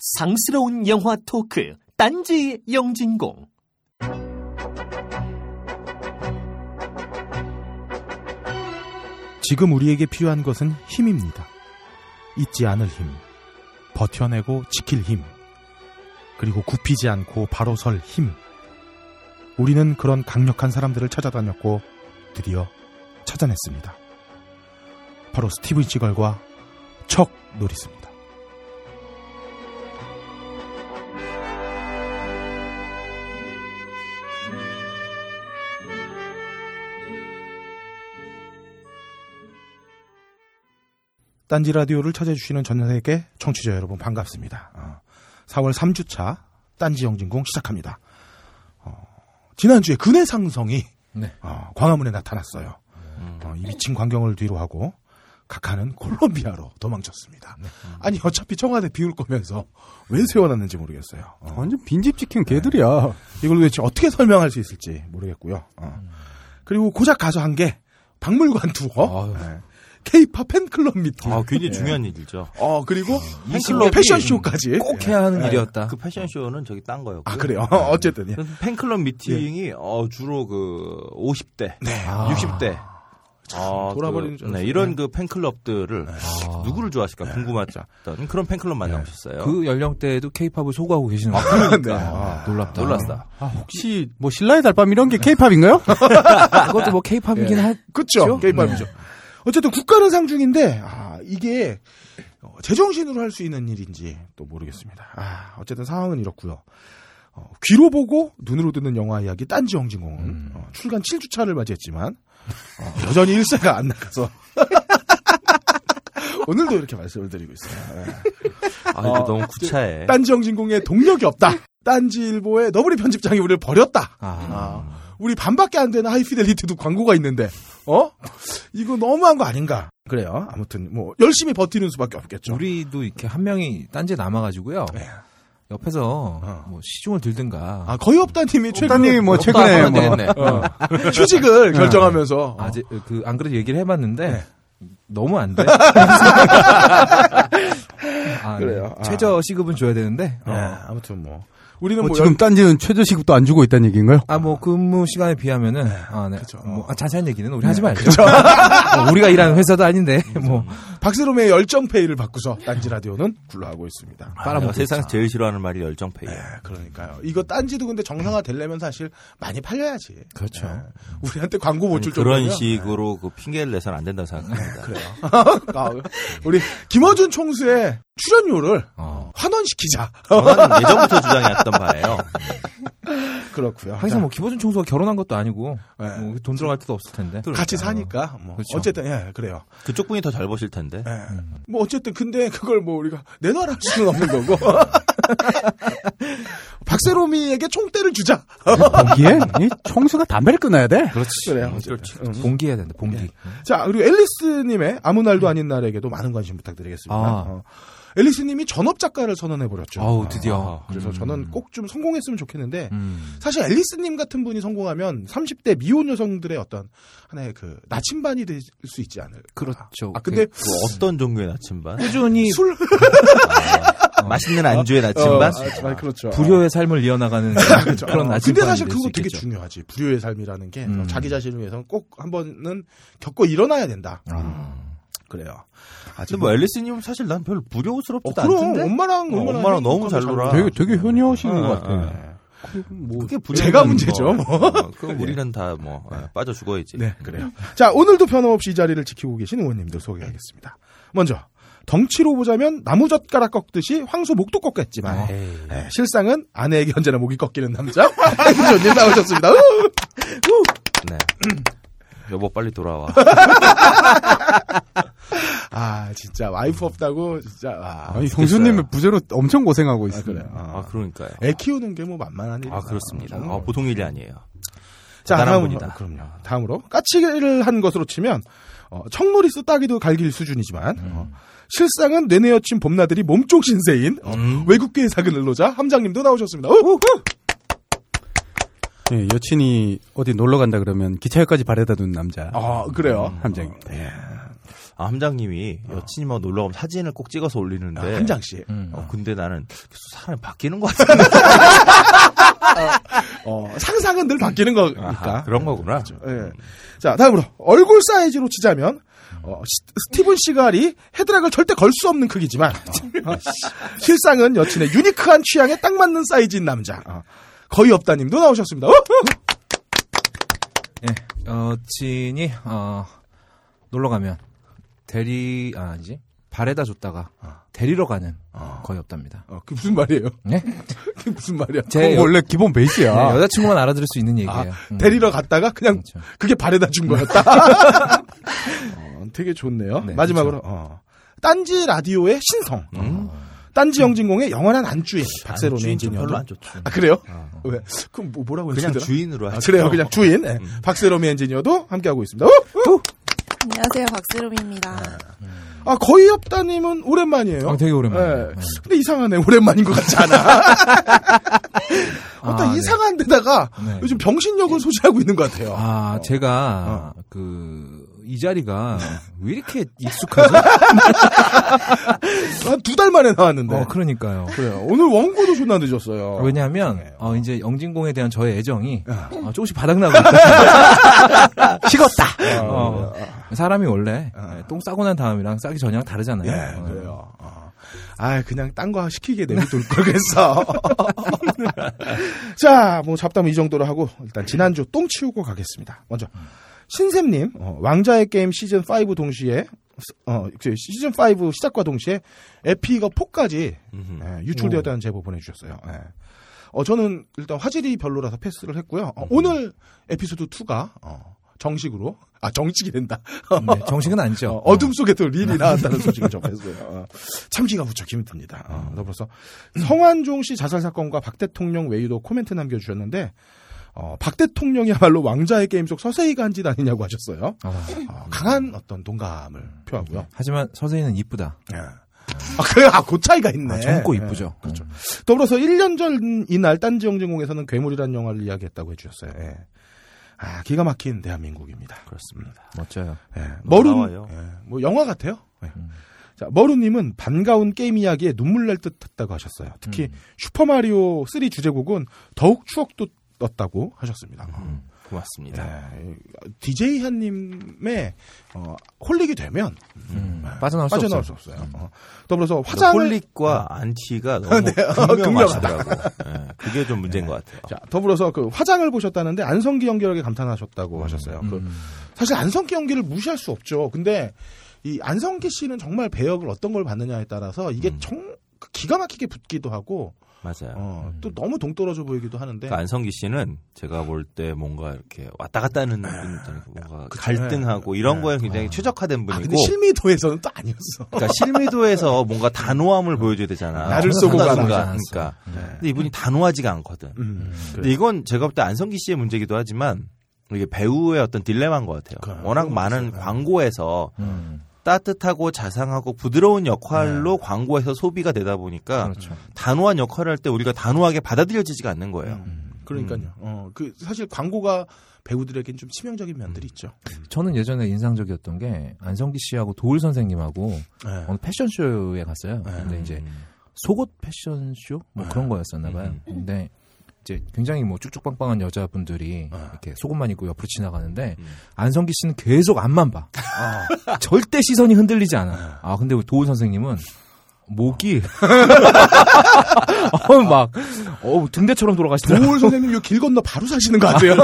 상스러운 영화 토크 딴지 영진공 지금 우리에게 필요한 것은 힘입니다. 잊지 않을 힘, 버텨내고 지킬 힘, 그리고 굽히지 않고 바로 설 힘. 우리는 그런 강력한 사람들을 찾아다녔고 드디어 찾아냈습니다. 바로 스티븐 시걸과 척 노리스입니다. 딴지 라디오를 찾아주시는 전 세계 청취자 여러분 반갑습니다. 어, 4월 3주차 딴지 영진공 시작합니다. 어, 지난주에 근해 상성이 네. 어, 광화문에 나타났어요. 어, 이 미친 광경을 뒤로 하고 각하는 콜롬비아로 도망쳤습니다. 아니 어차피 청와대 비울 거면서 왜 세워놨는지 모르겠어요. 어, 완전 빈집 지킨 개들이야. 이걸 도대체 어떻게 설명할 수 있을지 모르겠고요. 어. 그리고 고작 가서 한 게 박물관 투어. 네. 케이팝 팬클럽 미팅, 아, 굉장히 중요한 일이죠. 어 그리고 팬클럽이 패션쇼까지 꼭 해야 하는 네. 일이었다. 그 패션쇼는 저기 딴 거였고. 아 그래요. 어쨌든 예. 팬클럽 미팅이 어, 주로 그 50대, 네. 60대. 아, 돌아버리는 그, 줄 네. 이런 그 팬클럽들을 아. 누구를 좋아하실까 궁금했던 그런 팬클럽 만나보셨어요. 그 연령대에도 케이팝을 소구하고 계시는 거 네. 아, 놀랍다. 놀랐어. 아, 혹시 뭐 신라의 달밤 이런 게 케이팝인가요? 그것도 뭐 케이팝이긴 하. 그쵸. 게임팝이죠. 어쨌든 국가는 상중인데, 아, 이게, 어, 제정신으로 할 수 있는 일인지 또 모르겠습니다. 아, 어쨌든 상황은 이렇고요 어, 귀로 보고 눈으로 듣는 영화 이야기 딴지 영진공은 어, 출간 7주차를 맞이했지만, 어, 여전히 일세가 안 나가서. 오늘도 이렇게 말씀을 드리고 있어요. 예. 아, 이거 너무 구차해. 딴지 영진공에 동력이 없다. 딴지 일보의 너브리 편집장이 우리를 버렸다. 아. 아, 우리 반밖에 안 되는 하이피델리티도 광고가 있는데, 어? 이거 너무한 거 아닌가? 그래요. 아무튼, 뭐, 열심히 버티는 수밖에 없겠죠. 우리도 이렇게 한 명이 딴지에 남아가지고요. 네. 옆에서 어. 뭐 시중을 들든가. 아, 거의 없다님이 최근에 없다님이 뭐 없다 최근에 뭐 되겠네. 어, 휴직을 결정하면서. 어, 아직 그안 그래도 얘기를 해봤는데 네. 너무 안 돼. 아, 그래요. 아. 최저 시급은 줘야 되는데. 네, 어. 아무튼 뭐. 우리는 뭐 뭐, 지금 딴지는 최저 시급도 안 주고 있다는 얘기인가요? 아, 뭐, 근무 시간에 비하면은, 아, 네. 그쵸. 뭐, 아, 자세한 얘기는 우리 하지 말죠. 뭐 우리가 일하는 회사도 아닌데, 뭐, 박세롬의 열정 페이를 바꾸서 딴지 라디오는 굴러가고 있습니다. 아, 빨아먹고 세상에서 있죠. 제일 싫어하는 말이 열정 페이예요. 네, 그러니까요. 이거 딴지도 근데 정상화 되려면 사실 많이 팔려야지. 그렇죠. 네. 우리한테 광고 못줄 그런 정도면. 식으로 그 핑계를 내서는 안 된다고 생각합니다. 그래요. 아, 우리 김어준 총수의 출연료를 어. 환원시키자. 예전부터 주장해왔던 바예요. 그렇고요. 하기서 뭐, 기본적인 청소가 결혼한 것도 아니고, 네. 뭐, 돈 들어갈 때도 없을 텐데. 같이 사니까 뭐 그렇죠. 어쨌든 예 그래요. 그쪽 분이 더잘 버실 텐데. 예. 뭐 어쨌든 근데 그걸 뭐 우리가 내놔라 할 수는 없는 거고. 박세롬이에게 총대를 주자. 보기에 이 총수가 담배를 끊어야 돼. 그렇지. 그래요. 그렇지. 음. 봉기해야 된다, 봉기. 자 그리고 앨리스님의 아무 날도 아닌 날에게도 많은 관심 부탁드리겠습니다. 아. 어. 앨리스님이 전업 작가를 선언해 버렸죠. 아우, 드디어. 그래서 저는 꼭 좀 성공했으면 좋겠는데 음. 사실 앨리스님 같은 분이 성공하면 30대 미혼 여성들의 어떤 하나의 그 나침반이 될 수 있지 않을까. 그렇죠. 아 근데 그 어떤 종류의 나침반? 꾸준히 술 아, 맛있는 안주의 나침반? 어, 아, 그렇죠. 불효의 삶을 이어나가는 그렇죠. 그런 어, 나침반이 근데 사실 그거 되게 있겠죠. 중요하지. 불효의 삶이라는 게 음. 자기 자신을 위해서는 꼭 한 번은 겪고 일어나야 된다. 아. 그래요. 근데 뭐 앨리스님은 사실 난 별로 불효스럽지도 어, 그럼 않던데. 엄마랑 어, 엄마랑 너무 잘 놀아. 되게 되게 효녀신 어, 것 어, 같아. 어. 뭐 그게 제가 문제죠, 뭐. 어, 그럼 우리는 다 뭐 빠져 죽어야지. 네, 그래요. 자, 오늘도 변함없이 이 자리를 지키고 계신 의원님들 소개하겠습니다. 먼저 덩치로 보자면 나무젓가락 꺾듯이 황소 목도 꺾겠지만. 네, 실상은 아내에게 언제나 목이 꺾이는 남자 행주님 나오셨습니다. 우! 네. 여보 빨리 돌아와. 아 진짜 와이프 없다고 진짜 아, 아니 형수님의 부재로 엄청 고생하고 아, 있어요. 그래요. 아 그러니까요. 애 키우는 게 뭐 만만한 일이 아 그렇습니다. 아, 보통 일이 아니에요. 자, 다음으로, 분이다. 그럼요. 다음으로 까치를 한 것으로 치면 어, 청놀이스 따기도 갈길 수준이지만 음. 어, 실상은 뇌내 여친 봄나들이 몸쪽 신세인 어, 음. 외국계의 사근 을로자 함장님도 나오셨습니다. 우, 우, 우. 예, 여친이 어디 놀러 간다 그러면 기차역까지 바래다 둔 남자 아 그래요. 함장님. 아, 함장님이 여친님하고 놀러 가면 사진을 꼭 찍어서 올리는데. 아, 한 장씩. 음. 어, 근데 나는 계속 사람이 바뀌는 것 같은데. 어, 상상은 늘 바뀌는 거니까. 아하, 그런 거구나. 예. 자, 다음으로 얼굴 사이즈로 치자면 어, 시- 스티븐 시갈이 헤드락을 절대 걸 수 없는 크기지만 어, 실상은 여친의 유니크한 취향에 딱 맞는 사이즈인 남자. 어, 거의 없다님도 나오셨습니다. 어? 예, 여친이 어, 놀러 가면 대리 아, 아니지 발에다 줬다가 데리러 가는 거의 없답니다. 어, 그게 무슨 말이에요? 네? 그게 무슨 말이야? 제 여, 원래 기본 베이스야. 네, 여자친구만 알아들을 수 있는 얘기예요. 아, 음. 데리러 갔다가 그냥 그렇죠. 그게 발에다 준 거였다. 어, 되게 좋네요. 네, 마지막으로 어, 딴지 라디오의 신성. 음. 딴지 영진공의 영원한 안주인 박세롬 주인 좀 엔지니어도 별로 안 좋죠. 아 그래요? 왜? 그럼 뭐, 뭐라고 그냥 했더라? 주인으로 아, 하죠. 그래요, 그냥 주인. 네. 박세롬 엔지니어도 함께 하고 있습니다. 어? 어? 안녕하세요, 박세롬입니다. 아 거의 없다님은 오랜만이에요. 아, 되게 오랜만이에요. 네. 네. 근데 이상하네, 오랜만인 것 같지 않아? 어떤 아, 네. 이상한 데다가 네. 요즘 병신력을 소지하고 있는 것 같아요. 아, 어. 제가 그 이 자리가 왜 이렇게 익숙하죠? 한두달 만에 나왔는데. 어, 그러니까요. 그래요. 오늘 원고도 존나 늦었어요. 왜냐하면 네. 어, 이제 영진공에 대한 저의 애정이 아. 어, 조금씩 바닥나고 있어요. 식었다. 어, 아, 사람이 원래 아. 예, 똥 싸고 난 다음이랑 싸기 전이랑 다르잖아요. 예, 어. 그래요. 어. 아, 그냥 딴 거 시키게 걸 그랬어. 자, 뭐 잡담은 이 정도로 하고 일단 지난주 똥 치우고 가겠습니다. 먼저 신샘님 어, 왕자의 게임 시즌 5 동시에 어, 그 시즌 5 시작과 동시에 에피가 4까지 음흠. 예, 유출되었다는 제보 보내주셨어요. 예. 어, 저는 일단 화질이 별로라서 패스를 했고요. 어, 오늘 에피소드 2가 어, 정식으로 아 정식이 된다. 네, 정식은 아니죠. 어, 둠 속에 또 릴이 나왔다는 소식을 접했어요. 어, 참기가 무척 힘듭니다. 어, 더불어서 성환종 씨 자살 사건과 박 대통령 외유도 코멘트 남겨주셨는데 어, 박 대통령이야말로 왕자의 게임 속 서세이가 한짓 아니냐고 하셨어요. 아, 어, 강한 어떤 동감을 표하고요. 하지만 서세이는 이쁘다. 예. 아, 그래, 아, 그 차이가 있네. 아, 젊고 예, 이쁘죠. 그렇죠. 음. 더불어서 1년 전 이날 딴지영진공에서는 괴물이라는 영화를 이야기했다고 해주셨어요. 예. 아, 기가 막힌 대한민국입니다. 그렇습니다. 멋져요. 예. 머룬, 나와요. 예. 뭐 영화 같아요. 예. 음. 자, 머루님은 반가운 게임 이야기에 눈물 날 듯 했다고 하셨어요. 특히 음. 슈퍼마리오 3 주제곡은 더욱 추억도 떴다고 하셨습니다. 음, 고맙습니다. 예. DJ 한님의 어, 홀릭이 되면 음, 예. 빠져나올 수 빠져나올 없어요. 수 없어요. 어. 더불어서 화장을 홀릭과 안티가 너무 네, 어, 극명하시더라고. 예, 그게 좀 문제인 것 같아요. 자, 더불어서 그 화장을 보셨다는데 안성기 연기력에 감탄하셨다고 하셨어요. 그 음. 사실 안성기 연기를 무시할 수 없죠. 근데 이 안성기 씨는 정말 배역을 어떤 걸 받느냐에 따라서 이게 음. 정 기가 막히게 붙기도 하고 맞아요. 어, 또 너무 동떨어져 보이기도 하는데 그러니까 안성기 씨는 제가 볼 때 뭔가 이렇게 왔다 갔다 하는 분 있잖아요. 뭔가 갈등하고 이런 네. 거에 굉장히 최적화된 아, 분이고 근데 실미도에서는 또 아니었어. 그러니까 실미도에서 뭔가 단호함을 보여줘야 되잖아. 나를 쏘고. 순간, 그러니까. 그러니까. 근데 이분이 단호하지가 않거든. 음, 근데 이건 제가 볼 때 안성기 씨의 문제기도 하지만 이게 배우의 어떤 딜레마인 것 같아요. 그래요. 워낙 그런 많은 것 같아요. 광고에서 음, 따뜻하고 자상하고 부드러운 역할로 광고에서 소비가 되다 보니까 그렇죠. 단호한 역할을 할 때 우리가 단호하게 받아들여지지가 않는 거예요. 음, 그러니까요. 어, 그 사실 광고가 배우들에겐 좀 치명적인 면들이 있죠. 저는 예전에 인상적이었던 게 안성기 씨하고 도울 선생님하고 네. 어느 패션쇼에 갔어요. 네. 근데 이제 음. 속옷 패션쇼 뭐 그런 거였었나 봐요. 근데 이제 굉장히 뭐 쭉쭉빵빵한 여자분들이 이렇게 속옷만 입고 옆으로 지나가는데 음. 안성기 씨는 계속 앞만 봐. 절대 시선이 흔들리지 않아. 아 근데 도울 선생님은 목이 어, 막 어, 등대처럼 돌아가시더라고요. 도울 선생님 요길 건너 바로 사시는 것 같아요.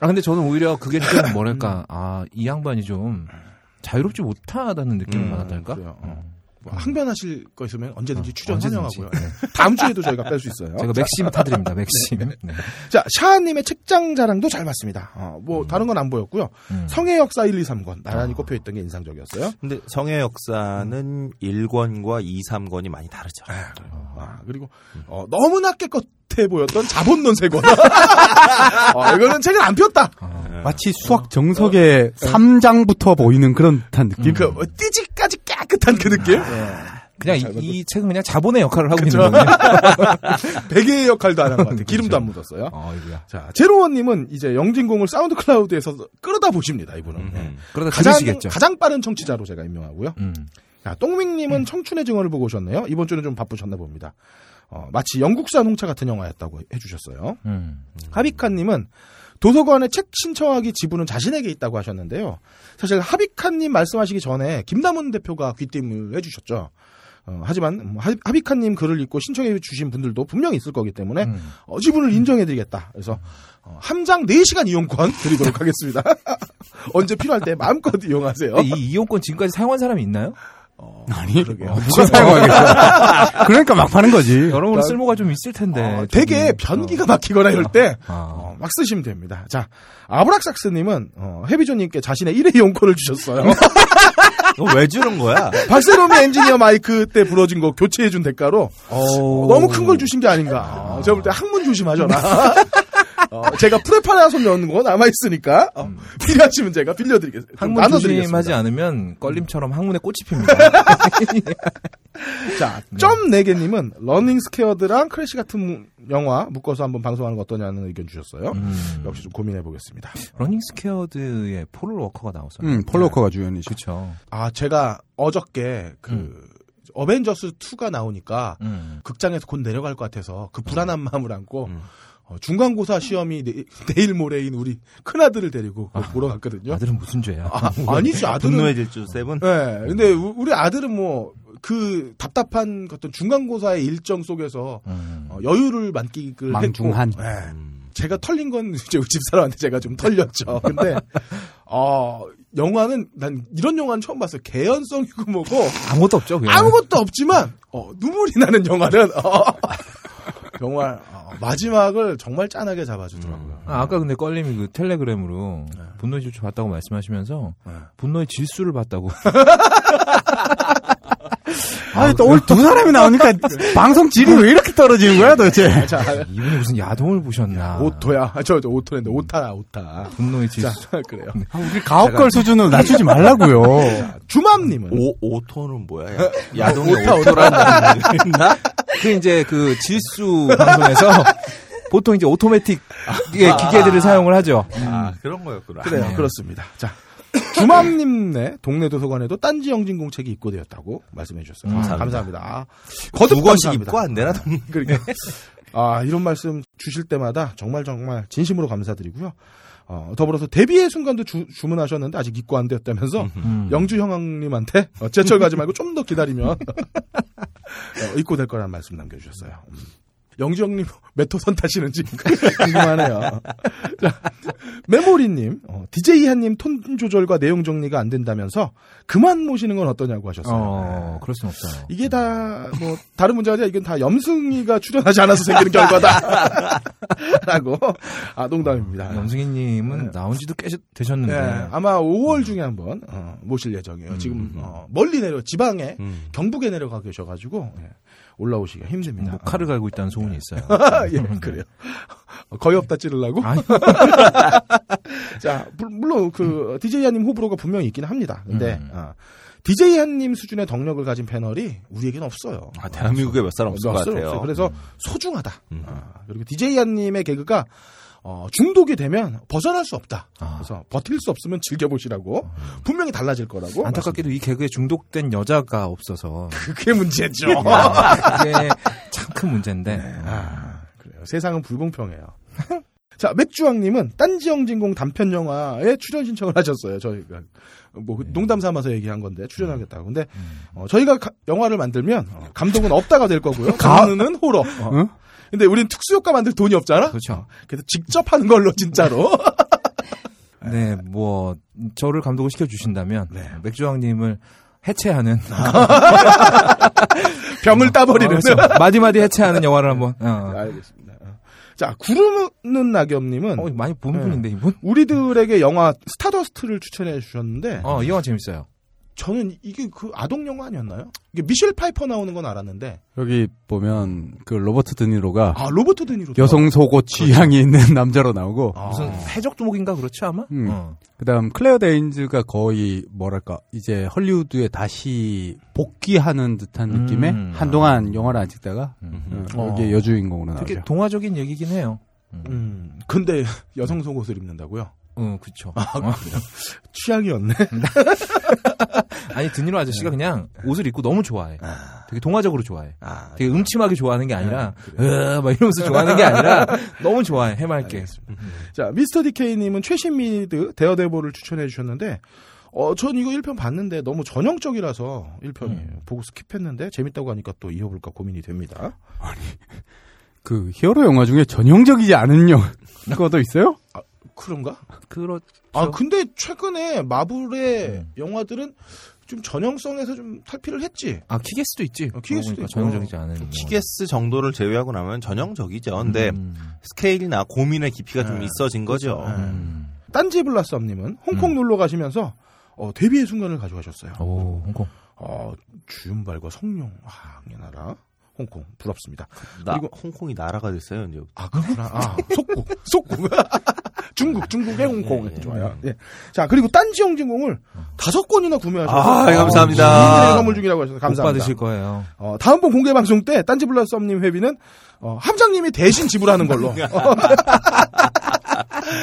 아 근데 저는 오히려 그게 좀 뭐랄까 아이 양반이 좀 자유롭지 못하다는 느낌을 음, 받았달까? 어. 뭐 항변하실 거 있으면 언제든지 출연 언제든지. 환영하고요. 네. 다음 주에도 저희가 뺄 수 있어요. 제가 맥심 타드립니다. 맥심. 네. 자, 샤아님의 책장 자랑도 잘 봤습니다. 어, 뭐 다른 건 안 보였고요. 음. 성의 역사 1, 2, 3권 나란히 꼽혀 있던 게 인상적이었어요. 근데 성의 역사는 1권과 2, 3권이 많이 다르죠. 아, 그리고 어, 너무나 깨끗 해 보였던 자본론 세 권. 어, 이거는 책을 안 폈다. 마치 수학 정석의 3장부터 보이는 그런 듯한 느낌. 그 어, 띠지까지 깨끗한 그 느낌. 예. 그냥 이, 이 책은 그냥 자본의 역할을 하고 그쵸. 있는 거군요. 베개의 역할도 안 한 것 같아요. 기름도 안 묻었어요. 어이구야. 자, 제로원님은 이제 영진공을 SoundCloud에서 끌어다 보십니다, 이분은. 음. 네. 그러다 가장, 들으시겠죠. 가장 빠른 청취자로 제가 임명하고요. 음. 자, 똥밍님은 청춘의 증언을 보고 오셨네요. 이번 주는 좀 바쁘셨나 봅니다. 어, 마치 영국산 홍차 같은 영화였다고 해주셨어요. 음. 하비카님은 도서관에 책 신청하기 지분은 자신에게 있다고 하셨는데요. 사실 하비카님 말씀하시기 전에 김남훈 대표가 귀띔을 해주셨죠. 어, 하지만 뭐 하- 하비카님 글을 읽고 신청해 주신 분들도 분명히 있을 거기 때문에 음. 어, 지분을 인정해드리겠다. 그래서 어, 함장 4시간 이용권 드리도록 하겠습니다. 언제 필요할 때 마음껏 이용하세요. 이 이용권 지금까지 사용한 사람이 있나요? 아니, 그러게요. 누가 사용하겠어. 그러니까 막 파는 거지. 여러모로 쓸모가 좀 있을 텐데. 어. 되게 변기가 막히거나 이럴 때 아. 어, 막 쓰시면 됩니다. 자, 아브락삭스님은 어, 해비조님께 자신의 1회 이용권을 주셨어요. 왜 주는 거야? 박세롬이 엔지니어 마이크 때 부러진 거 교체해준 대가로 어, 너무 큰 걸 주신 게 아닌가. 어, 제가 볼 때 항문 조심하셔라. 어, 제가 프레파라숀 여는 거 남아있으니까 어, 필요하시면 제가 빌려드리겠습니다. 항문 조심하지 않으면 껄림처럼 항문에 꽃이 핍니다. 자, 점 4개님은 Running Scared랑 Crash 같은 영화 묶어서 한번 방송하는 거 어떠냐는 의견 주셨어요. 음. 역시 좀 고민해 보겠습니다. Running Scared에 폴 워커가 나왔어요. 응, 폴 워커가 주연이죠. 그렇죠. 아, 제가 어저께 그 음. 어벤져스 2가 나오니까 음. 극장에서 곧 내려갈 것 같아서 그 불안한 마음을 안고 음. 어, 중간고사 시험이 내, 내일 모레인 우리 큰아들을 데리고 그거 보러 갔거든요. 아들은 무슨 죄야? 아, 아니지, 아들은. 분노의 질주 seven? 네, 근데 우- 우리 아들은 뭐, 그 답답한 어떤 중간고사의 일정 속에서 음. 어, 여유를 만끽을 망중한. 했고, 네, 음. 제가 털린 건 이제 우리 집사람한테 제가 좀 털렸죠. 근데, 어, 영화는, 난 이런 영화는 처음 봤어요. 개연성이고 뭐고, 아무것도 없죠. 그냥. 아무것도 없지만, 어, 눈물이 나는 영화는, 어, 정말, 어, 마지막을 정말 짠하게 잡아주더라고요. 아, 아까 근데 껄림이 그 텔레그램으로 분노의 질주 봤다고 말씀하시면서 네. 분노의 질수를 봤다고. 아니, 또 오늘 두 사람이 나오니까 방송 질이 왜 이렇게 떨어지는 거야, 도대체? 자, 이분이 무슨 야동을 보셨나? 오토야. 아, 저, 저 오토인데, 오타야, 오타. 분노의 자, 질수. 그래요. 아, 우리 가옥걸 수준으로 낮추지 말라고요. 주맘님은. 오, 오토는 뭐야? 야, 야동이 오타, 오토라는 게 있나? 그 이제 그 질수 방송에서 보통 이제 오토매틱 예, 기계들을 사용을 하죠. 아, 그런 거였구나. 그래요. 네. 그렇습니다. 자. 주맘님네 동네 도서관에도 딴지 영진공 책이 입고되었다고 말씀해 주셨어요. 아, 감사합니다. 아, 거듭 두 권씩 감사합니다. 입고 안 되나? 그러니까 아 이런 말씀 주실 때마다 정말 정말 진심으로 감사드리고요. 어, 더불어서 데뷔의 순간도 주, 문하셨는데 아직 입고 안 되었다면서 음. 영주 형님한테 어, 제철 가지 말고 좀 더 기다리면 어, 입고 될 거라는 말씀 남겨주셨어요. 음. 영주 형님 메토선 타시는지 궁금하네요. 자, 메모리님, 어, DJ 한님 톤 조절과 내용 정리가 안 된다면서 그만 모시는 건 어떠냐고 하셨어요. 어, 그럴 순 없어요. 이게 다, 뭐, 다른 문제가 아니라 이건 다 염승이가 출연하지 않아서 생기는 결과다. 라고. 아, 농담입니다. 염승희님은 나온 지도 꽤 되셨는데. 네, 아마 5월 중에 한번, 어, 모실 예정이에요. 지금, 어, 멀리 내려, 지방에, 음. 경북에 내려가 계셔가지고, 예, 올라오시기가 힘듭니다. 목칼을 갈고 있다는 소문이 있어요. 예, 그래요. 어, 거의 없다 찌르려고? 자, 물- 물론 그, DJ 한님 호불호가 분명히 있긴 합니다. 근데, 음. 어, DJ 한님 수준의 덕력을 가진 패널이 우리에겐 없어요. 아, 대한민국에 몇 사람 없을 것 같아요. 없어요. 그래서 소중하다. 음. 아, 그리고 DJ 한님의 개그가 어, 중독이 되면 벗어날 수 없다. 아. 그래서 버틸 수 없으면 즐겨보시라고 분명히 달라질 거라고. 안타깝게도 이 개그에 중독된 여자가 없어서. 그게 문제죠. 그게 참 큰 문제인데. 아, 그래요. 세상은 불공평해요. 자, 맥주왕님은 딴지영진공 단편 영화에 출연 신청을 하셨어요. 저희가 뭐 농담 삼아서 얘기한 건데 출연하겠다고. 근데 어, 저희가 가- 영화를 만들면 어, 감독은 없다가 될 거고요. 감독은 호러. 어. 응? 근데 우린 특수효과 만들 돈이 없잖아. 그렇죠. 그래서 직접 하는 걸로 진짜로. 네, 뭐 저를 감독을 시켜 주신다면 네. 맥주왕님을 해체하는 병을 따버리는. 어, 그렇죠. 마디마디 해체하는 영화를 한번. 어. 알겠습니다. 어. 자, 구름은 낙엽님은 어, 많이 본 네. 분인데 이분? 우리들에게 영화 Stardust를 추천해 주셨는데 어, 이 영화 재밌어요. 저는 이게 그 아동 영화 아니었나요? 이게 미셸 파이퍼 나오는 건 알았는데 여기 보면 그 로버트 드니로가 아 로버트 드니로 여성 속옷 취향이 있는 남자로 나오고 아. 무슨 해적 두목인가 그렇지 아마? 음. 어. 그다음 클레어 데인즈가 거의 뭐랄까 이제 헐리우드에 다시 복귀하는 듯한 느낌의 음. 한동안 영화를 안 찍다가 음. 어, 여기에 여주인공으로 되게 나오죠. 동화적인 얘기긴 해요. 음 근데 여성 속옷을 입는다고요? 어, 그쵸. 아, 취향이었네. 아니, 드니로 아저씨가 그냥 옷을 입고 너무 좋아해. 아, 되게 동화적으로 좋아해. 아, 되게 음침하게 좋아하는 게 아니라, 으, 막 이러면서 좋아하는 게 아니라, 너무 좋아해, 해맑게. 자 미스터 디케이님은 최신 미드 Daredevil을 추천해 주셨는데 어, 전 이거 1편 봤는데 너무 전형적이라서 1편이 보고 skip했는데 재밌다고 하니까 또 이어볼까 고민이 됩니다. 그 hero 영화 중에 전형적이지 않은 영화도 있어요? 그런가? 그렇, 아 근데 최근에 마블의 음. 영화들은 좀 전형성에서 좀 탈피를 했지. 아, Kick-Ass도 있지. 어, Kick-Ass도 있고. 전형적이지 않은. 뭐. Kick-Ass 정도를 제외하고 나면 전형적이죠. 근데 음. 스케일이나 고민의 깊이가 좀 네. 있어진 거죠. 그렇죠. 네. 음. 딴지 블라썸님은 홍콩 음. 놀러 가시면서 어, 데뷔의 순간을 가져가셨어요. 오, 홍콩. 어, 주윤발과 성룡, 아, 이 나라. 홍콩 부럽습니다. 나, 그리고- 홍콩이 나라가 됐어요. 이제 아 그렇구나. 아 속국, 속국. 중국, 중국의 홍콩 예, 예. 좋아요. 예. 자 그리고 딴지 영진공을 다섯 건이나 구매하셔서 아, 감사합니다. 시민들에게 선물 중이라고 하셔서 못 감사합니다. 받으실 거예요. 어, 다음 번 공개 방송 때 딴지 블라썸님 회비는 어, 함장님이 대신 지불하는 걸로.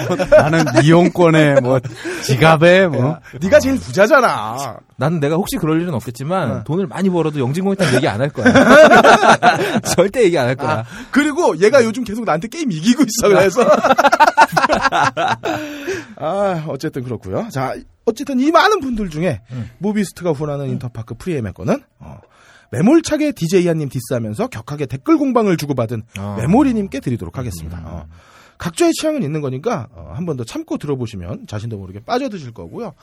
어, 나는 이용권에 뭐 지갑에 뭐 네가 제일 부자잖아. 나는 내가 혹시 그럴 일은 없겠지만 어. 돈을 많이 벌어도 영진공했다는 얘기 안 할 거야. 절대 얘기 안 할 거야. 아, 그리고 얘가 요즘 계속 나한테 게임 이기고 있어. 그래서. 아, 어쨌든 그렇고요. 자, 어쨌든 이 많은 분들 중에 음. 무비스트가 후원하는 인터파크 프리 예매권은 어, 매몰차게 DJ야님 디스하면서 격하게 댓글 공방을 주고받은 어. 메모리님께 드리도록 하겠습니다. 음. 어, 각자의 취향은 있는 거니까 어, 한 번 더 참고 들어보시면 자신도 모르게 빠져드실 거고요.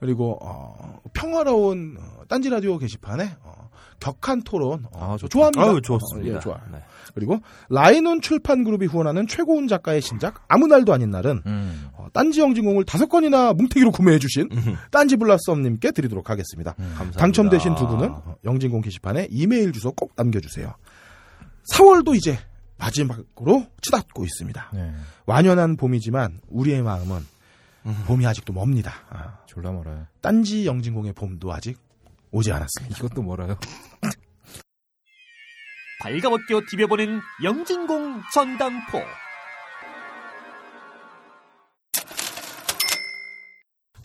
그리고 어, 평화로운 어, 딴지 라디오 게시판에 어, 격한 토론 어, 아. 좋아합니다. 아유, 좋습니다. 어, 예, 좋아요. 네. 그리고 라이논 출판 그룹이 후원하는 최고운 작가의 신작 아무 날도 아닌 날은 음. 어, 딴지 영진공을 다섯 건이나 뭉태기로 구매해 주신 딴지 블라썸님께 드리도록 하겠습니다. 감사합니다. 당첨되신 두 분은 어, 영진공 게시판에 이메일 주소 꼭 남겨주세요. 4월도 이제 마지막으로 치닫고 있습니다. 네. 완연한 봄이지만 우리의 마음은 봄이 아직도 멉니다. 아, 졸라 멀어요. 딴지 영진공의 봄도 아직 오지 않았습니다. 이것도 멀어요. 발가벗겨 디벼보는 영진공 전당포.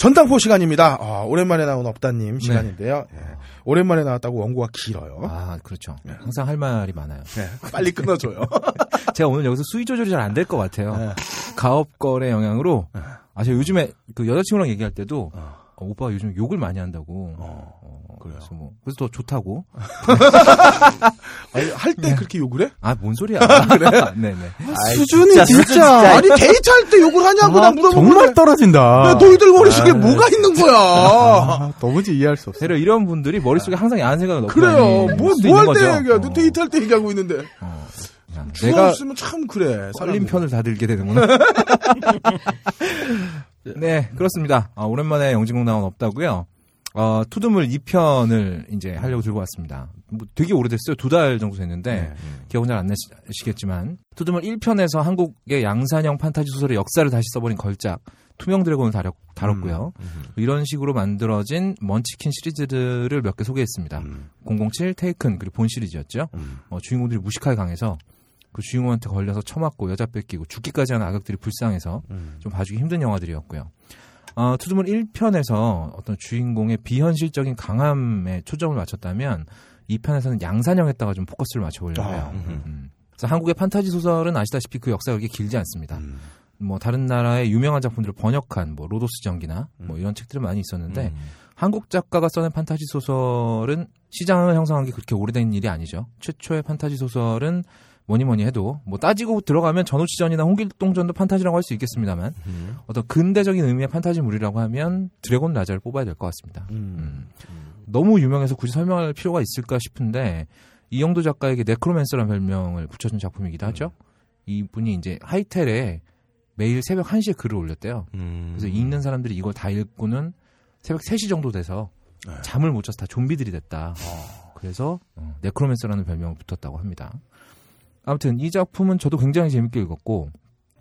전당포 시간입니다. 아, 오랜만에 나온 업다님 시간인데요. 예. 오랜만에 나왔다고 원고가 길어요. 아, 그렇죠. 항상 할 말이 많아요. 네, 빨리 끊어줘요. 제가 오늘 여기서 수위 조절이 잘 안 될 것 같아요. 네. 가업 거래 영향으로. 네. 아, 제가 요즘에 그 여자친구랑 얘기할 때도 어. 어, 오빠가 요즘 욕을 많이 한다고. 어. 어, 그래요? 그래서 뭐 그래서 더 좋다고. 할때 그렇게 욕을 해? 아, 뭔 소리야. 그래? 네네. 수준이 진짜, 진짜, 진짜. 아니 데이트할 때 욕을 하냐고 나 물어보는데 정말 떨어진다. 야, 너희들 머릿속에 뭐가 있는 거야? 아, 도무지 이해할 수 없어. 세려 이런 분들이 머릿속에 항상 야한 생각을 넣고 그래요. 뭐 뭐 할 때. 얘기야? 너 어. 데이트할 때 얘기하고 있는데 어, 내가 없으면 참 그래. 썰린 편을 다 들게 되는구나. 네, 그렇습니다. 아, 오랜만에 영진공 나온 없다고요. 어, 투드물 2편을 이제 하려고 들고 왔습니다. 뭐 되게 오래됐어요. 두 달 정도 됐는데 기억은 잘 안 나시겠지만 투드물 1편에서 한국의 양산형 판타지 소설의 역사를 다시 써버린 걸작 투명 드래곤을 다뤘, 다뤘고요. 이런 식으로 만들어진 먼치킨 시리즈들을 몇 개 소개했습니다. 007, 테이큰 그리고 본 시리즈였죠. 어, 주인공들이 무식하게 강해서 그 주인공한테 걸려서 처맞고 여자 뺏기고 죽기까지 하는 악역들이 불쌍해서 좀 봐주기 힘든 영화들이었고요. 어, 투드물 1편에서 어떤 주인공의 비현실적인 강함에 초점을 맞췄다면 2편에서는 양산형에다가 좀 포커스를 맞춰보려고 해요. 아, 음. 그래서 한국의 판타지 소설은 아시다시피 그 역사가 그렇게 길지 않습니다. 음. 뭐 다른 나라의 유명한 작품들을 번역한 뭐 로도스 전기나 뭐 이런 책들이 많이 있었는데 한국 작가가 써낸 판타지 소설은 시장을 형성한 게 그렇게 오래된 일이 아니죠. 최초의 판타지 소설은 뭐니 뭐니 해도 뭐 따지고 들어가면 전우치전이나 홍길동전도 판타지라고 할 수 있겠습니다만 어떤 근대적인 의미의 판타지물이라고 하면 드래곤 라자를 뽑아야 될 것 같습니다. 음. 너무 유명해서 굳이 설명할 필요가 있을까 싶은데 이영도 작가에게 necromancer라는 별명을 붙여준 작품이기도 하죠. 이분이 이제 하이텔에 매일 새벽 1시에 글을 올렸대요. 음. 그래서 읽는 사람들이 이걸 다 읽고는 새벽 3시 정도 돼서 잠을 못 자서 다 좀비들이 됐다. 그래서 어, 네크로맨서라는 별명을 붙었다고 합니다. 아무튼 이 작품은 저도 굉장히 재밌게 읽었고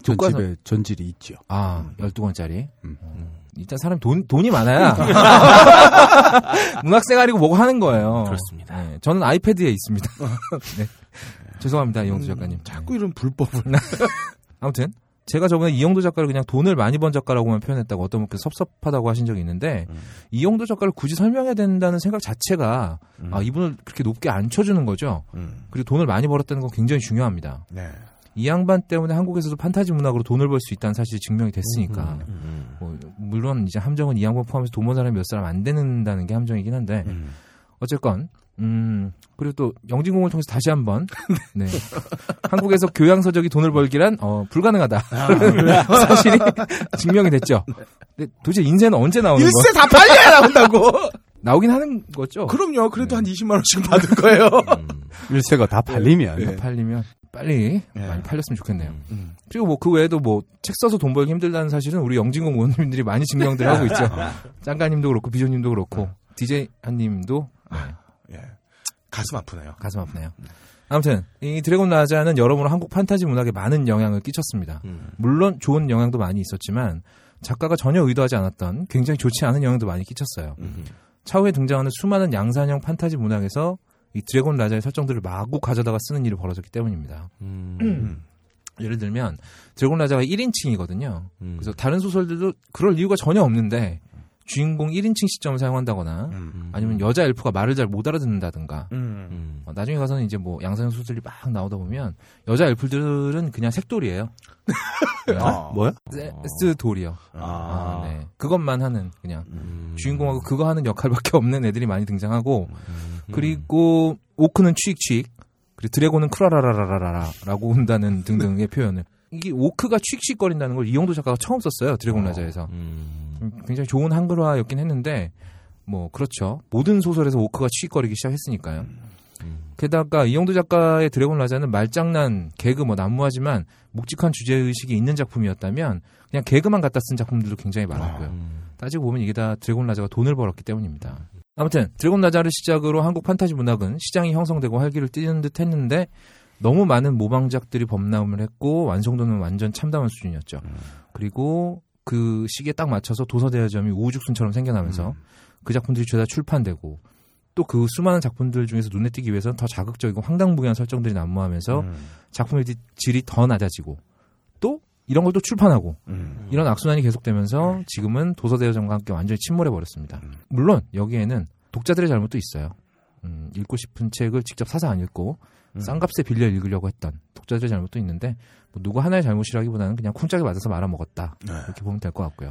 전 교과서- 집에 전질이 있죠. 아 12권짜리 음. 일단 사람 돈, 돈이 많아야 문학생활이고 뭐고 하는 거예요. 그렇습니다. 네, 저는 아이패드에 있습니다. 네. 죄송합니다 이영수 작가님. 자꾸 이런 불법을. 아무튼 제가 저번에 이영도 작가를 그냥 돈을 많이 번 작가라고만 표현했다고 어떤 분께서 섭섭하다고 하신 적이 있는데 음. 이영도 작가를 굳이 설명해야 된다는 생각 자체가 음. 아, 이분을 그렇게 높게 안 쳐주는 거죠. 음. 그리고 돈을 많이 벌었다는 건 굉장히 중요합니다. 네. 이 양반 때문에 한국에서도 판타지 문학으로 돈을 벌 수 있다는 사실이 증명이 됐으니까 음. 뭐, 물론 이제 함정은 이 양반 포함해서 돈 번 사람이 몇 사람 안 되는다는 게 함정이긴 한데 음. 어쨌건 음 그리고 또 영진공을 통해서 다시 한번 네 한국에서 교양 서적이 돈을 벌기란 어 불가능하다 사실이 증명이 됐죠. 근데 도대체 인쇄는 언제 나오는 거? 일세 다 팔려야 나온다고. 나오긴 하는 거죠. 그럼요. 그래도 한 20만 원씩 받을 거예요. 음. 일세가 다 팔리면 네. 팔리면 빨리 네. 많이 팔렸으면 좋겠네요. 음. 그리고 뭐 그 외에도 뭐 책 써서 돈 벌기 힘들다는 사실은 우리 영진공 의원님들이 많이 증명들 하고 있죠. 짱가님도 그렇고 비조님도 그렇고 DJ 한님도 네, 예. 가슴 아프네요. 가슴 아프네요. 아무튼 이 드래곤 라자는 여러모로 한국 판타지 문학에 많은 영향을 끼쳤습니다. 음. 물론 좋은 영향도 많이 있었지만 작가가 전혀 의도하지 않았던 굉장히 좋지 않은 영향도 많이 끼쳤어요. 음. 차후에 등장하는 수많은 양산형 판타지 문학에서 이 드래곤 라자의 설정들을 마구 가져다가 쓰는 일이 벌어졌기 때문입니다. 음. 예를 들면 드래곤 라자가 1인칭이거든요. 음. 그래서 다른 소설들도 그럴 이유가 전혀 없는데 주인공 1인칭 시점을 사용한다거나 음. 아니면 여자 엘프가 말을 잘 못 알아듣는다든가 음. 음. 어, 나중에 가서는 이제 뭐 양산형 소설이 막 나오다 보면 여자 엘프들은 그냥 색돌이에요. 네. 아, 뭐야? 세스 돌이요. 아. 아, 네. 그것만 하는 그냥 음. 주인공하고 그거 하는 역할밖에 없는 애들이 많이 등장하고 음. 그리고 오크는 취익 취익 그리고 dragon은 크라라라라라라라고 운다는 등등의 표현을 이게 오크가 취익취익거린다는 걸 이영도 작가가 처음 썼어요 드래곤 라자에서 음. 음, 굉장히 좋은 한글화였긴 했는데 뭐 그렇죠 모든 소설에서 오크가 취익거리기 시작했으니까요 음. 게다가 이영도 작가의 드래곤 라자는 말장난 개그 뭐 난무하지만 묵직한 주제 의식이 있는 작품이었다면 그냥 개그만 갖다 쓴 작품들도 굉장히 많았고요 음. 따지고 보면 이게 다 드래곤 라자가 돈을 벌었기 때문입니다. 아무튼 드래곤 라자를 시작으로 한국 판타지 문학은 시장이 형성되고 활기를 띠는 듯 했는데 너무 많은 모방작들이 범람을 했고 완성도는 완전 참담한 수준이었죠. 그리고 그 시기에 딱 맞춰서 도서대여점이 우후죽순처럼 생겨나면서 그 작품들이 죄다 출판되고 또 그 수많은 작품들 중에서 눈에 띄기 위해서는 더 자극적이고 황당무계한 설정들이 난무하면서 음. 작품의 질이 더 낮아지고 또 이런 걸 또 출판하고 음. 이런 악순환이 계속되면서 지금은 도서대여점과 함께 완전히 침몰해 버렸습니다. 물론 여기에는 독자들의 잘못도 있어요. 음, 읽고 싶은 책을 직접 사서 안 읽고 싼 값에 빌려 읽으려고 했던 독자들의 잘못도 있는데 뭐 누구 하나의 잘못이라기보다는 그냥 쿵짝에 맞아서 말아먹었다 이렇게 보면 될 것 같고요.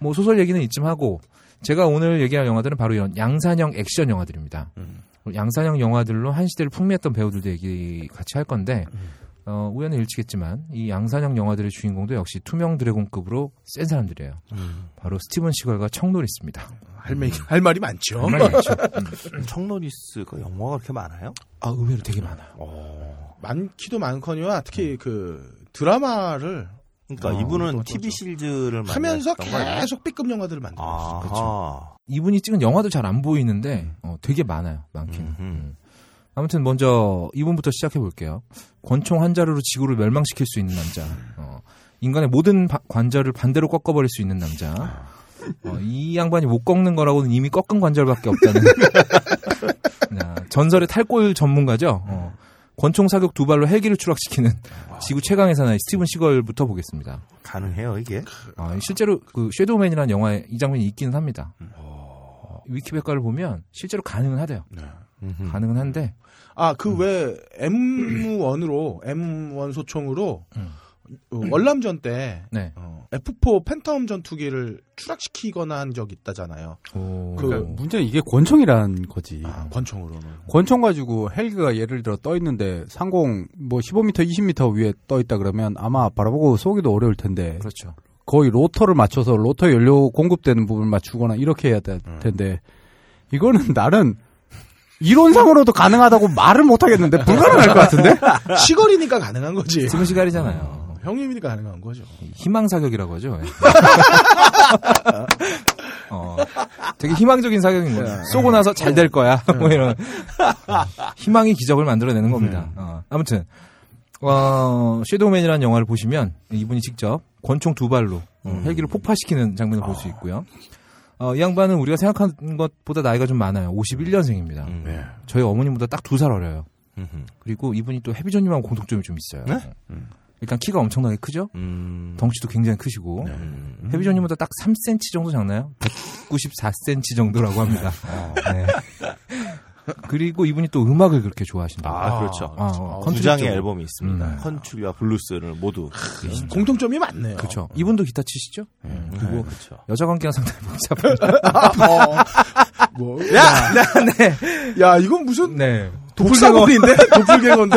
뭐 소설 얘기는 이쯤 하고 제가 오늘 얘기할 영화들은 바로 이런 양산형 액션 영화들입니다. 음. 양산형 영화들로 한 시대를 풍미했던 배우들도 얘기 같이 할 건데 어, 우연히 일치겠지만 이 양산형 영화들의 주인공도 역시 투명 드래곤급으로 센 사람들이에요. 음. 바로 스티븐 시걸과 청노리스입니다. 할, 말, 할 말이 많죠. 정말 많죠. 청노리스가 영화가 그렇게 많아요? 아 의외로 되게 많아요. 어, 많기도 많거니와 특히 그 드라마를 그러니까 어, 이분은 또 TV 그거죠. 시리즈를 하면서? 계속 B급 영화들을 있어요. 아, 이분이 찍은 영화도 잘 안 보이는데 어, 되게 많아요. 많긴. 음흠. 음. 아무튼 먼저 이분부터 시작해 볼게요. 권총 한 자루로 지구를 멸망시킬 수 있는 남자. 어, 인간의 모든 바- 관절을 반대로 꺾어버릴 수 있는 남자. 어, 이 양반이 못 꺾는 거라고는 이미 꺾은 관절밖에 없다는 야, 전설의 탈골 전문가죠. 어, 권총 사격 두 발로 헬기를 추락시키는 지구 최강의 사나이 스티븐 시걸부터 보겠습니다. 가능해요 이게? 아, 실제로 그 섀도우맨이라는 영화에 이 장면이 있기는 합니다. 어, 위키백과를 보면 실제로 가능은 하대요. 음흠. 가능은 한데 아, 그 왜 M1으로 M1 소총으로 음. 어, 월남전 때 네. 어, F4 팬텀 전투기를 추락시키거나 한적 있다잖아요. 오, 그러니까 문제는 이게 권총이란 거지. 아, 권총으로는. 권총 가지고 헬기가 예를 들어 떠 있는데 상공 뭐 15m, 20m 위에 떠 있다 그러면 아마 바라보고 쏘기도 어려울 텐데 그렇죠. 거의 로터를 맞춰서 로터 연료 공급되는 부분을 맞추거나 이렇게 해야 될 텐데 이거는 나는 이론상으로도 가능하다고 말을 못 하겠는데 불가능할 것 같은데? 시골이니까 가능한 거지. 스무 시간이잖아요. 어, 형님이니까 가능한 거죠. 희망 사격이라고 하죠. 예. 어, 되게 희망적인 사격인 거예요. 쏘고 나서 잘 될 거야. 뭐 이런 희망의 기적을 만들어내는 겁니다. 어, 아무튼 어, 섀도우맨이라는 영화를 보시면 이분이 직접 권총 두 발로 어, 헬기를 폭파시키는 장면을 볼 수 있고요. 어, 이 양반은 우리가 생각하는 것보다 나이가 좀 많아요. 51년생입니다. 음. 네. 저희 어머니보다 딱 두 살 어려요. 음흠. 그리고 이분이 또 해비조님하고 공통점이 좀 있어요. 네? 일단 키가 엄청나게 크죠? 음. 덩치도 굉장히 크시고 음. 해비조님보다 딱 3cm 정도 작나요? 194cm 정도라고 합니다. 네. 그리고 이분이 또 음악을 그렇게 좋아하신다. 아, 그렇죠. 아, 어, 두 컨트리 장르 쪽. 앨범이 있습니다. 음. 컨츄리와 블루스를 모두 공통점이 많네요. 그렇죠. 이분도 기타 치시죠? 음, 네, 그리고 그렇죠. 여자 관계가 상당히 복잡해요. 뭐, 야, 네. 야, 이건 무슨 네. 독사물인데? 도플갱어인데?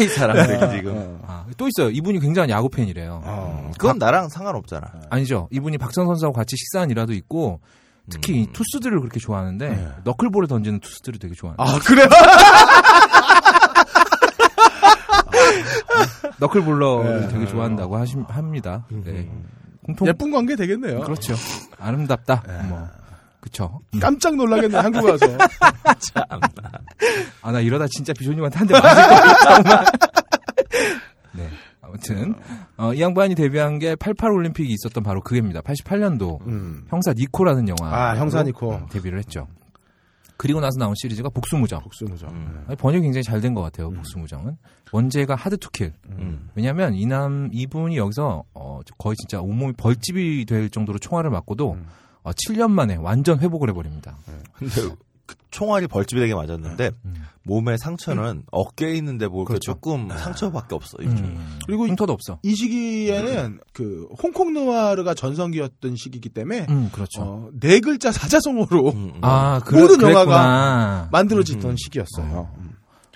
이 사람들이 지금 아, 또 있어요. 이분이 굉장한 야구 팬이래요. 어. 그건 나랑 상관없잖아. 아니죠. 이분이 박선 선수하고 같이 식사한 일화도 있고 특히 이 투수들을 그렇게 좋아하는데 너클볼을 던지는 투수들을 되게 좋아해요. 아, 그래요? 너클볼러를 되게 좋아한다고 하시, 합니다. 네. 공통 예쁜 관계 되겠네요. 그렇죠. 아름답다. 뭐 그쵸. 깜짝 놀라겠네, 한국 와서. 아나 이러다 진짜 비조님한테 한 대 맞을 거야 정말. 네. 아무튼 어, 이 양반이 데뷔한 게 88 올림픽이 있었던 바로 그해입니다. 88년도 음. 형사 니코라는 영화. 아, 형사 니코. 데뷔를 했죠. 그리고 나서 나온 시리즈가 복수무정. 복수무정. 아니, 번역이 굉장히 잘 된 것 같아요. 복수무정은 원제가 하드투킬. 음. 왜냐하면 이남 이분이 여기서 어, 거의 진짜 온몸이 벌집이 될 정도로 총알을 맞고도 어, 7년 만에 완전 회복을 해버립니다. 근데 그 총알이 벌집이 되게 맞았는데 음. 몸의 상처는 어깨에 있는데 뭐 이렇게 그렇죠. 조금 상처밖에 없어. 이분이. 음. 그리고 이- 흉터도 없어. 이 시기에는 그 홍콩 느와르가 전성기였던 시기이기 때문에 음, 그렇죠. 어, 네 글자 사자성어로 음, 음. 아, 그, 모든 그랬구나. 영화가 만들어지던 시기였어요. 음.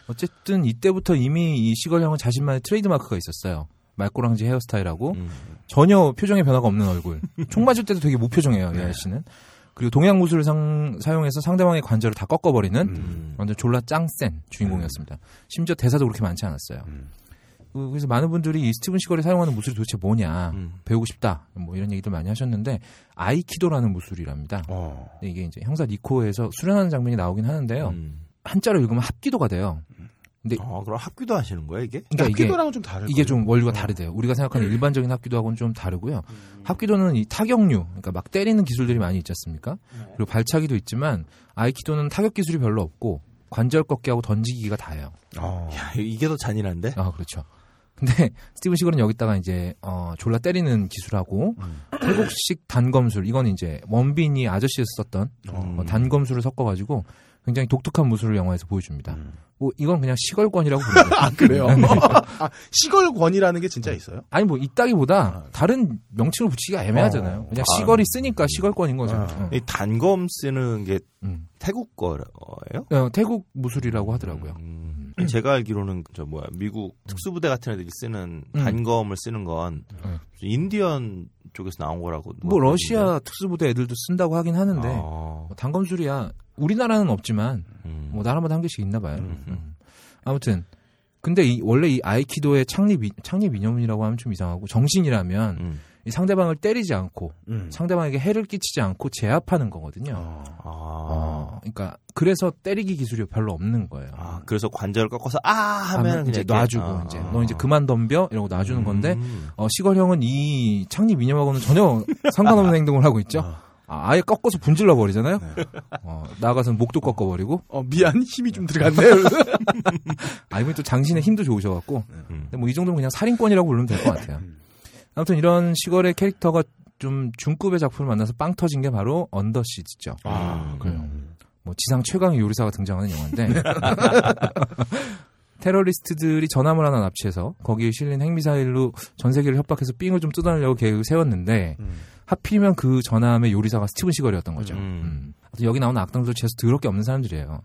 어쨌든 이때부터 이미 이 시걸형은 자신만의 트레이드마크가 있었어요. 말꼬랑지 헤어스타일하고 음. 전혀 표정의 변화가 없는 얼굴. 총 맞을 때도 되게 무표정해요, 이 아저씨는. 그리고 동양 무술을 상- 사용해서 상대방의 관절을 다 꺾어버리는 음. 완전 졸라 짱센 주인공이었습니다. 심지어 대사도 그렇게 많지 않았어요. 그- 그래서 많은 분들이 이 스티븐 시걸이 사용하는 무술이 도대체 뭐냐 음. 배우고 싶다 뭐 이런 얘기들 많이 하셨는데 아이키도라는 무술이랍니다. 어. 근데 이게 이제 형사 니코에서 수련하는 장면이 나오긴 하는데요. 음. 한자로 읽으면 합기도가 돼요. 근데 어, 그럼 학교도 하시는 거야 이게? 그러니까 이게 학기도랑은 좀 다를 이게 거예요. 좀 원류가 다르대요. 우리가 생각하는 일반적인 합기도하고는 좀 다르고요. 합기도는 이 타격류, 그러니까 막 때리는 기술들이 많이 있지 않습니까? 그리고 발차기도 있지만 아이키도는 타격 기술이 별로 없고 관절 꺾기하고 던지기가 다예요. 어. 야, 이게 더 잔인한데? 아 그렇죠. 근데 스티븐 시걸은 여기다가 이제 어 졸라 때리는 기술하고 태국식 단검술 이건 이제 원빈이 아저씨에서 썼던 음. 어, 단검술을 섞어가지고 굉장히 독특한 무술을 영화에서 보여줍니다. 뭐 이건 그냥 시걸권이라고 부르죠. 아, 그래요? 아, 시걸권이라는 게 진짜 있어요? 아니 뭐 있다기보다 다른 명칭을 붙이기가 애매하잖아요. 그냥 시걸이 쓰니까 시걸권인 거죠. 아. 어. 이 단검 쓰는 게 음. 태국 거예요? 어, 태국 무술이라고 하더라고요. 음. 제가 알기로는 저 뭐야 미국 특수부대 같은 애들이 쓰는 음. 단검을 쓰는 건 음. 인디언 쪽에서 나온 거라고. 뭐 러시아 특수부대 애들도 쓴다고 하긴 하는데 어. 뭐 단검술이야 우리나라는 없지만 음. 뭐 나라마다 한 개씩 있나 봐요. 음. 아무튼 근데 이 원래 이 아이키도의 창립 이- 창립 이념이라고 하면 좀 이상하고 정신이라면 음. 이 상대방을 때리지 않고 음. 상대방에게 해를 끼치지 않고 제압하는 거거든요. 어. 아. 어, 그러니까 그래서 때리기 기술이 별로 없는 거예요. 아, 그래서 관절을 꺾어서 아 하면 하면 이제 놔주고 아. 이제 너 이제 그만 덤벼 이러고 놔주는 건데 음. 어, 시걸형은 이 창립 이념하고는 전혀 상관없는 행동을 하고 있죠. 아, 아예 꺾어서 분질러 버리잖아요. 어, 나가서는 목도 꺾어 버리고 어, 미안, 힘이 좀 들어갔네요. 아 이분이 또 장신의 힘도 좋으셔갖고 음. 근데 뭐 이 정도면 그냥 살인권이라고 부르면 될 것 같아요. 아무튼 이런 시걸의 캐릭터가 좀 중급의 작품을 만나서 빵 터진 게 바로 언더시즈죠. 아, 그래요. 뭐 지상 최강의 요리사가 등장하는 영화인데 테러리스트들이 전함을 하나 납치해서 거기에 실린 핵미사일로 전 세계를 협박해서 삥을 좀 뜯어내려고 계획을 세웠는데 하필이면 그 전함의 요리사가 스티븐 시걸이었던 거죠. 음. 음. 여기 나오는 악당들도 재수 더럽게 없는 사람들이에요.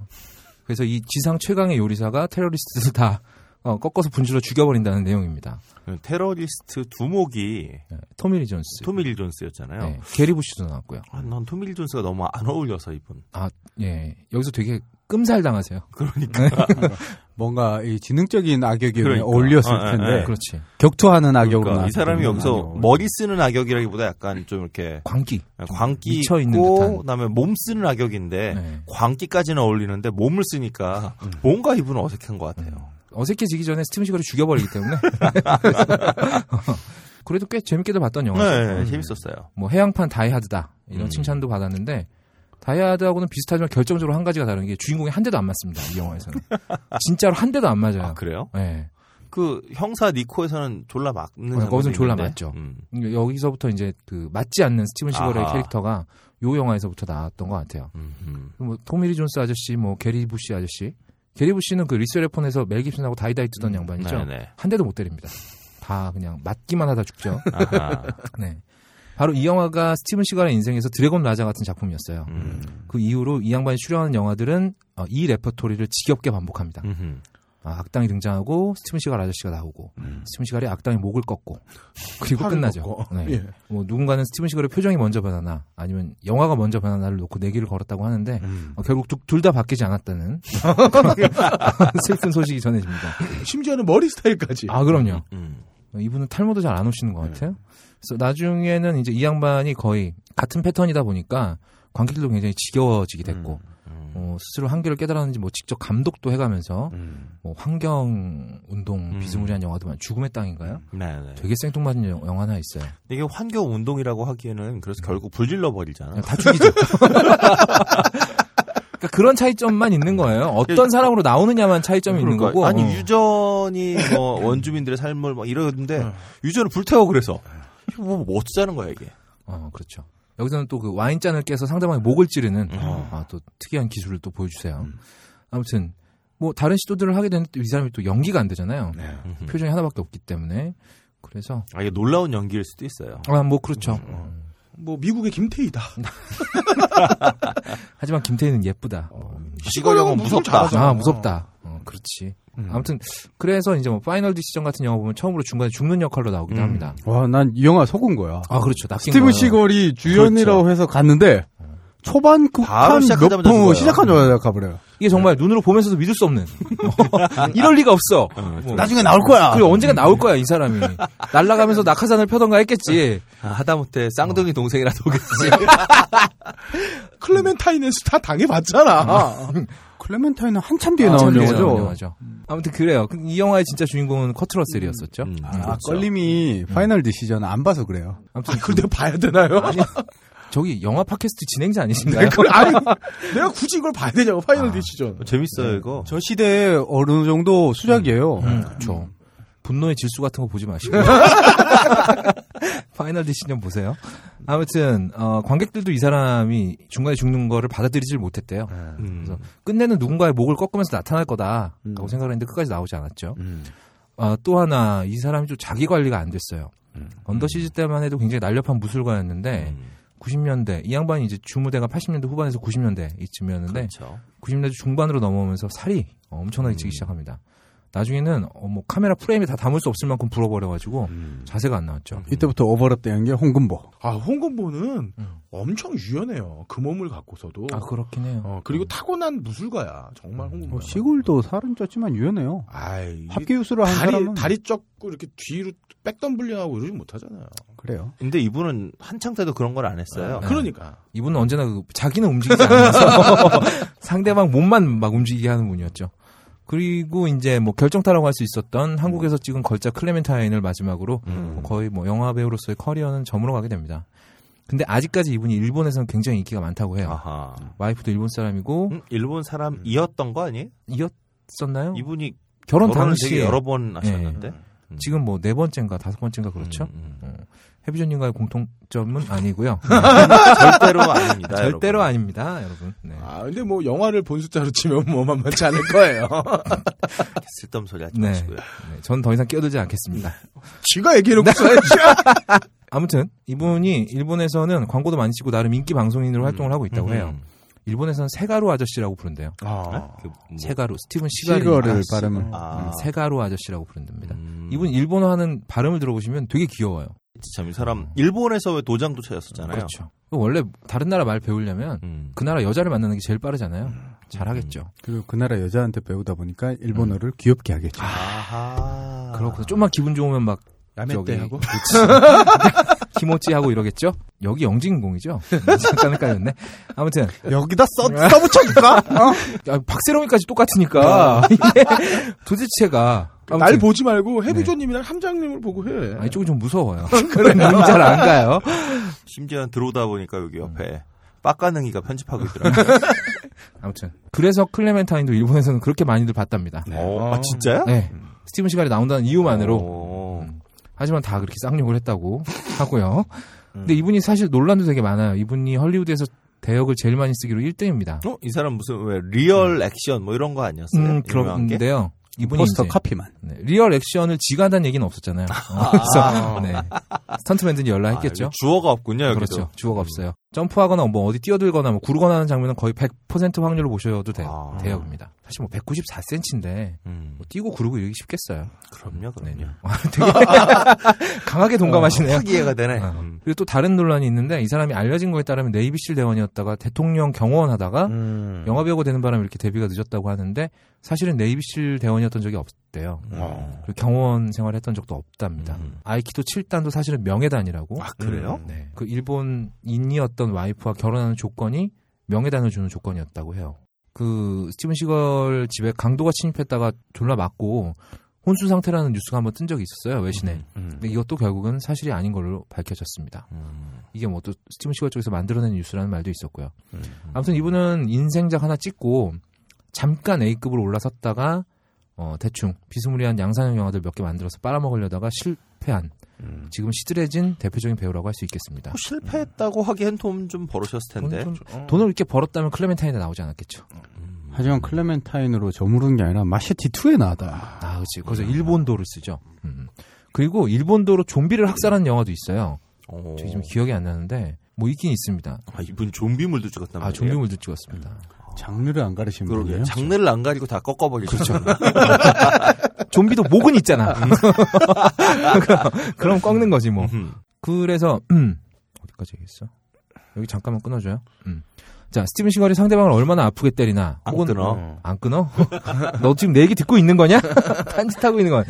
그래서 이 지상 최강의 요리사가 테러리스트들 다 어, 꺾어서 분질러 죽여버린다는 내용입니다. 그 테러리스트 두목이 네, 토미 리 존스. 토미 리 존스였잖아요. 네, 게리 부시도 나왔고요. 아, 난 토미 리 존스가 너무 안 어울려서 이분. 아, 예. 여기서 되게 끔살 당하세요. 그러니까 뭔가 이 지능적인 악역이 그러니까. 어울렸을 어, 어, 텐데 어, 그렇지. 격투하는 악역으로 그러니까 이 사람이. 여기서 악역으로. 머리 쓰는 악역이라기보다 약간 좀 이렇게 광기. 광기 미쳐 있는 듯한. 그다음에 몸 쓰는 악역인데 네. 광기까지는 어울리는데 몸을 쓰니까 뭔가 이분은 어색한 것 같아요. 어색해지기 전에 스티븐 시거를 죽여버리기 때문에. 그래도 꽤 재밌게도 봤던 영화죠. 네, 음. 재밌었어요. 뭐 해양판 다이하드다 이런 음. 칭찬도 받았는데 다이하드하고는 비슷하지만 결정적으로 한 가지가 다른 게 주인공이 한 대도 안 맞습니다. 이 영화에서는 진짜로 한 대도 안 맞아요. 아 그래요? 네. 그 형사 니코에서는 졸라 맞는 어, 거기서는 장면이 졸라. 맞죠. 음. 여기서부터 이제 그 맞지 않는 스티븐 시걸의. 캐릭터가 요 영화에서부터 나왔던 것 같아요. 음, 음. 뭐 토미리 존스 아저씨, 뭐 게리 부시 아저씨. 게리 부시는 그 Lethal Weapon에서 멜 깁슨하고 다이다이 뜨던 양반이죠. 네네. 한 대도 못 때립니다. 다 그냥 맞기만 하다 죽죠. 네. 바로 이 영화가 스티븐 시걸의 인생에서 드래곤 라자 같은 작품이었어요. 음. 그 이후로 이 양반이 출연하는 영화들은 어, 이 레퍼토리를 지겹게 반복합니다. 음흠. 아, 악당이 등장하고 스티븐 시갈 아저씨가 나오고 음. 스티븐 시갈이 악당의 목을 꺾고 그리고 끝나죠. 꺾고. 네. 예. 뭐 누군가는 스티븐 시갈의 표정이 먼저 변하나 아니면 영화가 먼저 변하나를 놓고 내기를 걸었다고 하는데 음. 어, 결국 둘 다 바뀌지 않았다는 슬픈 소식이 전해집니다. 심지어는 머리 스타일까지. 아 그럼요. 음. 이분은 탈모도 잘 안 오시는 것 같아요. 그래서 나중에는 이제 이 양반이 거의 같은 패턴이다 보니까 관객들도 굉장히 지겨워지게 됐고 음. 어, 스스로 한계를 깨달았는지 뭐 직접 감독도 해가면서 음. 뭐 환경 운동 음. 비스무리한 영화도 많 죽음의 땅인가요? 네네. 되게 생뚱맞은 영- 영화 하나 있어요. 이게 환경 운동이라고 하기에는 그래서 결국 불질러 버리잖아. 다 죽이죠. 그러니까 그런 차이점만 있는 거예요. 어떤 사람으로 나오느냐만 차이점이 있는 그러니까 거고. 아니 어. 유전이 뭐 원주민들의 삶을 막 이러는데 유전을 불태워 그래서 이거 뭐 어쩌자는 거야 이게. 어, 그렇죠. 여기서는 또 그 와인잔을 깨서 상대방의 목을 찌르는 음. 아, 또 특이한 기술을 또 보여주세요. 아무튼 뭐 다른 시도들을 하게 되는데 이 사람이 또 연기가 안 되잖아요. 음흠. 표정이 하나밖에 없기 때문에 그래서 아 이게 놀라운 연기일 수도 있어요. 아 뭐 그렇죠. 뭐 미국의 김태희다. 하지만 김태희는 예쁘다. 뭐. 시걸 형은 무섭다. 아 무섭다. 어, 그렇지. 음. 아무튼 그래서 이제 뭐 Final Decision 같은 영화 보면 처음으로 중간에 죽는 역할로 나오기도 음. 합니다. 와, 난 이 영화 속은 거야. 아 그렇죠. 스티븐. 시걸이 주연이라고 해서 갔는데 초반 극한 시작하자마자 몇번 죽어요. 시작하자마자 가버려요. 이게 정말 눈으로 보면서도 믿을 수 없는 이럴 리가 없어. 뭐, 나중에 나올 거야. 그리고 언젠가 나올 거야 이 사람이 날아가면서 낙하산을 펴던가 했겠지. 아, 하다못해 쌍둥이 동생이라도 오겠지. 클레멘타인에서 다 당해봤잖아. 클레멘타인은 한참 뒤에 아, 나온 뒤에 영화죠. 영화죠. 아무튼 그래요. 이 영화의 진짜 주인공은 커트 러셀이었었죠. 음. 아, 껄림이 파이널 디시전 안 봐서 그래요. 아무튼 아, 근데 봐야 되나요? 아니, 저기 영화 팟캐스트 진행자 아니신가요? 그, 아니, 내가 굳이 이걸 봐야 되냐고, 파이널 디시전. 재밌어요 이거. 저 시대에 어느 정도 수작이에요. 음, 그렇죠. 분노의 질수 같은 거 보지 마시고 파이널 디시전 보세요. 아무튼 어, 관객들도 이 사람이 중간에 죽는 거를 받아들이질 못했대요. 음. 그래서 끝내는 누군가의 목을 꺾으면서 나타날 거다라고 음. 생각을 했는데 끝까지 나오지 않았죠. 음. 어, 또 하나 이 사람이 좀 자기 관리가 안 됐어요. 언더시즈 때만 해도 굉장히 날렵한 무술가였는데 음. 90년대 이 양반이 이제 주무대가 80년대 후반에서 90년대 이쯤이었는데 그렇죠. 90년대 중반으로 넘어오면서 살이 엄청나게 찌기 시작합니다. 나중에는 어, 뭐 카메라 프레임에 다 담을 수 없을 만큼 불어버려가지고 음. 자세가 안 나왔죠. 이때부터 오버랩된 게 홍금보. 아, 홍건보는 음. 엄청 유연해요. 그 몸을 갖고서도. 아 그렇긴 해요. 어, 그리고 타고난 무술가야. 정말 홍건보. 어, 시골도 살은 쪘지만 유연해요. 아이. 합기우수를 한 다리, 사람은 다리 쩍고 이렇게 뒤로 백덤블링하고 이러지 못하잖아요. 그래요. 근데 이분은 한창 때도 그런 걸 안 했어요. 네. 그러니까. 이분은 언제나 그 자기는 움직이지 않으면서 상대방 몸만 막 움직이게 하는 분이었죠. 그리고 이제 뭐 결정타라고 할 수 있었던 한국에서 찍은 걸작 클레멘타인을 마지막으로 음. 거의 뭐 영화 배우로서의 커리어는 저물어 가게 됩니다. 근데 아직까지 이분이 일본에서는 굉장히 인기가 많다고 해요. 아하. 와이프도 일본 사람이고 음, 일본 사람이었던 거 아니에요? 이었었나요? 이분이 결혼 당시에 여러 번 하셨는데. 음. 지금 뭐 네 번째인가 다섯 번째인가 그렇죠. 음, 음. 해비전님과의 공통점은 아니고요. 절대로 아닙니다. 절대로 여러분. 아닙니다, 여러분. 네. 아, 근데 뭐 영화를 본 숫자로 치면 뭐 만만치 않을 거예요. 쓸데없는 소리 하지 네. 마시고요. 네, 전더 이상 끼어들지 않겠습니다. 지가 얘기해놓고 써야지. 아무튼 이분이 일본에서는 광고도 많이 찍고 나름 인기 방송인으로 활동을 하고 있다고 음. 해요. 일본에서는 세가루 아저씨라고 부른대요. 아. 그 뭐- 세가루 스티븐 아, 발음을. 아. 세가루 아저씨라고 부른답니다. 음. 이분 일본어 하는 발음을 들어보시면 되게 귀여워요. 참 이 사람 일본에서 왜 도장도 찾았었잖아요. 그렇죠. 원래 다른 나라 말 배우려면 음. 그 나라 여자를 만나는 게 제일 빠르잖아요. 잘하겠죠. 그리고 그 나라 여자한테 배우다 보니까 일본어를 귀엽게 하겠죠. 아하. 그렇고 좀만 기분 좋으면 막 야매떼 하고. 키모찌 하고 이러겠죠. 여기 영진공이죠. 잠깐 헷갈렸네. 아무튼 여기다 써, 써붙여줄까? 어? 아, 박세롬이까지 똑같으니까 이게 도대체가 아무튼, 날 보지 말고 해비조님이랑 함장님을 보고 해. 아, 이쪽은 좀 무서워요. 그래 눈이 잘안 가요. 심지어 들어오다 보니까 여기 옆에 빡가능이가 편집하고 있더라고요. 아무튼 그래서 클레멘타인도 일본에서는 그렇게 많이들 봤답니다. 어, 아, 진짜요? 네. 스티븐 시갈이 나온다는 이유만으로 오. 음. 하지만 다 그렇게 쌍욕을 했다고 하고요. 근데 이분이 사실 논란도 되게 많아요. 이분이 헐리우드에서 대역을 제일 많이 쓰기로 1등입니다. 어? 이 사람 무슨 왜 리얼 액션 뭐 이런 거 아니었어요? 음? 그런데요. 이분이 포스터 이제 카피만. 네, 리얼 액션을 지가 한다는 얘기는 없었잖아요. 어, 그래서 네. 스턴트맨들이 연락했겠죠. 아, 주어가 없군요, 여기도. 그렇죠. 주어가 없어요. 점프하거나 뭐 어디 뛰어들거나 뭐 구르거나 하는 장면은 거의 100% 확률로 보셔도 돼요. 아. 대역입니다. 사실 뭐 194cm인데 음, 뭐 뛰고 구르고 이러기 쉽겠어요. 그럼요, 네. 그럼요. 아, 되게 강하게 동감하시네요. 확 이해가 되네. 어. 음. 그리고 또 다른 논란이 있는데 이 사람이 알려진 거에 따르면 네이비실 대원이었다가 대통령 경호원 하다가 음. 영화 배우가 되는 바람에 이렇게 데뷔가 늦었다고 하는데 사실은 네이비실 대원이었던 적이 없대요. 어. 그리고 경호원 생활했던 적도 없답니다. 음. 아이키도 7단도 사실은 명예단이라고. 아, 그래요? 네. 그 일본 인이었 던 와이프와 결혼하는 조건이 명예단을 주는 조건이었다고 해요. 그 스티븐 시걸 집에 강도가 침입했다가 졸라 맞고 혼수 상태라는 뉴스가 한번 뜬 적이 있었어요 외신에. 음. 근데 이것도 결국은 사실이 아닌 걸로 밝혀졌습니다. 음. 이게 뭐 또 스티븐 시걸 쪽에서 만들어낸 뉴스라는 말도 있었고요. 음. 아무튼 이분은 인생작 하나 찍고 잠깐 A급으로 올라섰다가 어, 대충 비스무리한 양산형 영화들 몇 개 만들어서 빨아먹으려다가 실패한 음. 지금 시들해진 대표적인 배우라고 할 수 있겠습니다. 뭐 실패했다고 하기엔 돈 좀 벌으셨을 텐데. 돈, 돈, 돈을 이렇게 벌었다면 클레멘타인에 나오지 않았겠죠. 음. 하지만 클레멘타인으로 저무르는 게 아니라 마셰티 2에 나왔다. 아, 그렇지. 거기서 일본도를 쓰죠. 음. 그리고 일본도로 좀비를 학살하는 영화도 있어요. 오. 저기 좀 기억이 안 나는데 뭐 있긴 있습니다. 아, 이분 좀비물도 찍었단 아, 말이에요. 좀비물도 찍었습니다. 장르를 안 가르신 그러게. 분이에요. 장르를 안 가리고 다 꺾어버리죠. 그렇죠. 좀비도 목은 있잖아. 그럼, 그럼 꺾는 거지 뭐. 음. 그래서 음, 어디까지 얘기했어? 여기 잠깐만 끊어줘요. 음. 자, 스티븐 시걸이 상대방을 얼마나 아프게 때리나. 안 끊어. 안 끊어? 너 지금 내 얘기 듣고 있는 거냐? 딴짓하고 있는 거야.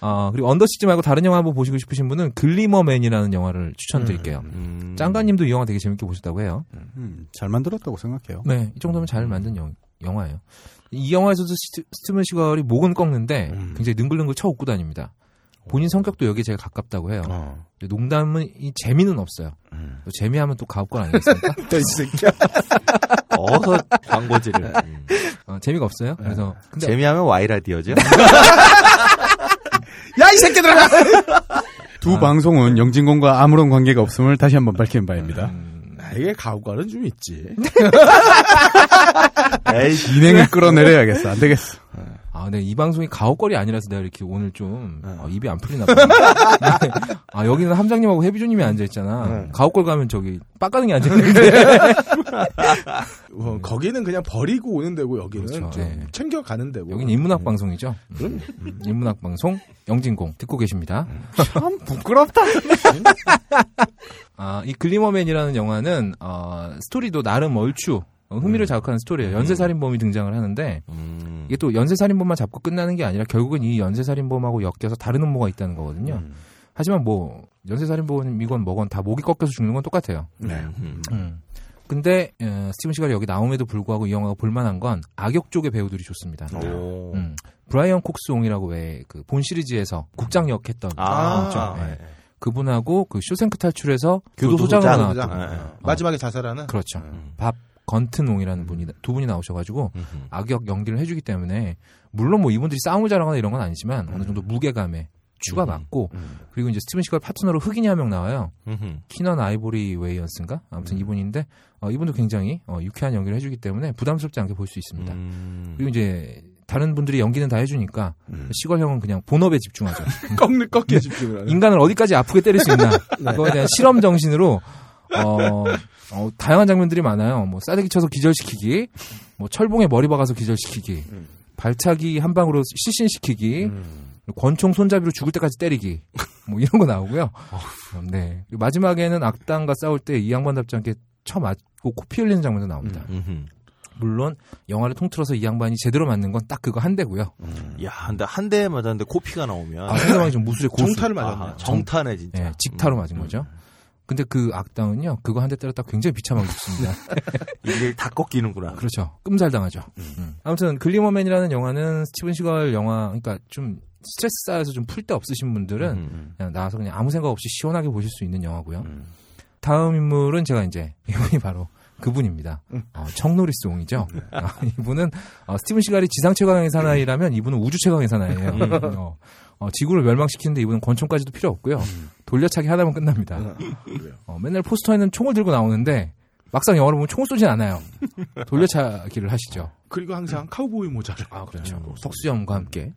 아, 그리고 언더시즈 말고 다른 영화 한번 보시고 싶으신 분은 글리머맨이라는 영화를 추천드릴게요. 음. 짱가님도 이 영화 되게 재밌게 보셨다고 해요. 음, 잘 만들었다고 생각해요. 네, 이 정도면 잘 만든 영, 영화예요. 이 영화에서도 스티, 스티븐 시걸이 목은 꺾는데 음. 굉장히 능글능글 쳐 웃고 다닙니다. 본인 성격도 여기에 제일 가깝다고 해요. 어. 농담은 이 재미는 없어요. 음. 또 재미하면 또 가옥권 아니겠습니까? 이 새끼야. 어서 광고지를. 음. 어, 재미가 없어요. 그래서 근데 재미하면 와이라디오죠. 야, 이 새끼들아! 두 방송은 영진공과 아무런 관계가 없음을 다시 한번 밝힌 바입니다. 음, 아, 이게 가오가는 좀 있지. 에이, 진행을 끌어내려야겠어. 안 되겠어. 아, 네, 이 방송이 가옥거리 아니라서 내가 이렇게 오늘 좀 네. 어, 입이 안 풀리나 봐. 아, 여기는 함장님하고 해비조님이 앉아 있잖아. 네. 가옥걸 가면 저기 빡가능이 앉아 있는데. 어, 거기는 그냥 버리고 오는 데고, 여기는 그렇죠. 좀 네. 챙겨가는 데고. 여기는 인문학 방송이죠. 음, 인문학 방송 영진공 듣고 계십니다. 참 부끄럽다. 아, 이 글리머맨이라는 영화는 어, 스토리도 나름 얼추 어, 흥미를 자극하는 스토리예요. 연쇄살인범이 등장을 하는데 음. 이게 또 연쇄살인범만 잡고 끝나는 게 아니라 결국은 이 연쇄살인범하고 엮여서 다른 음모가 있다는 거거든요. 음. 하지만 뭐 연쇄살인범이건 뭐건 다 목이 꺾여서 죽는 건 똑같아요. 네. 음. 음. 근데 어, 스티븐 시갈이 여기 나옴에도 불구하고 이 영화가 볼만한 건 악역 쪽의 배우들이 좋습니다. 오. 음. 브라이언 콕스옹이라고 왜 그 본 시리즈에서 국장 역했던 아, 있죠. 네. 네. 그분하고 그 쇼생크 탈출에서 교도소장으로 교도소장. 나왔던 네. 마지막에 자살하는? 그렇죠. 음. 밥 건튼옹이라는 분이 두 분이 나오셔가지고 음. 악역 연기를 해주기 때문에 물론 뭐 이분들이 싸움을 잘하거나 이런 건 아니지만 어느 정도 무게감에 추가 음. 맞고 음. 그리고 이제 스티븐 시걸 파트너로 흑인이 한 명 나와요. 음. 키넌 아이보리 웨이언스인가 아무튼 이분인데 어, 이분도 굉장히 어, 유쾌한 연기를 해주기 때문에 부담스럽지 않게 볼 수 있습니다. 음. 그리고 이제 다른 분들이 연기는 다 해주니까 음. 시걸 형은 그냥 본업에 집중하죠. 꺾는 꺾게 집중을 하는. 인간을 어디까지 아프게 때릴 수 있나 그거에 대한 실험 정신으로 어, 어, 다양한 장면들이 많아요. 뭐 싸대기 쳐서 기절시키기, 뭐 철봉에 머리 박아서 기절시키기, 발차기 한 방으로 실신시키기, 음. 권총 손잡이로 죽을 때까지 때리기, 뭐 이런 거 나오고요. 네. 그리고 마지막에는 악당과 싸울 때 이 양반 답지 않게 쳐 맞고 코피 흘리는 장면도 나옵니다. 음. 물론 영화를 통틀어서 이 양반이 제대로 맞는 건 딱 그거 한 대고요. 야, 근데 한대 맞았는데 코피가 나오면 아, 상대방이 좀 무술의 고수. 정타를 맞았네. 아하, 정타네 진짜. 예, 직타로 맞은 거죠. 근데 그 악당은요, 그거 한 대 때렸다 굉장히 비참하게 죽습니다. 이게 다 꺾이는구나. 그렇죠. 끔살 당하죠. 음. 아무튼 글리머맨이라는 영화는 스티븐 시갈 영화, 그러니까 좀 스트레스 쌓여서 좀 풀 데 없으신 분들은 음, 그냥 나와서 그냥 아무 생각 없이 시원하게 보실 수 있는 영화고요. 음. 다음 인물은 제가 이제 이분이 바로 그분입니다. 어, 청노리스 옹이죠. 아, 이분은 어, 스티븐 시갈이 지상 최강의 사나이라면 이분은 우주 최강의 사나이예요. 어, 어, 지구를 멸망시키는데 이분은 권총까지도 필요 없고요. 돌려차기 하나면 끝납니다. 어, 맨날 포스터에는 총을 들고 나오는데 막상 영화를 보면 총을 쏘진 않아요. 돌려차기를 하시죠. 그리고 항상 카우보이 모자를. 아, 그렇죠. 석수염과 함께.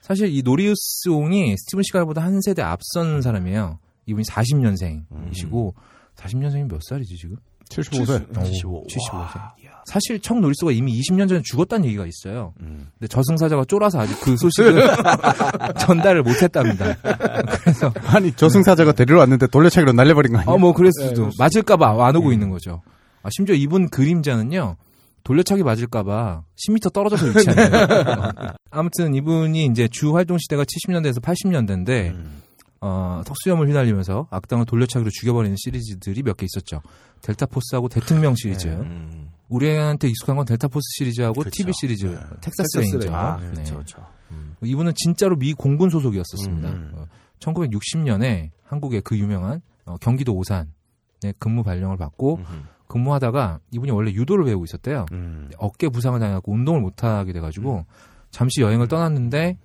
사실 이 노리우스 옹이 스티븐 시갈보다 한 세대 앞선 사람이에요. 이분이 40년생이시고 40년생이 몇 살이지 지금? 75세. 75. 75세. 사실 청 노리스가 이미 20년 전에 죽었다는 얘기가 있어요. 음. 근데 저승사자가 쫄아서 아직 그 소식을 전달을 못했답니다. 그래서 아니 저승사자가 데리러 왔는데 돌려차기로 날려버린 거 아니야? 어뭐 그랬을 수도 맞을까봐 안 오고 있는 거죠. 아, 심지어 이분 그림자는요 돌려차기 맞을까봐 10m 떨어져서 위치한대요. 아무튼 이분이 이제 주 활동 시대가 70년대에서 80년대인데 어, 턱수염을 휘날리면서 악당을 돌려차기로 죽여버리는 시리즈들이 몇 개 있었죠. 델타포스하고 대통령 시리즈. 음. 우리한테 익숙한 건 델타포스 시리즈하고 그렇죠. TV 시리즈 네. 텍사스 텍사스 레인저. 아, 네. 그렇죠, 그렇죠. 음. 이분은 진짜로 미 공군 소속이었었습니다. 음. 어, 1960년에 한국의 그 유명한 어, 경기도 오산에 근무 발령을 받고 음. 근무하다가 이분이 원래 유도를 배우고 있었대요. 음. 어깨 부상을 당해갖고 운동을 못하게 돼가지고 잠시 여행을 떠났는데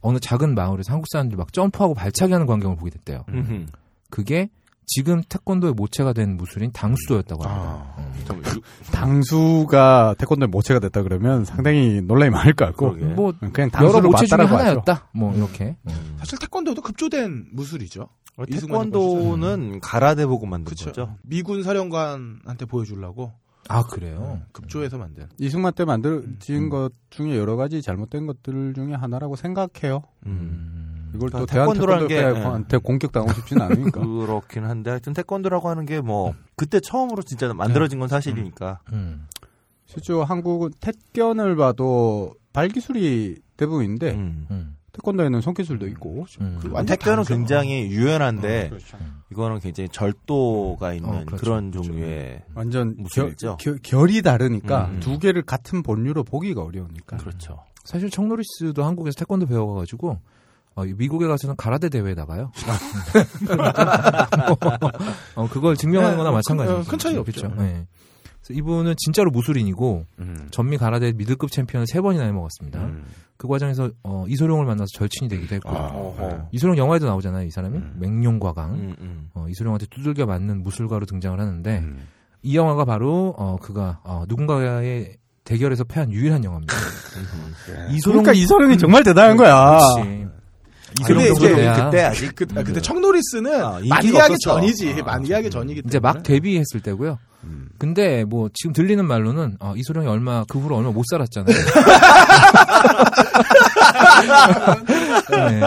어느 작은 마을에서 한국 사람들이 막 점프하고 발차기 하는 광경을 보게 됐대요. 음. 그게 지금 태권도의 모체가 된 무술인 당수도였다고 합니다. 아, 음. 당수가 태권도에 모체가 됐다 그러면 상당히 논란이 많을 것 같고 그러게. 뭐 그냥 여러 당수를 모체 중에 맞다라고 하죠. 하나였다. 뭐 이렇게. 음. 사실 태권도도 급조된 무술이죠. 어, 태권도는 가라데 보고 만든 그렇죠. 거죠. 미군 사령관한테 보여주려고 아 그래요. 급조해서 만든. 이승만 때 만들어진 음. 것 중에 여러 가지 잘못된 것들 중에 하나라고 생각해요. 음. 음. 이걸 또 아, 대한 태권도라는 게, 태권도한테 공격당하고 싶지는 않으니까. 그렇긴 한데 하여튼 태권도라고 하는 게 뭐 그때 처음으로 진짜 만들어진 건 사실이니까. 음. 실제로 한국은 태권을 봐도 발기술이 대부분인데 음. 음. 태권도에는 손기술도 있고 음. 그 아, 완전 태권은 다르죠. 굉장히 유연한데 어, 그렇죠. 이거는 굉장히 절도가 있는 어, 그렇죠. 그런 종류의 완전 결, 무술이죠. 결, 결 이 다르니까 음. 두 개를 같은 본류로 보기가 어려우니까. 그렇죠. 사실 청노리스도 한국에서 태권도 배워가지고 어, 미국에 가서는 가라데 대회에 나가요. 어, 그걸 증명하는 거나 네, 마찬가지죠. 큰- 큰 차이 없죠. 그렇죠. 네. 이분은 진짜로 무술인이고 음. 전미 가라데 미들급 챔피언을 세 번이나 해먹었습니다. 음. 그 과정에서 어, 이소룡을 만나서 절친이 되기도 했고 아, 어허. 이소룡 영화에도 나오잖아요. 이 사람이 음. 맹룡과강 음, 음. 어, 이소룡한테 두들겨 맞는 무술가로 등장을 하는데 음. 이 영화가 바로 어, 그가 어, 누군가의 대결에서 패한 유일한 영화입니다. 음. 이소룡 그러니까 이선웅이 정말 대단한 거야. 그렇지. 근데 이소룡 이제 그때 아직 그, 아, 근데 청노리스는 아, 만기하기. 전이지. 아, 만기하기 전이기 때문에. 이제 막 데뷔했을 때고요. 음. 근데 뭐 지금 들리는 말로는 어, 이소룡이 얼마 그 후로 얼마 못 살았잖아요. 네.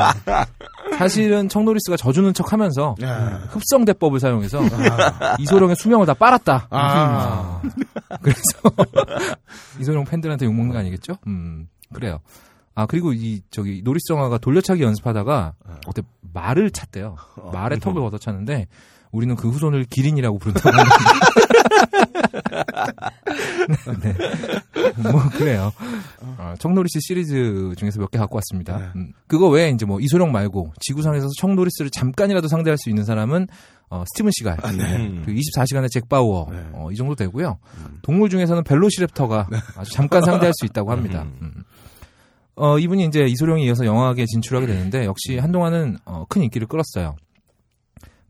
사실은 청노리스가 져주는 척하면서 야. 흡성 대법을 사용해서 이소룡의 수명을 다 빨았다. 아. 그래서 이소룡 팬들한테 욕 먹는 거 아니겠죠? 음 그래요. 아 그리고 이 저기 노리스 영화가 돌려차기 연습하다가 어때 말을 찼대요. 말의 턱을 걷어찼는데 우리는 그 후손을 기린이라고 부른다고. 네. 뭐 그래요. 어, 청노리스 시리즈 중에서 몇 개 갖고 왔습니다. 음, 그거 외에 이제 뭐 이소룡 말고 지구상에서 청노리스를 잠깐이라도 상대할 수 있는 사람은 어, 스티븐 시갈, 음. 그리고 24시간의 잭 바우어 어, 이 정도 되고요. 동물 중에서는 벨로시랩터가 아주 잠깐 상대할 수 있다고 합니다. 음. 어, 이분이 이제 이소룡에 이어서 영화계에 진출하게 되는데 역시 한동안은 어, 큰 인기를 끌었어요.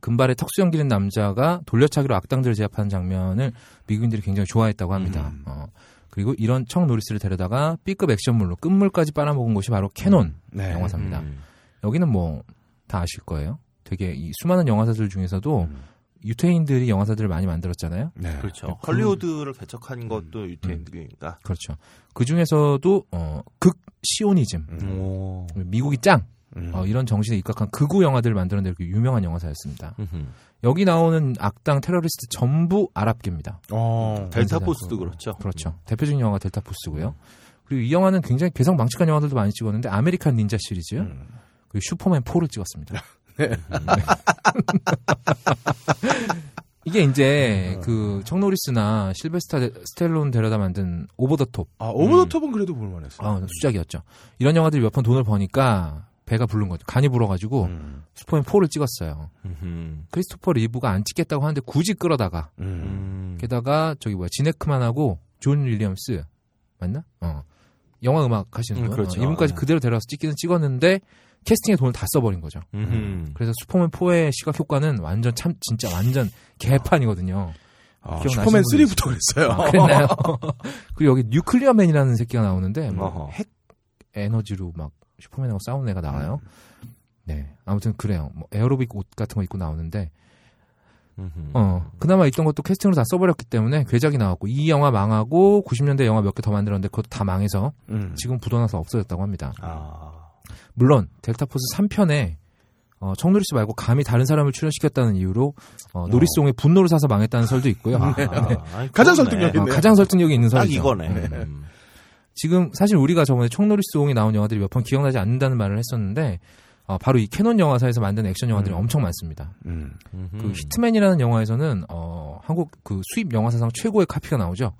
금발에 턱수염 기른 남자가 돌려차기로 악당들을 제압하는 장면을 미국인들이 굉장히 좋아했다고 합니다. 어, 그리고 이런 청 노리스를 데려다가 B급 액션물로 끝물까지 빨아먹은 곳이 바로 캐논 네. 영화사입니다. 음. 여기는 뭐 다 아실 거예요. 되게 이 수많은 영화사들 중에서도 음. 유태인들이 영화사들을 많이 만들었잖아요. 네. 그렇죠. 헐리우드를 개척한 것도 유태인들이니까. 그렇죠. 그 중에서도 어, 극 시오니즘, 오. 미국이 짱 음. 어, 이런 정신에 입각한 극우 영화들을 만들어낸 그 유명한 영화사였습니다. 음흠. 여기 나오는 악당 테러리스트 전부 아랍계입니다. 어. 델타 그- 포스도 그렇죠. 그렇죠. 대표적인 영화가 델타 포스고요. 그리고 이 영화는 굉장히 괴상 망측한 영화들도 많이 찍었는데 아메리칸 닌자 시리즈 음. 그리고 슈퍼맨 4를 찍었습니다. 네. 이게 이제 그 척노리스나 실베스타 데- 스텔론 데려다 만든 오버 더 톱 아, 오버 더 톱은 그래도 볼만했어. 아, 수작이었죠. 이런 영화들이 몇 번 돈을 버니까 배가 부른 거죠. 간이 불어가지고 음. 슈퍼맨 4를 찍었어요. 음흠. 크리스토퍼 리브가 안 찍겠다고 하는데 굳이 끌어다가 음. 음. 게다가 저기 뭐야 지네크만하고 존 윌리엄스 맞나? 어 영화 음악 하시는 음, 분 그렇죠. 어, 이분까지 아. 그대로 데려와서 찍기는 찍었는데 캐스팅에 돈을 다 써버린 거죠. 음흠. 그래서 슈퍼맨 4의 시각 효과는 완전 참 진짜 완전 개판이거든요. 아, 슈퍼맨 분이 3부터 그랬어요. 아, 그랬나요? 그리고 여기 뉴클리어맨이라는 새끼가 나오는데 뭐. 핵 에너지로 막 슈퍼맨하고 싸우는 애가 나와요. 네 아무튼 그래요. 뭐 에어로빅 옷 같은 거 입고 나오는데. 어, 그나마 있던 것도 캐스팅으로 다 써버렸기 때문에 괴작이 나왔고, 이 영화 망하고, 90년대 영화 몇 개 더 만들었는데, 그것도 다 망해서, 음. 지금 부도나서 없어졌다고 합니다. 아. 물론, Delta Force 3편에, 어, 척 노리스 말고 감히 다른 사람을 출연시켰다는 이유로, 어, 노리스 옹의 분노를 사서 망했다는 설도 있고요. 아, 네. 아니, 가장 그렇네. 설득력이 어. 가장 설득력이 있는 딱 설이죠. 이거네. 네. 음. 지금, 사실 우리가 저번에 척 노리스 옹이 나온 영화들이 몇 번 기억나지 않는다는 말을 했었는데, 어, 바로 이 캐논 영화사에서 만든 액션 영화들이 음. 엄청 많습니다. 음. 그 Hitman이라는 영화에서는 어, 한국 그 수입 영화 사상 최고의 카피가 나오죠.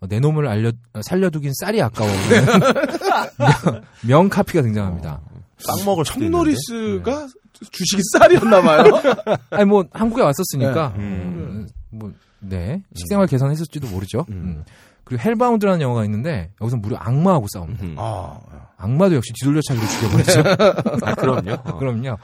어, 내 놈을 알려 어, 살려두긴 쌀이 아까워. 명, 명 카피가 등장합니다. 빵 먹을. 척 노리스가 주식이 쌀이었나 봐요. 아니 뭐 한국에 왔었으니까 네. 음, 뭐 네. 식생활 개선했을지도 모르죠. 음. 음. 그리고 Hellbound라는 영화가 있는데 여기서 무려 악마하고 싸웁니다. 음흠. 아. 악마도 역시 뒤돌려차기로 죽여버리죠. 아, 그럼요. 어. 그럼요.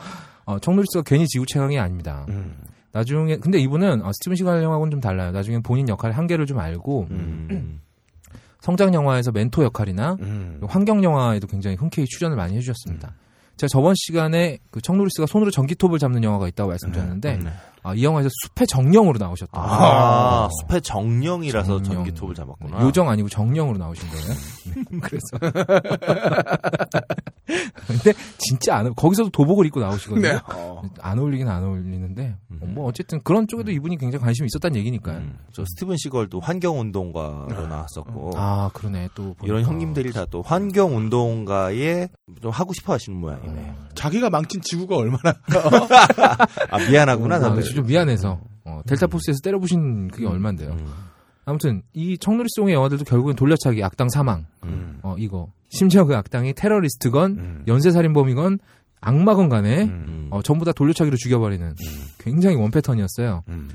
어, 척 노리스가 괜히 지구 최강이 아닙니다. 음. 나중에 근데 이분은 어, 스티븐 시걸 영화하고는 좀 달라요. 나중에 본인 역할의 한계를 좀 알고 음. 성장 영화에서 멘토 역할이나 음. 환경 영화에도 굉장히 흔쾌히 출연을 많이 해주셨습니다. 제가 저번 시간에 그 청노리스가 손으로 전기톱을 잡는 영화가 있다고 말씀드렸는데 네. 아, 이 영화에서 숲의 정령으로 나오셨다. 아, 숲의 정령이라서 정령. 전기톱을 잡았구나. 요정 아니고 정령으로 나오신 거예요. 네, 그래서 근데 진짜 안 어울- 거기서도 도복을 입고 나오시거든요. 네. 어. 안 어울리긴 안 어울리는데 어, 뭐 어쨌든 그런 쪽에도 이분이 굉장히 관심이 있었다는 얘기니까요. 음. 저 스티븐 시걸도 환경 운동가로 나왔었고. 아 그러네 또 이런 보니까. 형님들이 다 또 환경 운동가에 좀 하고 싶어 하시는 모양이네. 자기가 망친 지구가 얼마나 아, 미안하구나, 아, 다들. 그렇죠. 좀 미안해서 어, 델타 포스에서 때려부신 그게 얼만데요. 음. 아무튼 이 청누리송의 영화들도 결국엔 돌려차기, 악당 사망, 음. 어 이거 심지어 그 악당이 테러리스트건 음. 연쇄살인범이건 악마건 간에 음. 어, 전부 다 돌려차기로 죽여버리는 굉장히 one pattern이었어요. 음.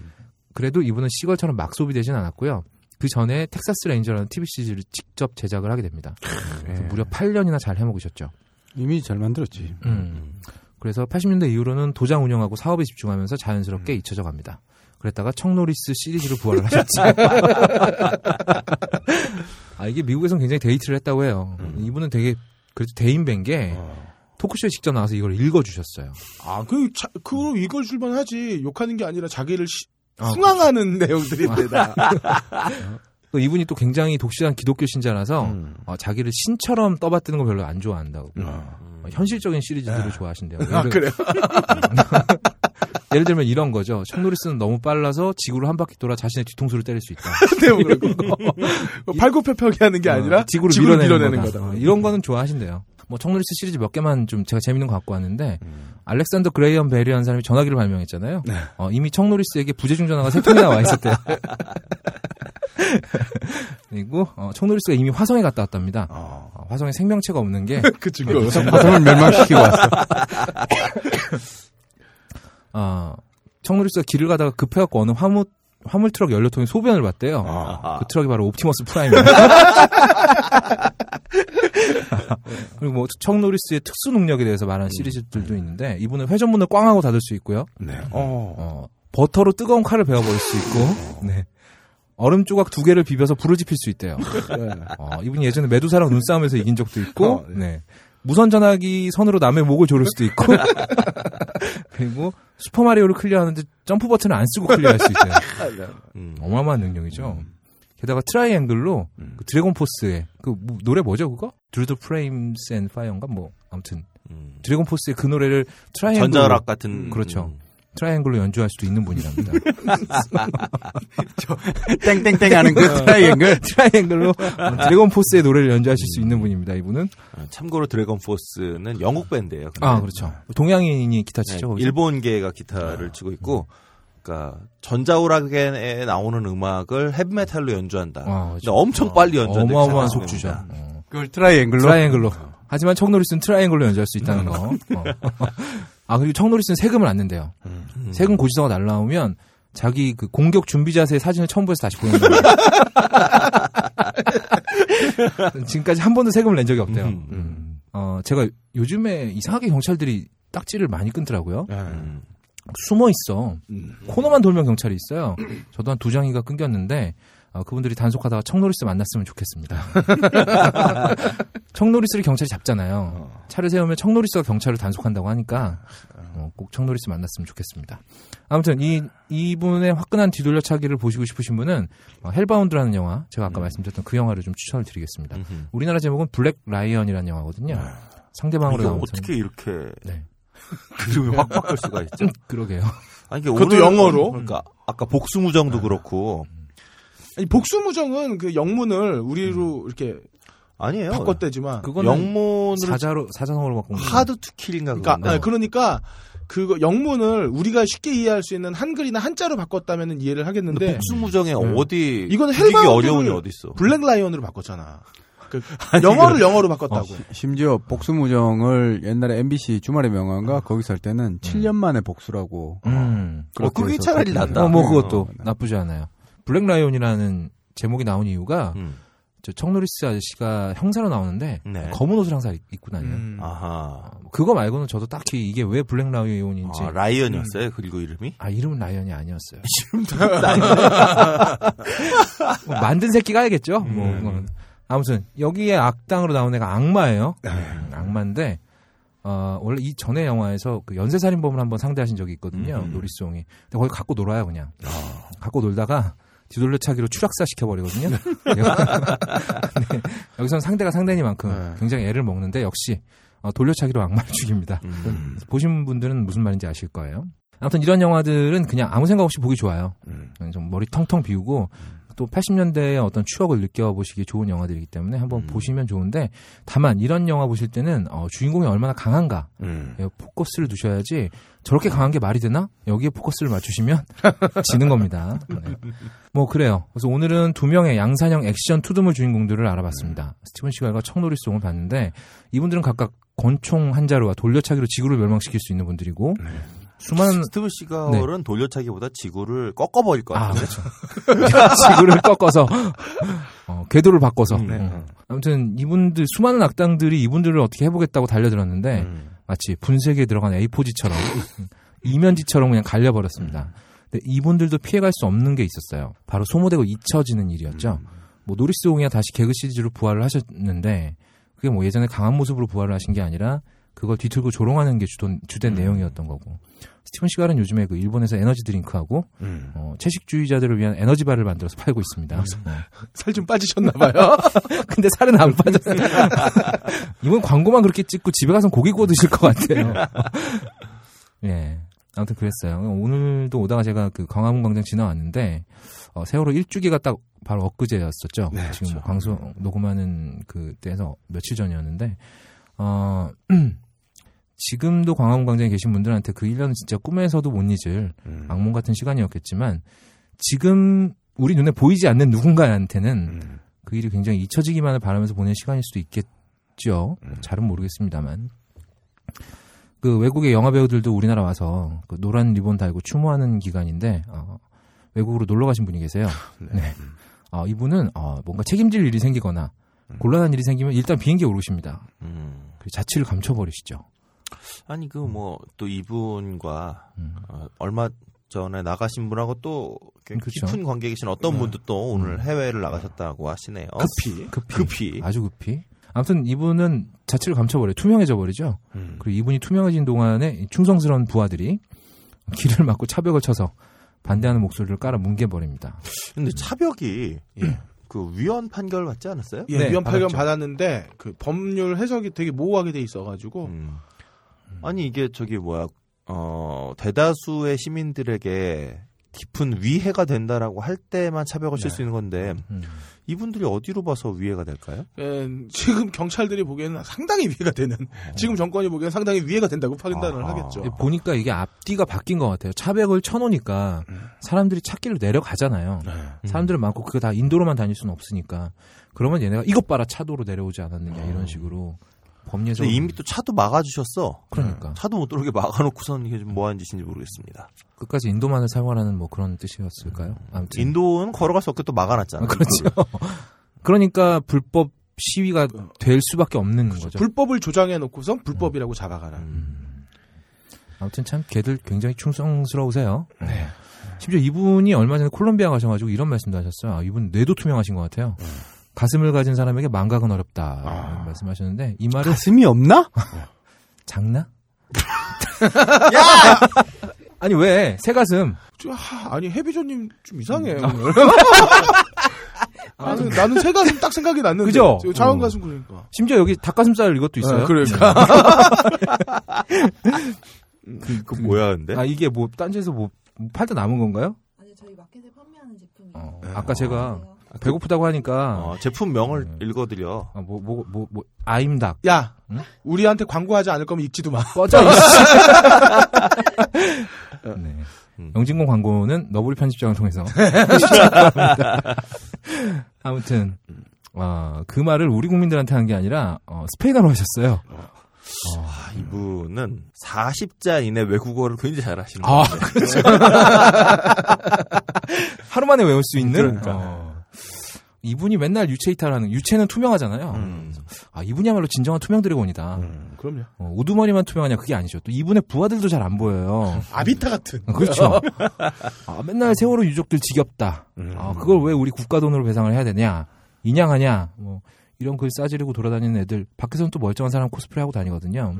그래도 이분은 시걸처럼 막 소비되진 않았고요. 그 전에 텍사스 레인저라는 TV 시리즈를 직접 제작을 하게 됩니다. 그래서 무려 8년이나 잘 해먹으셨죠. 이미 잘 만들었지. 음. 그래서 80년대 이후로는 도장 운영하고 사업에 집중하면서 자연스럽게 잊혀져 갑니다. 그랬다가 척 노리스 시리즈로 부활을 하셨죠. 아, 이게 미국에서는 굉장히 대히트를 했다고 해요. 이분은 되게, 그래도 대인배인 게, 토크쇼에 직접 나와서 이걸 읽어주셨어요. 아, 그, 자, 그로 이걸 줄만 하지. 욕하는 게 아니라 자기를 시- 아, 흥황하는 내용들인데, 다. 또 이분이 또 굉장히 독실한 기독교 신자라서, 음. 어, 자기를 신처럼 떠받드는 거 별로 안 좋아한다고. 음. 어, 현실적인 시리즈들을 좋아하신대요. 아, 그래요? 예를 들면 이런 거죠. 청노리스는 너무 빨라서 지구를 한 바퀴 돌아 자신의 뒤통수를 때릴 수 있다. 네, 뭐 그런 거. 발굽혀펴기 하는 게 아니라 어, 지구를, 지구를 밀어내는, 밀어내는 거다. 거다. 어, 이런 거는 좋아하신대요. 뭐 청노리스 시리즈 몇 개만 좀 제가 재밌는 거 갖고 왔는데 알렉산더 그레이엄 벨이라는 사람이 전화기를 발명했잖아요. 네. 어, 이미 척 노리스에게 부재중 전화가 세 통이나 와 있었대요. 그리고 어, 척 노리스가 이미 화성에 갔다 왔답니다. 어. 어, 화성에 생명체가 없는 게 그 증거. 화성을 멸망시키고 왔어. 어, 척 노리스가 길을 가다가 급해갖고 어느 화물 화물 트럭 연료통에 소변을 봤대요. 아. 그 트럭이 바로 옵티머스 프라임입니다. 그리고 뭐 척 노리스의 특수 능력에 대해서 말하는 시리즈들도 있는데 이분은 회전문을 꽝 하고 닫을 수 있고요. 네. 어. 어, 버터로 뜨거운 칼을 베어버릴 수 있고, 네. 얼음 조각 두 개를 비벼서 불을 지필 수 있대요. 네. 어, 이분이 예전에 메두사랑 눈싸움에서 이긴 적도 있고, 어, 네. 네. 무선 전화기 선으로 남의 목을 조를 수도 있고, 그리고 슈퍼 마리오를 clear하는데 점프 버튼을 안 쓰고 clear할 수 있대요. 음. 어마어마한 능력이죠. 게다가 트라이앵글로 그 드래곤 포스의 그 뭐- 노래 뭐죠 그거? The Flames and Fire인가 뭐 아무튼 음. 드래곤 포스의 그 노래를 트라이앵글로 전자오락 같은 그렇죠. 음. 트라이앵글로 연주할 수도 있는 분이랍니다. 땡땡땡 하는 그 트라이앵글. 트라이앵글로 드래곤 포스의 노래를 연주하실 수 있는 분입니다. 이분은 어, 참고로 드래곤 포스는 영국 밴드예요. 근데. 아 그렇죠. 동양인이 기타 네, 치죠. 거기서. 일본계가 기타를 치고 있고, 그러니까 전자오락에 나오는 음악을 헤비메탈로 연주한다. 아, 그렇죠. 엄청 빨리 연주한다. 어마어마한 속주죠. 어. 그걸 트라이앵글로. 트라이앵글로. 하지만 척 노리스는 트라이앵글로 연주할 수 있다는 거. 어. 아 그리고 척 노리스는 세금을 안 낸대요. 음. 세금 고지서가 날라오면 자기 그 공격 준비 자세 사진을 첨부해서 다시 보낸다. 지금까지 한 번도 세금을 낸 적이 없대요. 음. 음. 어 제가 요즘에 이상하게 경찰들이 딱지를 많이 끊더라고요. 음. 숨어 있어. 음. 코너만 돌면 경찰이 있어요. 저도 한 두 장이가 끊겼는데 어, 그분들이 단속하다가 척 노리스 만났으면 좋겠습니다. 척 노리스를 경찰이 잡잖아요. 차를 세우면 척 노리스가 경찰을 단속한다고 하니까 어, 꼭 척 노리스 만났으면 좋겠습니다. 아무튼 이 이분의 화끈한 뒤돌려차기를 보시고 싶으신 분은 어, Hellbound라는 영화 제가 아까 말씀드렸던 그 영화를 좀 추천을 드리겠습니다. 음흠. 우리나라 제목은 Black Lion이라는 영화거든요. 상대방으로 이게 나오는 어떻게 이렇게 네. 이름이 확 바뀔 수가 있죠? 그러게요. 아니, 이게 그것도 영어로? 그러니까 아까 복수무정도 그렇고 아니, 복수무정은 그 영문을 우리로 이렇게 아니에요. 바꿨대지만. 영문으로 사자로 사자성어로 바꾼 거예요. Hard to Kill인가 그러니까, 그건데. 아니, 그러니까 그거 영문을 우리가 쉽게 이해할 수 있는 한글이나 한자로 바꿨다면 이해를 하겠는데 복수무정에 네. 어디 이거는 이게 Hellbound를 어려운 게 어디 있어? Black Lion으로 바꿨잖아. 그 영어를 영어로 바꿨다고. 심지어 복수무정을 옛날에 MBC 주말의 명환가 거기서 할 때는 7년 만에 복수라고. 음. 어, 그렇게 그게 차라리. 낫다. 어, 뭐 그것도 어, 나쁘지 않아요. Black Lion이라는 제목이 나온 이유가 음. 저 척 노리스 아저씨가 형사로 나오는데 네. 검은 옷을 항상 입고 다녀요. 음. 아하. 그거 말고는 저도 딱히 이게 왜 Black Lion인지 아, 라이언이었어요. 그리고 이름이? 아 이름은 라이언이 아니었어요. 뭐 만든 새끼가 알겠죠. 뭐 음. 그거는. 아무튼 여기에 악당으로 나온 애가 악마예요. 음, 악마인데 어, 원래 이 전에 영화에서 그 연쇄살인범을 한번 상대하신 적이 있거든요. 음. 노리송이. 근데 거기 갖고 놀아요 그냥. 갖고 놀다가 뒤돌려차기로 추락사 시켜버리거든요. 네. 여기서는 상대가 상대니만큼 네. 굉장히 애를 먹는데 역시 어, 돌려차기로 악마를 죽입니다. 음. 보신 분들은 무슨 말인지 아실 거예요. 아무튼 이런 영화들은 그냥 아무 생각 없이 보기 좋아요. 음. 좀 머리 텅텅 비우고 또 80년대의 어떤 추억을 느껴보시기 좋은 영화들이기 때문에 한번 음. 보시면 좋은데 다만 이런 영화 보실 때는 어, 주인공이 얼마나 강한가 음. 예, 포커스를 두셔야지 저렇게 강한 게 말이 되나? 여기에 포커스를 맞추시면 지는 겁니다. 네. 뭐 그래요. 그래서 오늘은 두 명의 양산형 액션 투드물 주인공들을 알아봤습니다. 스티븐 시갈과 청노리송을 봤는데 이분들은 각각 권총 한 자루와 돌려차기로 지구를 멸망시킬 수 있는 분들이고 수많은 스티븐 시걸 옹은 돌려차기보다 지구를 꺾어버릴 것 같아요. 그렇죠. 지구를 꺾어서 어, 궤도를 바꿔서 음, 네. 어. 아무튼 이분들 수많은 악당들이 이분들을 어떻게 해보겠다고 달려들었는데 음. 마치 분쇄기에 들어간 A4지처럼 이면지처럼 그냥 갈려버렸습니다. 근데 이분들도 피해갈 수 없는 게 있었어요. 바로 소모되고 잊혀지는 일이었죠. 뭐 노리스 옹이야 다시 개그 시리즈로 부활을 하셨는데 그게 뭐 예전에 강한 모습으로 부활을 하신 게 아니라 그걸 뒤틀고 조롱하는 게 주된, 주된 내용이었던 거고 스티븐 시갈은 요즘에 그 일본에서 에너지 드링크하고 음. 어, 채식주의자들을 위한 에너지바를 만들어서 팔고 있습니다. 어. 살좀 빠지셨나 봐요. 근데 살은 안 빠졌어요. 이번 광고만 그렇게 찍고 집에 가서 고기 구워 드실 것 같아요. 예. 아무튼 그랬어요. 오늘도 오다가 제가 그 광화문 광장 지나왔는데, 어, 세월호 1주기가 딱 바로 엊그제였었죠. 네, 지금 뭐 그렇죠. 방송 녹음하는 그때에서 며칠 전이었는데, 어, 지금도 광화문 광장에 계신 분들한테 그 1년은 진짜 꿈에서도 못 잊을 음. 악몽 같은 시간이었겠지만, 지금 우리 눈에 보이지 않는 누군가한테는 음. 그 일이 굉장히 잊혀지기만을 바라면서 보낸 시간일 수도 있겠죠. 음. 잘은 모르겠습니다만. 그 외국의 영화 배우들도 우리나라 와서 그 노란 리본 달고 추모하는 기간인데 어, 외국으로 놀러 가신 분이 계세요. 네. 어, 이분은 어, 뭔가 책임질 일이 생기거나 곤란한 일이 생기면 일단 비행기에 오르십니다. 음. 그 자취를 감춰버리시죠. 아니 그 뭐 또 이분과 음. 어, 얼마 전에 나가신 분하고 또꽤 그쵸. 깊은 관계 계신 어떤 네. 분도 또 오늘 해외를 나가셨다고 하시네요. 급히. 급히, 급히. 아주 급히. 아무튼 이분은 자취를 감춰버려요. 투명해져 버리죠. 음. 그리고 이분이 투명해진 동안에 이 충성스러운 부하들이 길을 막고 차벽을 쳐서 반대하는 목소리를 깔아 뭉개버립니다. 근데 차벽이 예, 그 위헌 판결 받지 않았어요? 예, 네, 위헌 판결 받았죠. 받았는데 그 법률 해석이 되게 모호하게 돼 있어가지고 음. 아니 이게 저기 뭐야 어 대다수의 시민들에게 깊은 위해가 된다라고 할 때만 차벽을 칠 수 있는 건데 음. 이분들이 어디로 봐서 위해가 될까요? 예, 지금 경찰들이 보기에는 상당히 위해가 되는 지금 정권이 보기에는 상당히 위해가 된다고 판단을 아하. 하겠죠. 보니까 이게 앞뒤가 바뀐 것 같아요. 차벽을 쳐놓으니까 사람들이 찾기를 내려가잖아요. 사람들은 많고 그거 다 인도로만 다닐 수는 없으니까. 그러면 얘네가 이것 봐라 차도로 내려오지 않았느냐 이런 식으로 근데 이미 또 차도 막아주셨어. 그러니까 차도 못 들어오게 막아놓고선 이게 좀 뭐하는 짓인지 모르겠습니다. 끝까지 인도만을 사용하라는 뭐 그런 뜻이었을까요? 아무튼 인도는 걸어갈 수 없게 또 막아놨잖아. 아, 그렇죠. 그러니까 불법 시위가 될 수밖에 없는 거죠. 불법을 조장해 놓고선 불법이라고 잡아가라. 음. 아무튼 참 걔들 굉장히 충성스러우세요. 네. 심지어 이분이 얼마 전에 콜롬비아 가셔가지고 이런 말씀도 하셨어요. 아, 이분 뇌도 투명하신 것 같아요. 가슴을 가진 사람에게 망각은 어렵다 이런 말씀하셨는데 이 말을 가슴이 없나? 장나? 야! 아니 왜 새 가슴? 저, 하, 아니 해비조님 좀 이상해. 나는 나는 새 가슴 딱 생각이 났는데. 그죠? 자원 가슴 그러니까. 심지어 여기 닭가슴살 이것도 있어요. 아, 그러니까. 그, 그 뭐야 근데? 아 이게 뭐 딴지에서 뭐 팔다 남은 건가요? 아니 저희 마켓에 판매하는 제품이에요. 어, 네. 아까 제가 그래요. 배고프다고 하니까 어, 제품명을 음. 읽어드려. 아, 뭐, 뭐, 뭐, 뭐, 아임닭. 야, 응? 우리한테 광고하지 않을 거면 읽지도 마. 꺼져, 이씨. 네. 음. 영진공 광고는 너구리 편집장을 통해서. 아무튼, 아, 그 말을 우리 국민들한테 한 게 아니라, 어, 스페인어로 하셨어요. 아, 이분은 40자 이내 외국어를 굉장히 잘하시는 아, 분이에요. 그렇죠. 하루 만에 외울 수 있는. 그러니까. 어, 이분이 맨날 유체 이탈하는, 유체는 투명하잖아요. 음. 아, 이분이야말로 진정한 투명 드래곤이다. 음, 그럼요. 어, 우두머리만 투명하냐 그게 아니죠. 또 이분의 부하들도 잘 안 보여요. 아비타 같은. 어, 그렇죠. 아, 맨날 세월호 유족들 지겹다. 아, 그걸 왜 우리 국가 돈으로 배상을 해야 되냐? 인양하냐? 뭐 이런 글 싸지르고 돌아다니는 애들 밖에서는 또 멀쩡한 사람 코스프레 하고 다니거든요.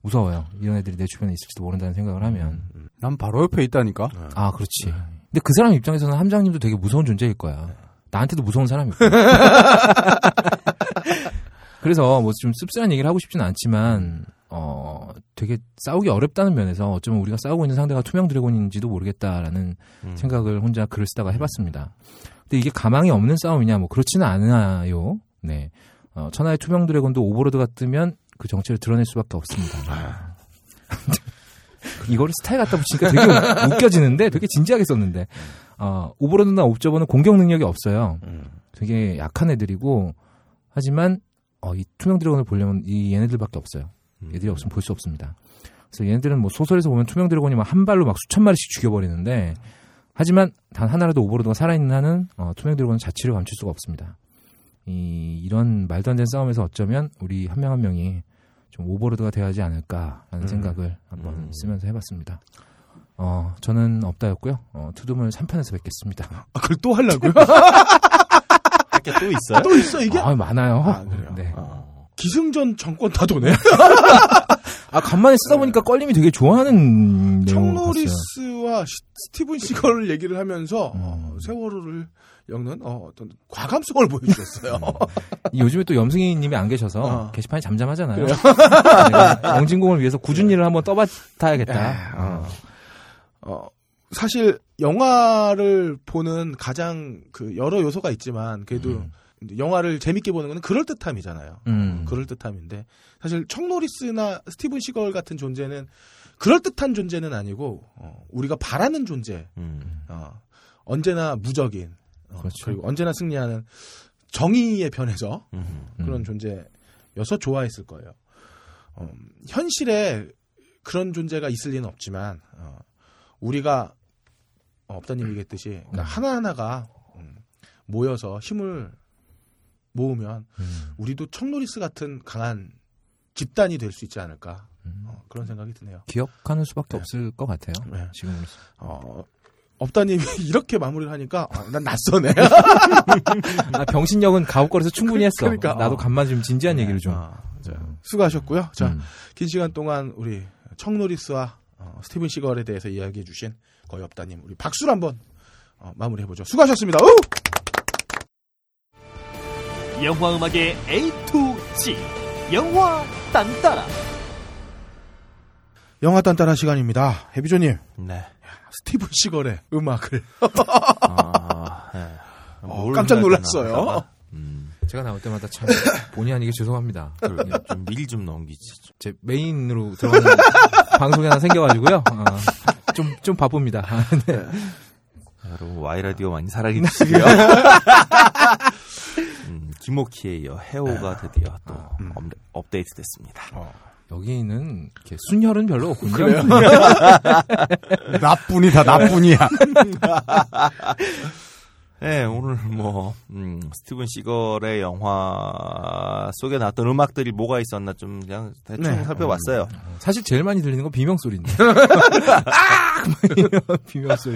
무서워요. 이런 애들이 내 주변에 있을지도 모른다는 생각을 하면. 난 바로 옆에 있다니까. 아, 그렇지. 근데 그 사람 입장에서는 함장님도 되게 무서운 존재일 거야. 나한테도 무서운 사람이고. 그래서 뭐 좀 씁쓸한 얘기를 하고 싶지는 않지만 어 되게 싸우기 어렵다는 면에서 어쩌면 우리가 싸우고 있는 상대가 투명 드래곤인지도 모르겠다라는 음. 생각을 혼자 글을 쓰다가 해봤습니다. 근데 이게 가망이 없는 싸움이냐 뭐 그렇지는 않아요. 네. 어, 천하의 투명 드래곤도 overlord가 뜨면 그 정체를 드러낼 수밖에 없습니다. 이거를 스타를 갖다 붙이니까 되게 우- 웃겨지는데 되게 진지하게 썼는데 어, overlord나 observer는 공격 능력이 없어요. 되게 약한 애들이고 하지만 어, 이 투명 드래곤을 보려면 이 얘네들밖에 없어요. 얘들이 없으면 볼 수 없습니다. 그래서 얘네들은 뭐 소설에서 보면 투명 드래곤이 막 한 발로 막 수천 마리씩 죽여버리는데 하지만 단 하나라도 overlord가 살아있는 한은 어, 투명 드래곤은 자취를 감출 수가 없습니다. 이, 이런 말도 안 되는 싸움에서 어쩌면 우리 한 명한 명이 좀 overlord가 돼야 하지 않을까라는 생각을 한번 쓰면서 해봤습니다. 어, 저는 업다였고요. 어, 투드물 3편에서 뵙겠습니다. 아, 그걸 또 하려고요? 할게 또 있어요? 또 있어 이게? 아, 많아요. 아, 그래요? 네. 기승전 정권 다 도네. 아, 간만에 쓰다 보니까 껄림이 되게 좋아하는. 청노리스와 시- 스티븐 시걸 얘기를 하면서 어, 음. 세월호를 엮는 어, 어떤 과감성을 보여주셨어요. 요즘에 또 염승희 님이 안 계셔서 어. 게시판이 잠잠하잖아요. 내가 영진공을 위해서 굳은 일을 한번 떠받아야겠다. 어. 어, 사실 영화를 보는 가장 그 여러 요소가 있지만 그래도 음. 영화를 재밌게 보는 건 그럴 듯함이잖아요. 음. 그럴 듯함인데 사실 청노리스나 스티븐 시걸 같은 존재는 그럴 듯한 존재는 아니고 어, 우리가 바라는 존재. 음. 어, 언제나 무적인 어, 그렇죠. 그리고 언제나 승리하는 정의의 편에서 음. 그런 음. 존재여서 좋아했을 거예요. 어, 현실에 그런 존재가 있을 리는 없지만 어, 우리가 어, 업다님 얘기했듯이 그러니까 음. 하나하나가 음, 모여서 힘을 모으면 음. 우리도 청노리스 같은 강한 집단이 될 수 있지 않을까 음. 어, 그런 생각이 드네요. 기억하는 수밖에 없을 것 같아요. 네. 지금 어, 업다님이 이렇게 마무리를 하니까 어, 난 낯서네. 아, 병신력은 가옥거리에서 충분히 했어. 그러니까, 나도 어. 간만 좀 진지한 얘기를 좀. 아, 자, 수고하셨고요. 자, 음. 긴 시간 동안 우리 청노리스와 어, 스티븐 시걸에 대해서 이야기해 주신 거의 없다님 우리 박수를 한번 어, 마무리해 보죠. 수고하셨습니다. 우! 영화 음악의 A to G 영화 딴따라 영화 딴따라 시간입니다. 해비조님, 네. 스티븐 시걸의 음악을 아, 네. 어, 뭘 깜짝 놀랐어요. 음, 제가 나올 때마다 참 본의 아니게 죄송합니다. 좀 미리 좀 넘기지. 제 메인으로 들어가는 방송이 하나 생겨가지고요. 아, 좀, 좀 바쁩니다. 아, 네. 여러분 와이라디오 많이 사랑해 주시고요. 음, 이어 해오가 드디어 또 업, 업데이트 됐습니다. 여기는 이렇게 순혈은 별로 없군요. 나뿐이다, 나뿐이야. 네, 오늘 뭐 음, 스티븐 시걸의 영화 속에 나왔던 음악들이 뭐가 있었나 좀 그냥 대충 네. 살펴봤어요. 사실 제일 많이 들리는 건 비명 소리인데. 아! 비명 소리.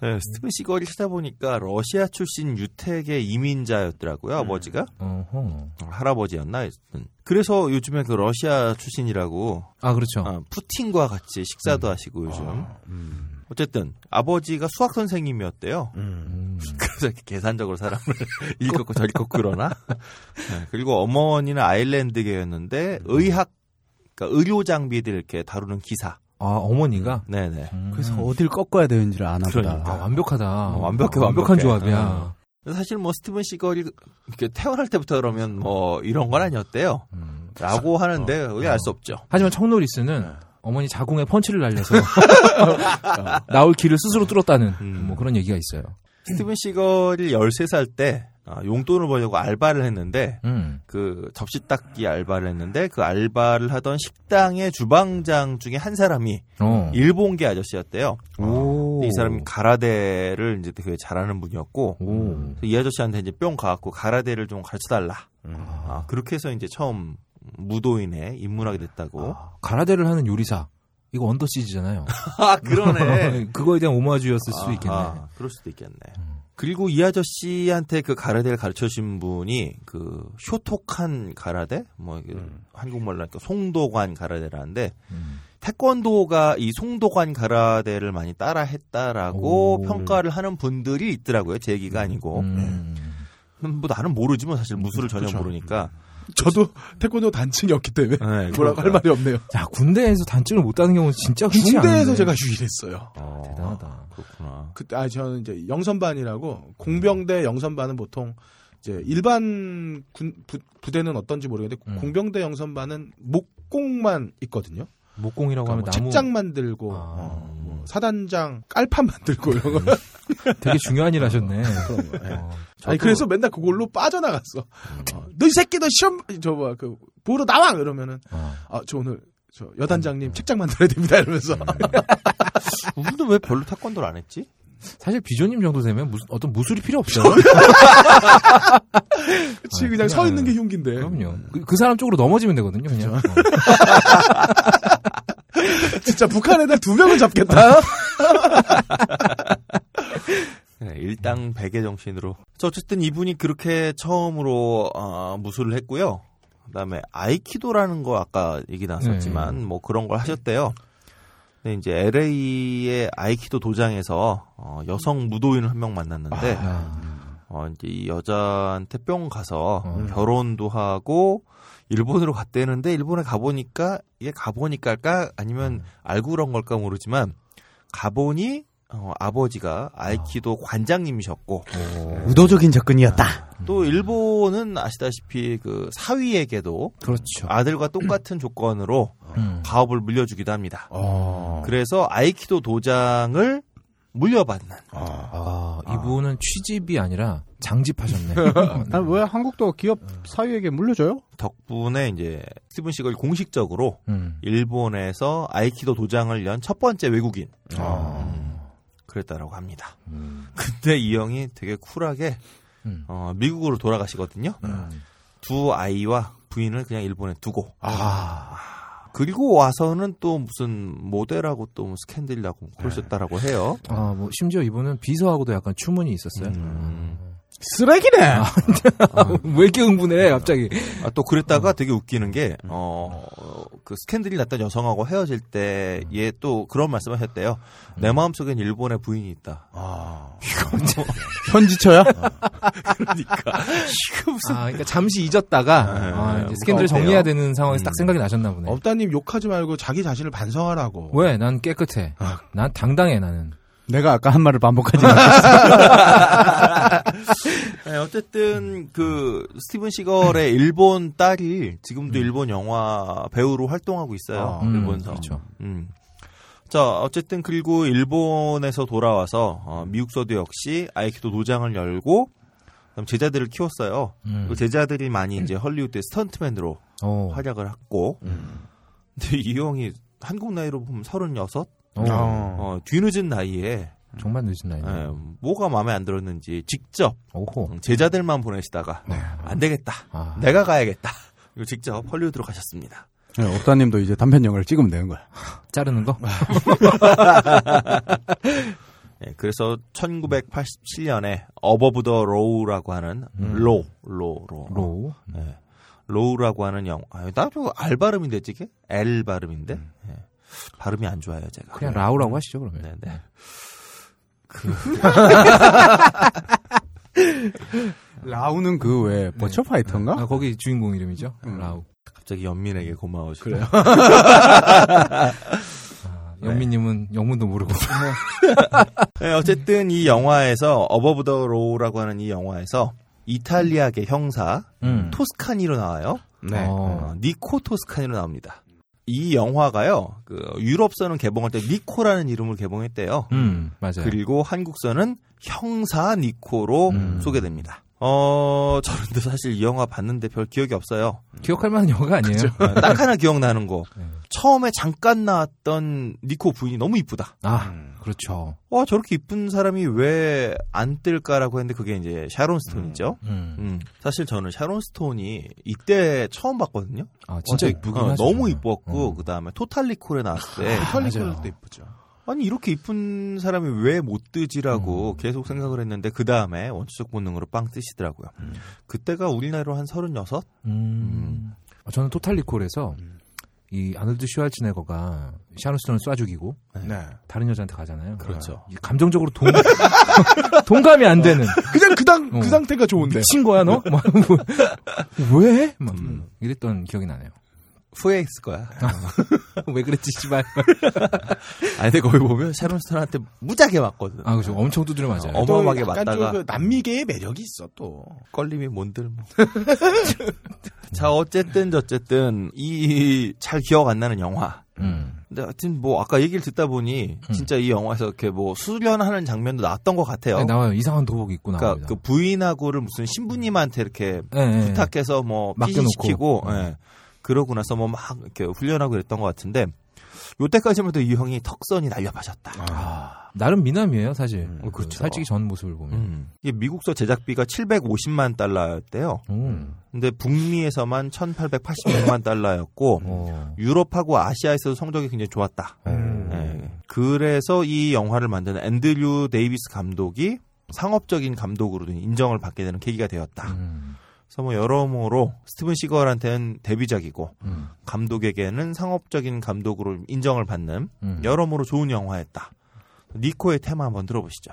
네, 스티븐 시걸이 찾아보니까 러시아 출신 유택의 이민자였더라고요, 아버지가. 어허. 할아버지였나? 그래서 요즘에 그 러시아 출신이라고 아 그렇죠. 아, 푸틴과 같이 식사도 하시고 요즘. 어쨌든 아버지가 수학 선생님이었대요. 음. 그래서 이렇게 계산적으로 사람을 일꺾고 저리꺾고 그러나. 네, 그리고 어머니는 아일랜드계였는데 의학, 그러니까 의료 장비들 이렇게 다루는 기사. 아 어머니가. 네네. 음. 그래서 어딜 꺾어야 되는지를 아나 보다. 그러니까. 아, 완벽하다. 완벽해, 완벽한 완벽해. 조합이야. 사실 뭐 스티븐 시걸이 이렇게 태어날 때부터 그러면 뭐 이런 건 아니었대요. 음. 라고 하는데 우리 알수 없죠. 하지만 청노리스는 어머니 자궁에 펀치를 날려서 나올 길을 스스로 뚫었다는 음. 뭐 그런 얘기가 있어요. 스티븐 시걸이 13살 때 아, 용돈을 벌려고 알바를 했는데 음. 그 접시 닦기 알바를 했는데 그 알바를 하던 식당의 주방장 중에 한 사람이 어. 일본계 아저씨였대요. 오. 이 사람이 가라데를 이제 되게 잘하는 분이었고 이 아저씨한테 이제 뿅 가갖고 가라데를 좀 가르쳐 달라. 음. 아, 그렇게 해서 이제 처음 무도인에 입문하게 됐다고. 가라데를 하는 요리사. 이거 언더시즈잖아요. 아, 그러네. 그거에 대한 오마주였을 수도 있겠네. 아, 그럴 수도 있겠네. 그리고 이 아저씨한테 그 가라데를 가르쳐 주신 분이 그 쇼톡한 가라데 뭐 이게 한국말로 하니까 송도관 가라데라는데 음. 태권도가 이 송도관 가라데를 많이 따라 했다라고 오. 평가를 하는 분들이 있더라고요. 제 얘기가 아니고. 음. 뭐 나는 모르지만 사실 무술을 전혀 그쵸. 모르니까. 저도 태권도 단층이었기 때문에 네, 뭐라고 할 그러니까. 말이 없네요. 야, 군대에서 단증을 못 따는 경우는 진짜 흔치 군대에서 않은데. 제가 유일했어요. 어, 대단하다. 그렇구나. 그때 아 저는 이제 영선반이라고 공병대 영선반은 보통 이제 일반 군 부, 부대는 어떤지 모르겠는데 음. 공병대 영선반은 목공만 있거든요. 목공이라고 그러니까 하면 뭐 나무 책장 만들고 아. 어, 뭐 사단장 깔판 만들고 이런 거. 되게 중요한 일 하셨네. 그런 거. 예. 어. 아니 그래서 맨날 그걸로 빠져나갔어. 어, 너이 새끼 너 시험 저 뭐야 그 보러 나와 이러면은 어. 아저 오늘 저 여단장님 책장 만들어야 됩니다 이러면서 우리도 왜 별로 태권도를 안 했지? 사실 비조님 정도 되면 무슨 어떤 무술이 필요 없죠. 그치 아, 그냥 서 그냥- 있는 게 흉기인데. 그럼요. 그, 그 사람 쪽으로 넘어지면 되거든요, 그냥. 어. 진짜 북한 애들 두 명을 잡겠다. 네, 일당 백의 정신으로. 어쨌든 이분이 그렇게 처음으로 어, 무술을 했고요. 그다음에 아이키도라는 거 아까 얘기 나왔었지만 뭐 그런 걸 하셨대요. 근데 이제 LA의 아이키도 도장에서 어, 여성 무도인을 한 명 만났는데 아, 어, 이제 이 여자한테 뿅 가서 음. 결혼도 하고 일본으로 갔대는데 일본에 가보니까 이게 가보니까일까 아니면 알고 그런 걸까 모르지만 가보니 어, 아버지가 아이키도 관장님이셨고 의도적인 접근이었다. 또 일본은 아시다시피 그 사위에게도 그렇죠. 아들과 똑같은 조건으로 음. 가업을 물려주기도 합니다. 어. 그래서 아이키도 도장을 물려받는 아, 이분은 취집이 아니라 장집하셨네. 아니, 왜 한국도 기업 사위에게 물려줘요? 덕분에 이제 스티븐 시걸 공식적으로 음. 일본에서 아이키도 도장을 연 첫 번째 외국인 아. 음, 그랬다라고 합니다. 근데 이 형이 되게 쿨하게 음. 어, 미국으로 돌아가시거든요. 음. 두 아이와 부인을 그냥 일본에 두고 아. 그리고 와서는 또 무슨 모델하고 또뭐 스캔들이라고 그러셨다라고 해요. 아, 뭐 심지어 이분은 비서하고도 약간 추문이 있었어요. 음. 쓰레기네. 왜 이렇게 흥분해 갑자기? 아, 또 그랬다가 되게 웃기는 게, 어, 그 스캔들이 났던 여성하고 헤어질 때, 얘 또 그런 말씀을 하셨대요. 내 마음속엔 일본의 부인이 있다. 현지처야? 아, 그러니까 잠시 잊었다가 네, 아, 네, 이제 스캔들을 어때요? 정리해야 되는 상황에서 음. 딱 생각이 나셨나 보네. 업다님 욕하지 말고 자기 자신을 반성하라고. 왜? 난 깨끗해. 난 당당해 나는. 내가 아까 한 말을 반복하지 마. 네, 어쨌든 그 스티븐 시걸의 일본 딸이 지금도 일본 영화 배우로 활동하고 있어요. 음, 일본서. 그렇죠. 음. 자, 어쨌든 그리고 일본에서 돌아와서 어, 미국서도 역시 아이키도 도장을 열고 제자들을 키웠어요. 음. 그 제자들이 많이 이제 헐리우드의 스턴트맨으로 어. 활약을 했고, 근데 이 형이 한국 나이로 보면 36? 어. 어, 뒤늦은 나이에 정말 늦은 나이네. 예, 뭐가 마음에 안 들었는지 직접 오호. 음, 제자들만 보내시다가 안 되겠다. 아. 내가 가야겠다. 그리고 직접 헐리우드로 가셨습니다. 네, 업다님도 이제 단편 영화를 찍으면 되는 거야. 자르는 거? 예, 그래서 1987년에 Above the Law라고 하는 로, 로, 로, Law. 예, Law라고 하는 영화. 아, 나도 R 발음인데 이게 L 발음인데 예, 발음이 안 좋아요 제가. 그냥 라우라고 하시죠 그러면. 네, 네. 라우는 그 왜 Virtua Fighter인가? 아, 거기 주인공 이름이죠. 라우. 갑자기 영민에게 고마워져. 그래요. 영민님은 영문도 모르고. 네, 어쨌든 이 영화에서 Above the Law라고 하는 이 영화에서 이탈리아계 형사 음. 토스카니로 나와요. 네. 어, 니코 토스카니로 나옵니다. 이 영화가요. 그 유럽서는 개봉할 때 니코라는 이름을 개봉했대요. 음, 맞아요. 그리고 한국서는 형사 니코로 음. 소개됩니다. 어, 저는데 사실 이 영화 봤는데 별 기억이 없어요. 기억할 만한 영화가 아니에요. 어, 딱 하나 기억나는 거. 네. 처음에 잠깐 나왔던 니코 부인이 너무 이쁘다. 아, 그렇죠. 와, 저렇게 이쁜 사람이 왜 안 뜰까라고 했는데 그게 이제 샤론 스톤이죠. 음. 음. 사실 저는 샤론 스톤이 이때 처음 봤거든요. 아, 진짜 어, 이쁘긴 어, 하죠. 너무 이뻤고 어. 그다음에 Total Recall에 나왔을 때 Total Recall도 이쁘죠. 아니 이렇게 이쁜 사람이 왜 못 뜨지라고 음. 계속 생각을 했는데 그 다음에 원초적 본능으로 빵 뜨시더라고요. 그때가 우리나라로 한 서른여섯? 음. 아, 저는 Total Recall에서 이 아놀드 슈왈츠네거가 샤론 스톤을 쏴 죽이고 네. 다른 여자한테 가잖아요. 그렇죠. 이 감정적으로 동 동감이 안 되는 그냥 그, 당, 어. 그 상태가 좋은데. 미친 거야 너? 막 뭐, 왜? 막 이랬던 기억이 나네요. 후회했을 거야. 왜 그랬지 씨발. 아니 근데 거기 보면 샤론 스톤한테 무지하게 맞거든. 아 그죠. 엄청 두드려 맞아요. 어, 어마어마하게 맞다가 좀그 남미계의 매력이 있어 또. 껄림이 뭔들 뭐. 자 어쨌든 어쨌든 이 잘 기억 안 나는 영화. 음. 근데 하여튼 뭐 아까 얘기를 듣다 보니 진짜 이 영화에서 이렇게 뭐 수련하는 장면도 나왔던 것 같아요. 네, 나와요. 이상한 도복 입고 그러니까 나옵니다. 그 부인하고를 무슨 신부님한테 이렇게 네, 네. 부탁해서 뭐 맡겨놓고. 피신시키고 예. 그러고 나서 뭐 막 이렇게 훈련하고 그랬던 것 같은데 요때까지만 해도 이 형이 턱선이 날렵하셨다. 아, 나름 미남이에요, 사실. 음, 그렇죠. 살찌기 전 모습을 보면. 음. 이게 미국서 제작비가 750만 달러였대요. 음. 근데 북미에서만 1886만 달러였고 어. 유럽하고 아시아에서도 성적이 굉장히 좋았다. 음. 예. 그래서 이 영화를 만드는 앤드류 데이비스 감독이 상업적인 감독으로 인정을 받게 되는 계기가 되었다. 음. 그래서 뭐 여러모로 스티븐 시거한테는 데뷔작이고 음. 감독에게는 상업적인 감독으로 인정을 받는 음. 여러모로 좋은 영화였다. 니코의 테마 한번 들어보시죠.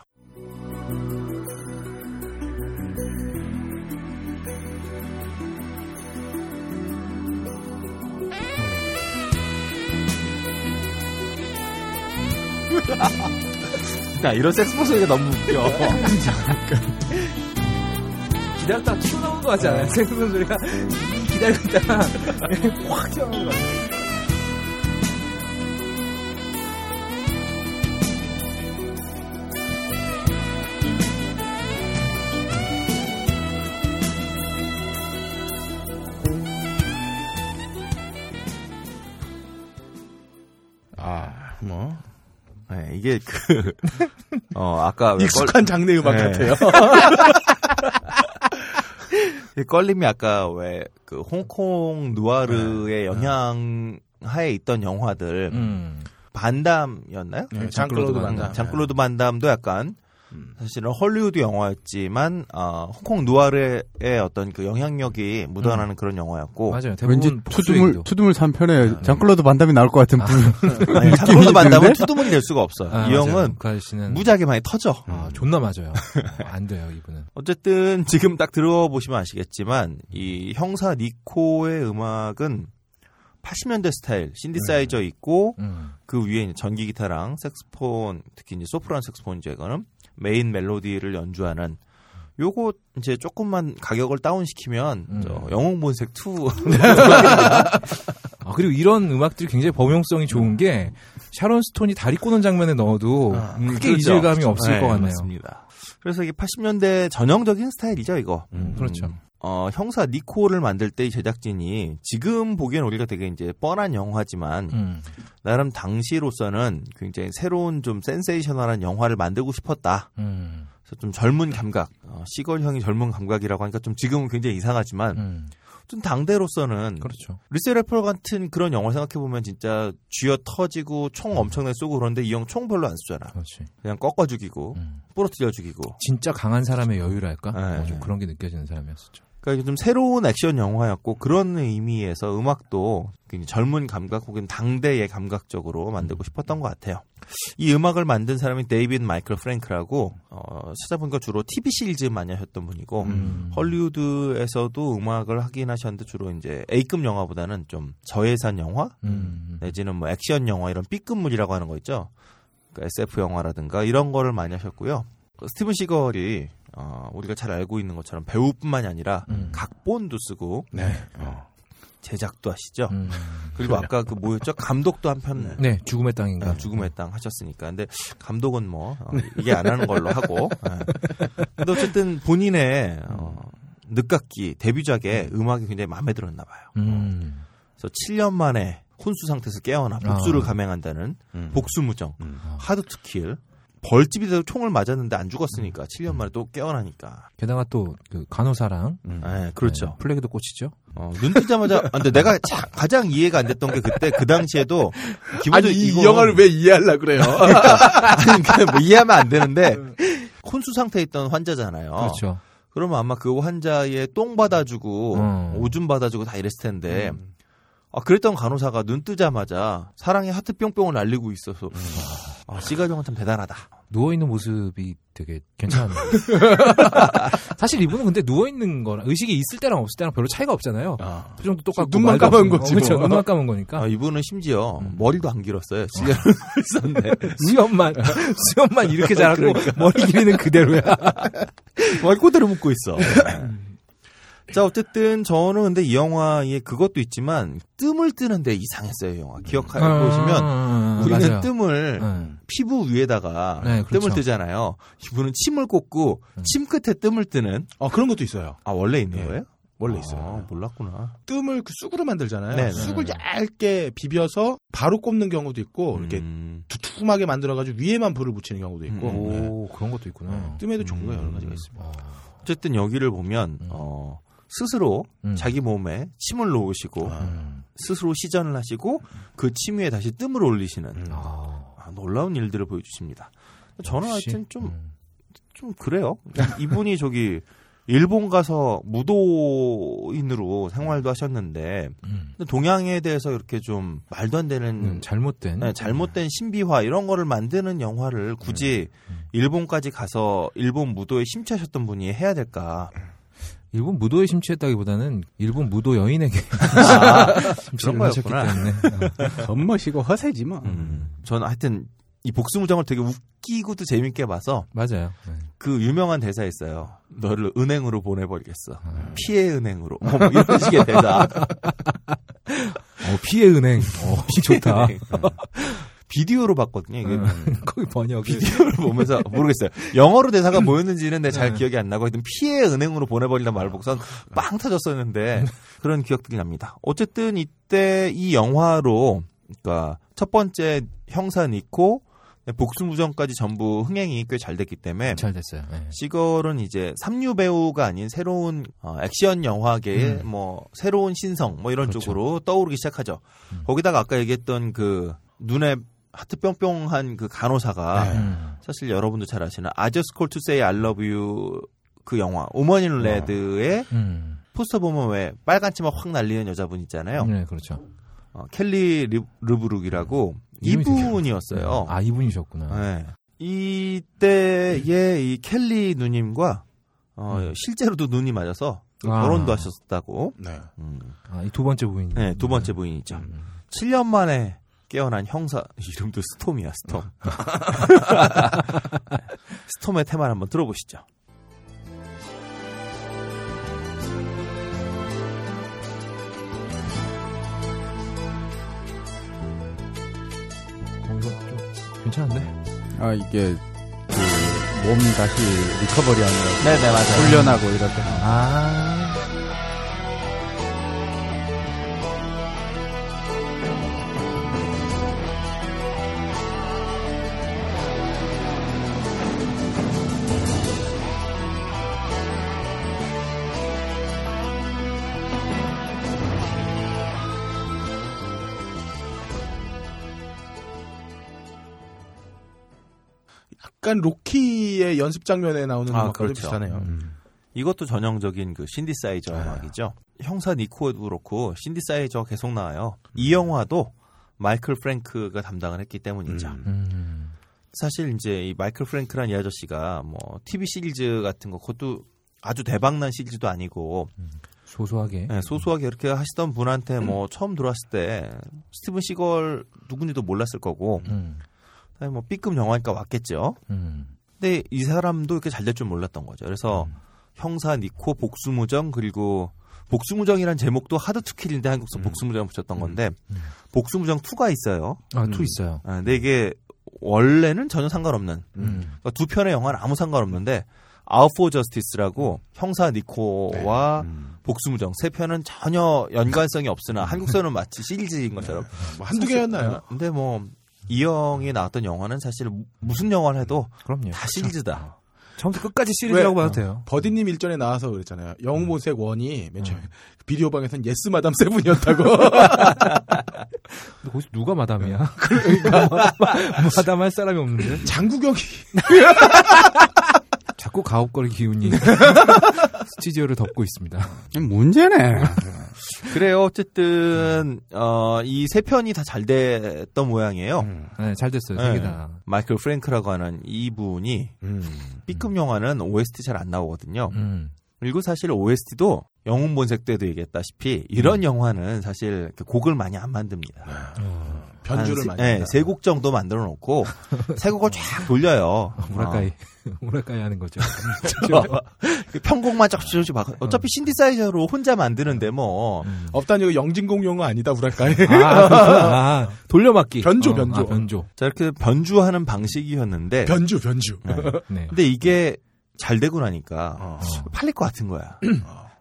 나 이런 섹스폰 소리가 너무 웃겨. 기다렸다가 튀어나온 거 같지 않아요? 생선 소리가 기다렸다가 확 튀어나온 거 같아요. 아, 뭐. 네, 이게 그, 어, 아까 왜 익숙한 장르 음악 네. 같아요. 이 껄림이 아까 왜 그 홍콩 누아르의 영향 하에 있던 영화들 음. 반담이었나요? 네, 장클로드 반담. 장클로드 반담도 약간 사실은 헐리우드 영화였지만 어, 홍콩 누아르의 어떤 그 영향력이 묻어나는 그런 영화였고 맞아요. 왠지 투드물 복수행동. 투드물 3편에 장클로드 반담이 나올 것 같은 분. 아니, 만나면 드는데? 투드물이 될 수가 없어요. 아, 이 맞아요. 형은 그 아저씨는 무지하게 많이 터져. 아, 존나 맞아요. 어, 안 돼요, 이분은. 어쨌든 지금 딱 들어보시면 아시겠지만 이 형사 니코의 음악은 80년대 스타일 신디사이저 있고 음. 그 위에 전기 기타랑 색소폰 특히 이제 소프라노 색소폰이죠 이거는 메인 멜로디를 연주하는 요거 이제 조금만 가격을 다운시키면 음. 저 영웅본색 2 아, 그리고 이런 음악들이 굉장히 범용성이 좋은 게 샤론 스톤이 다리 꼬는 장면에 넣어도 음, 크게 그렇죠. 이질감이 없을 네, 것 같네요. 맞습니다. 그래서 이게 80년대 전형적인 스타일이죠 이거. 음, 그렇죠. 어, 형사 니코를 만들 때이 제작진이 지금 보기엔 우리가 되게 이제 뻔한 영화지만 음. 나름 당시로서는 굉장히 새로운 좀 센세이셔널한 영화를 만들고 싶었다. 음. 그래서 좀 젊은 감각, 어, 시걸형이 젊은 감각이라고 하니까 좀 지금은 굉장히 이상하지만 음. 좀 당대로서는 그렇죠. Lethal Weapon 같은 그런 영화 생각해 보면 진짜 쥐어 터지고 총 엄청나게 쏘고 그런데 이 형 총 별로 안 쏘잖아. 그렇지. 그냥 꺾어 죽이고 음. 부러뜨려 죽이고. 진짜 강한 사람의 여유랄까? 네. 어, 좀 그런 게 느껴지는 사람이었었죠. 그러니까 좀 새로운 액션 영화였고 그런 의미에서 음악도 젊은 감각 혹은 당대의 감각적으로 만들고 싶었던 것 같아요. 이 음악을 만든 사람이 데이비드 마이클 프랭크라고 어, 찾아보니까 주로 TV 시리즈 많이 하셨던 분이고 음. 헐리우드에서도 음악을 하긴 하셨는데 주로 이제 A급 영화보다는 좀 저예산 영화 음. 내지는 뭐 액션 영화 이런 B급물이라고 하는 거 있죠. 그러니까 SF 영화라든가 이런 거를 많이 하셨고요. 그 스티븐 시걸이 어, 우리가 잘 알고 있는 것처럼 배우뿐만이 아니라 음. 각본도 쓰고 네. 제작도 하시죠. 음. 그리고 아까 그 뭐였죠? 감독도 한편 네, 죽음의 땅인가. 죽음의 땅 하셨으니까. 근데 감독은 뭐 어, 이게 안 하는 걸로 하고. 예. 근데 어쨌든 본인의 어, 늦깎이 데뷔작의 음 악이 굉장히 마음에 들었나 봐요. 음. 그래서 7년 만에 혼수 상태에서 깨어나 복수를 아. 감행한다는 음. 복수무정 음. 하드 투킬 벌집이 돼서 총을 맞았는데 안 죽었으니까 7년 만에 또 깨어나니까 게다가 또 그 간호사랑 음. 네, 그렇죠 네, 플래그도 꽂히죠. 어, 눈 뜨자마자 아, 근데 내가 자- 가장 이해가 안 됐던 게 그때 그 당시에도 아니 기본적으로 이 이거- 영화를 왜 이해하려 그래요? 아니, 그뭐 이해하면 안 되는데 혼수 상태에 있던 환자잖아요 그렇죠. 그러면 아마 그 환자의 똥 받아주고 음. 오줌 받아주고 다 이랬을 텐데 아, 그랬던 간호사가 눈 뜨자마자 사랑의 하트 뿅뿅을 날리고 있어서 아, 시가병은 참 대단하다. 누워 있는 모습이 되게 괜찮았는데. 사실 이분은 근데 누워 있는 거랑 의식이 있을 때랑 없을 때랑 별로 차이가 없잖아요. 아. 표정도 똑같고 눈만 감은. 거지, 어, 그렇죠. 뭐. 눈만 감은 거니까. 아, 이분은 심지어 음. 머리도 안 길었어요. 시계를 썼네. 수염만 수염만 이렇게 자랐고 머리 길이는 그대로야. 머리 그대로 묶고 있어. 자, 어쨌든 저는 근데 이 영화에 그것도 있지만 뜸을 뜨는데 이상했어요, 이 영화. 기억해 보시면 우리는 음, 맞아요. 뜸을 네. 피부 위에다가 네, 그렇죠. 뜸을 뜨잖아요. 이분은 침을 꽂고 음. 침 끝에 뜸을 뜨는 어 그런 것도 있어요. 아 원래 있는 네. 거예요? 원래 아, 있어요. 몰랐구나. 뜸을 그 쑥으로 만들잖아요. 네, 네. 쑥을 얇게 비벼서 바로 꼽는 경우도 있고 이렇게 음. 두툼하게 만들어가지고 위에만 불을 붙이는 경우도 있고 음. 네. 오 그런 것도 있구나. 뜸에도 종류가 음. 여러 가지가 있습니다. 어쨌든 여기를 보면 음. 어, 스스로 음. 자기 몸에 침을 놓으시고 아. 음. 스스로 시전을 하시고 그 침 위에 다시 뜸을 올리시는 음. 아, 아, 놀라운 일들을 보여주십니다. 저는 역시, 하여튼 좀, 음. 좀 그래요. 이분이 저기 일본 가서 무도인으로 생활도 하셨는데 음. 동양에 대해서 이렇게 좀 말도 안 되는 음, 잘못된 네, 잘못된 신비화 이런 거를 만드는 영화를 굳이 일본까지 가서 일본 무도에 심취하셨던 분이 해야 될까? 일본 무도에 심취했다기보다는 일본 무도 여인에게 심취를 그런 하셨기. 때문에 어. 겉멋이고 허세지 뭐. 음, 저는 하여튼 이 복수무정을 되게 웃기고도 재밌게 봐서 맞아요. 네. 그 유명한 대사 있어요. 너를 은행으로 보내버리겠어. 아. 피해 은행으로. 뭐 이런 식의 대사. 어, 피해 은행. 어, 피 좋다. 비디오로 봤거든요. 이게 거기 번역을. 비디오를 보면서 모르겠어요. 영어로 대사가 뭐였는지는 내 네. 잘 기억이 안 나고 하여튼 피해 은행으로 보내버린다 말을 보고선 빵 터졌었는데 그런 기억들이 납니다. 어쨌든 이때 이 영화로 그러니까 첫 번째 형사 니코 복수무정까지 전부 흥행이 꽤 잘 됐기 때문에 잘 됐어요. 네. 시걸은 이제 삼류 배우가 아닌 새로운 어, 액션 영화계의 음. 뭐 새로운 신성 뭐 이런 그렇죠. 쪽으로 떠오르기 시작하죠. 음. 거기다가 아까 얘기했던 그 눈에 하트 뿅뿅한 그 간호사가 네. 음. 사실 여러분도 잘 아시는 아저스 콜투 세이 I love you 그 영화 in Red의 음. 포스터 보면 왜 빨간 치마 확 날리는 여자분 있잖아요. 네, 그렇죠. 어, 켈리 리, 르브룩이라고 되게 이분이었어요. 아, 이분이셨구나. 네. 이때에 이 켈리 누님과 어, 실제로도 눈이 맞아서 아. 결혼도 하셨다고. 네. 음. 아, 이 두 번째 부인. 네, 두 번째 부인이죠. 음. 7년 만에 깨어난 형사 이름도 스톰이야 스톰. 스톰의 테마를 한번 들어보시죠. 어, 이거 좀 괜찮은데? 아 이게 그 몸 다시 recovery하느라고 네네 맞아요. 훈련하고 이럴 때 아. 약간 로키의 연습 장면에 나오는 아, 음악과 그렇죠. 비슷하네요. 음. 이것도 전형적인 그 신디사이저 네. 음악이죠. 형사 니코도 그렇고 신디사이저 계속 나와요. 이 영화도 마이클 프랭크가 담당을 했기 때문이죠. 음. 음. 사실 이제 이 마이클 프랭크란 이 아저씨가 뭐 TV 시리즈 같은 거 그것도 아주 대박난 시리즈도 아니고 소소하게. 네, 소소하게 이렇게 하시던 분한테 뭐 처음 들어왔을 때 스티븐 시걸 누군지도 몰랐을 거고 음. 뭐 B급 영화니까 왔겠죠. 음. 근데 이 사람도 이렇게 잘 될 줄 몰랐던 거죠. 그래서 형사 니코 복수무정 그리고 복수무정이란 제목도 Hard to Kill인데 한국서 복수무정 붙였던 건데 복수무정 2가 있어요. 아, two 있어요. 아, 근데 이게 원래는 전혀 상관없는 음. 그러니까 두 편의 영화는 아무 상관없는데 Out for Justice라고 형사 니코와 복수무정 세 편은 전혀 연관성이 없으나 한국서는 마치 시리즈인 것처럼 뭐 한두 개였나요? 아, 근데 뭐 이 형이 나왔던 영화는 사실 무슨 영화를 해도 그럼요. 다 시리즈다. 처음부터 끝까지 시리즈라고 왜? 봐도 돼요. 버디님 일전에 나와서 그랬잖아요. 영웅본색 one이 맨 음. 처음에 비디오 방에선 Yes Madam Seven이었다고. 근데 거기서 누가 마담이야? 그러니까 마담 할 사람이 없는데 장국영이 자꾸 가옥걸의 기운이 스튜디오를 덮고 있습니다. 문제네. 그래요. 어쨌든 어, 이 세 편이 다 잘 됐던 모양이에요. 네, 잘 됐어요. 네. 세개 다. 마이클 프랭크라고 하는 이분이 B급 영화는 OST 잘 안 나오거든요. 음. 그리고 사실 OST도 영웅 본색 때도 얘기했다시피 이런 영화는 사실 곡을 많이 안 만듭니다. 변주를 한 많이. 세, 네, 한다. 세곡 정도 만들어 놓고 세 곡을 쫙 돌려요. 우라카이 우라카이 하는 거죠. 어. 그 편곡만 쫙쫙쫙 막 어차피 신디사이저로 혼자 만드는데 뭐 음. 없다니 이거 영진공 용어 아니다 우라카이. 아. 아, 돌려막기. 변조, 어, 변조. 아, 변조. 자, 이렇게 변주하는 방식이었는데 변주 변주. 네. 네. 근데 이게 잘 되고 나니까 어. 팔릴 것 같은 거야.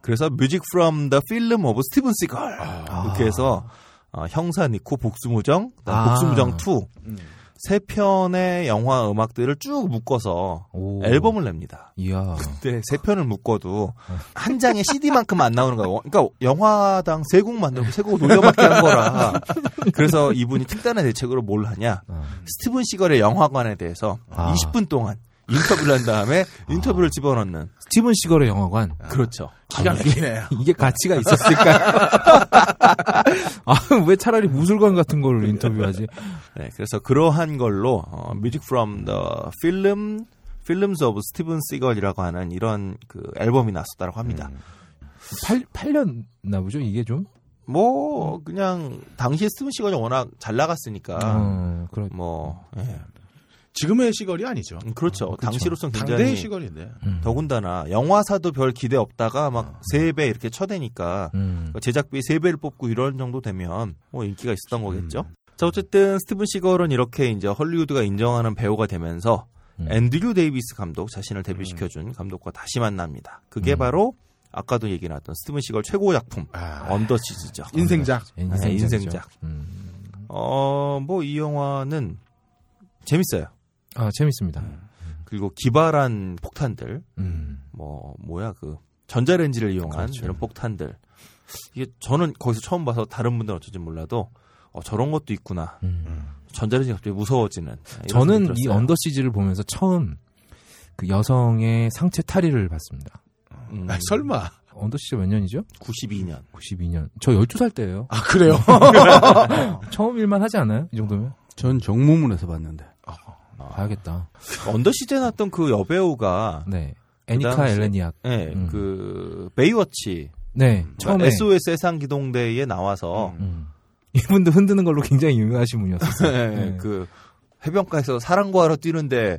그래서 Music from the Film of 스티븐 시걸 이렇게 해서 어, 형사 니코 복수무정, 아. 복수무정 2 음. 세 편의 영화 음악들을 쭉 묶어서 오. 앨범을 냅니다. 이야. 근데 세 편을 묶어도 한 장의 CD만큼 안 나오는 거예요. 그러니까 영화당 세 곡 만들고 세곡 돌려막기 한 거라. 그래서 이분이 특단의 대책으로 뭘 하냐? 어. 스티븐 시걸의 영화관에 대해서 아. 20분 동안 인터뷰를 한 다음에 인터뷰를 집어넣는. 스티븐 시걸의 영화관. 그렇죠. 기가 막히네. 이게 가치가 있었을까요? 아, 왜 차라리 무술관 같은 걸 인터뷰하지? 네, 그래서 그러한 걸로 어, Music from the Film Films of Steven Seagal이라고 하는 이런 그 앨범이 나왔었다고 합니다. 8, 8년 나보죠, 이게 좀? 뭐 그냥 당시에 스티븐 시걸이 워낙 잘 나갔으니까 어, 그렇, 뭐 예. 지금의 시걸이 아니죠. 음, 그렇죠. 당시로선 당대의 굉장히 시걸인데. 음. 더군다나 영화사도 별 기대 없다가 막 세 배 이렇게 쳐대니까 음. 제작비 세 배를 뽑고 이런 정도 되면 뭐 인기가 있었던 거겠죠. 자 어쨌든 스티븐 시걸은 이렇게 이제 헐리우드가 인정하는 배우가 되면서 음. 앤드류 데이비스 감독 자신을 데뷔시켜준 감독과 다시 만납니다. 그게 음. 바로 아까도 얘기 나왔던 스티븐 시걸 최고 작품 아, 언더치즈죠. 인생작. 네, 인생작. 음. 어뭐 이 영화는 재밌어요. 아, 재밌습니다. 그리고 기발한 폭탄들 음. 뭐 뭐야 그 전자레인지를 이용한 그렇죠. 이런 폭탄들 이게 저는 거기서 처음 봐서 다른 분들은 어쩐지 몰라도 어, 저런 것도 있구나. 음. 전자레인지 갑자기 무서워지는. 저는 이. 언더시즈를 보면서 처음 그 여성의 상체 탈의를 봤습니다. 음, 아, 설마. 언더시즈 몇 년이죠? 92년. 92년. 저 12살 때예요. 아, 그래요? 처음 일만 하지 않아요? 이 정도면? 전 정무문에서 봤는데. 봐야겠다. 언더시즈에 나왔던 그 여배우가 네. 애니카 당시에- 엘레니악. 예, 음. 그 베이워치 네. 처음에 SOS 해상 기동대에 나와서 음. 이분도 흔드는 걸로 굉장히 유명하신 분이었어요. 예, 네. 그 해변가에서 사랑과하러 뛰는데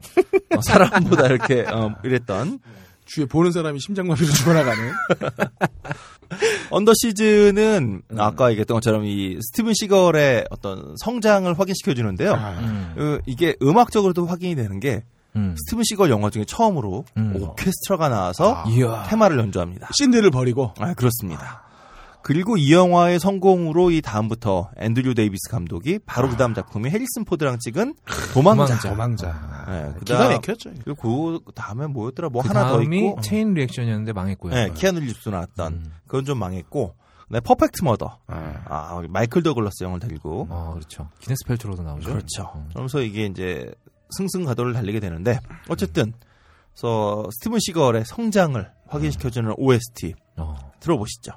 어, 사람보다 이렇게 어, 이랬던 주위에 보는 사람이 심장마비로 죽어나가는. 언더시즈는 아까 얘기했던 것처럼 이 스티븐 시걸의 어떤 성장을 확인시켜 주는데요. 아, 음. 어, 이게 음악적으로도 확인이 되는 게 음. 스티븐 시걸 영화 중에 처음으로 음. 오케스트라가 나와서 이야. 테마를 연주합니다. 신디를 버리고. 아, 그렇습니다. 그리고 이 영화의 성공으로 이 다음부터 앤드류 데이비스 감독이 바로 그 다음 작품이 해리슨 포드랑 찍은 도망자. 도망자. 도망자. 네, 그 기가 막혔죠. 그리고 그 다음에 뭐였더라? 뭐그 하나 더 있고. Chain Reaction이었는데 망했고요. 네, 키아누 리브스 나왔던. 음. 그건 좀 망했고. 네, Perfect Murder. 아. 아, 마이클 더글러스 형을 데리고. 어, 그렇죠. 기네스 펠트로도 나오죠. 그렇죠. 음. 그러면서 이게 이제 승승가도를 달리게 되는데 어쨌든 그래서 스티븐 시걸의 성장을 확인시켜주는 OST 어. 들어보시죠.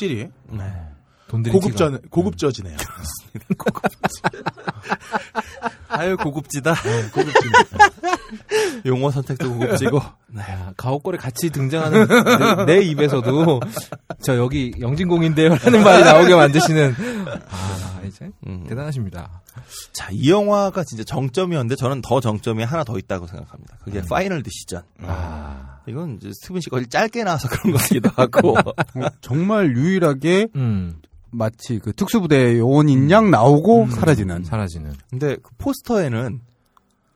확실히 네. 돈들이 고급져 티가- 고급져지네요. 아유 고급지다. 용어 선택도 고급지고. 네. 야, 가옥걸에 같이 등장하는 내, 내 입에서도 저 여기 영진공인데요 라는 말이 나오게 만드시는 아 이제 음. 대단하십니다. 자, 이 영화가 진짜 정점이었는데 저는 더 정점이 하나 더 있다고 생각합니다. 그게 Final Decision. 아, 이건 이제 스티븐 시걸이 짧게 나와서 그런 것 같기도 하고. 어, 정말 유일하게 음, 마치 그 특수부대 요원인 양 나오고 사라지는. 사라지는 근데 그 포스터에는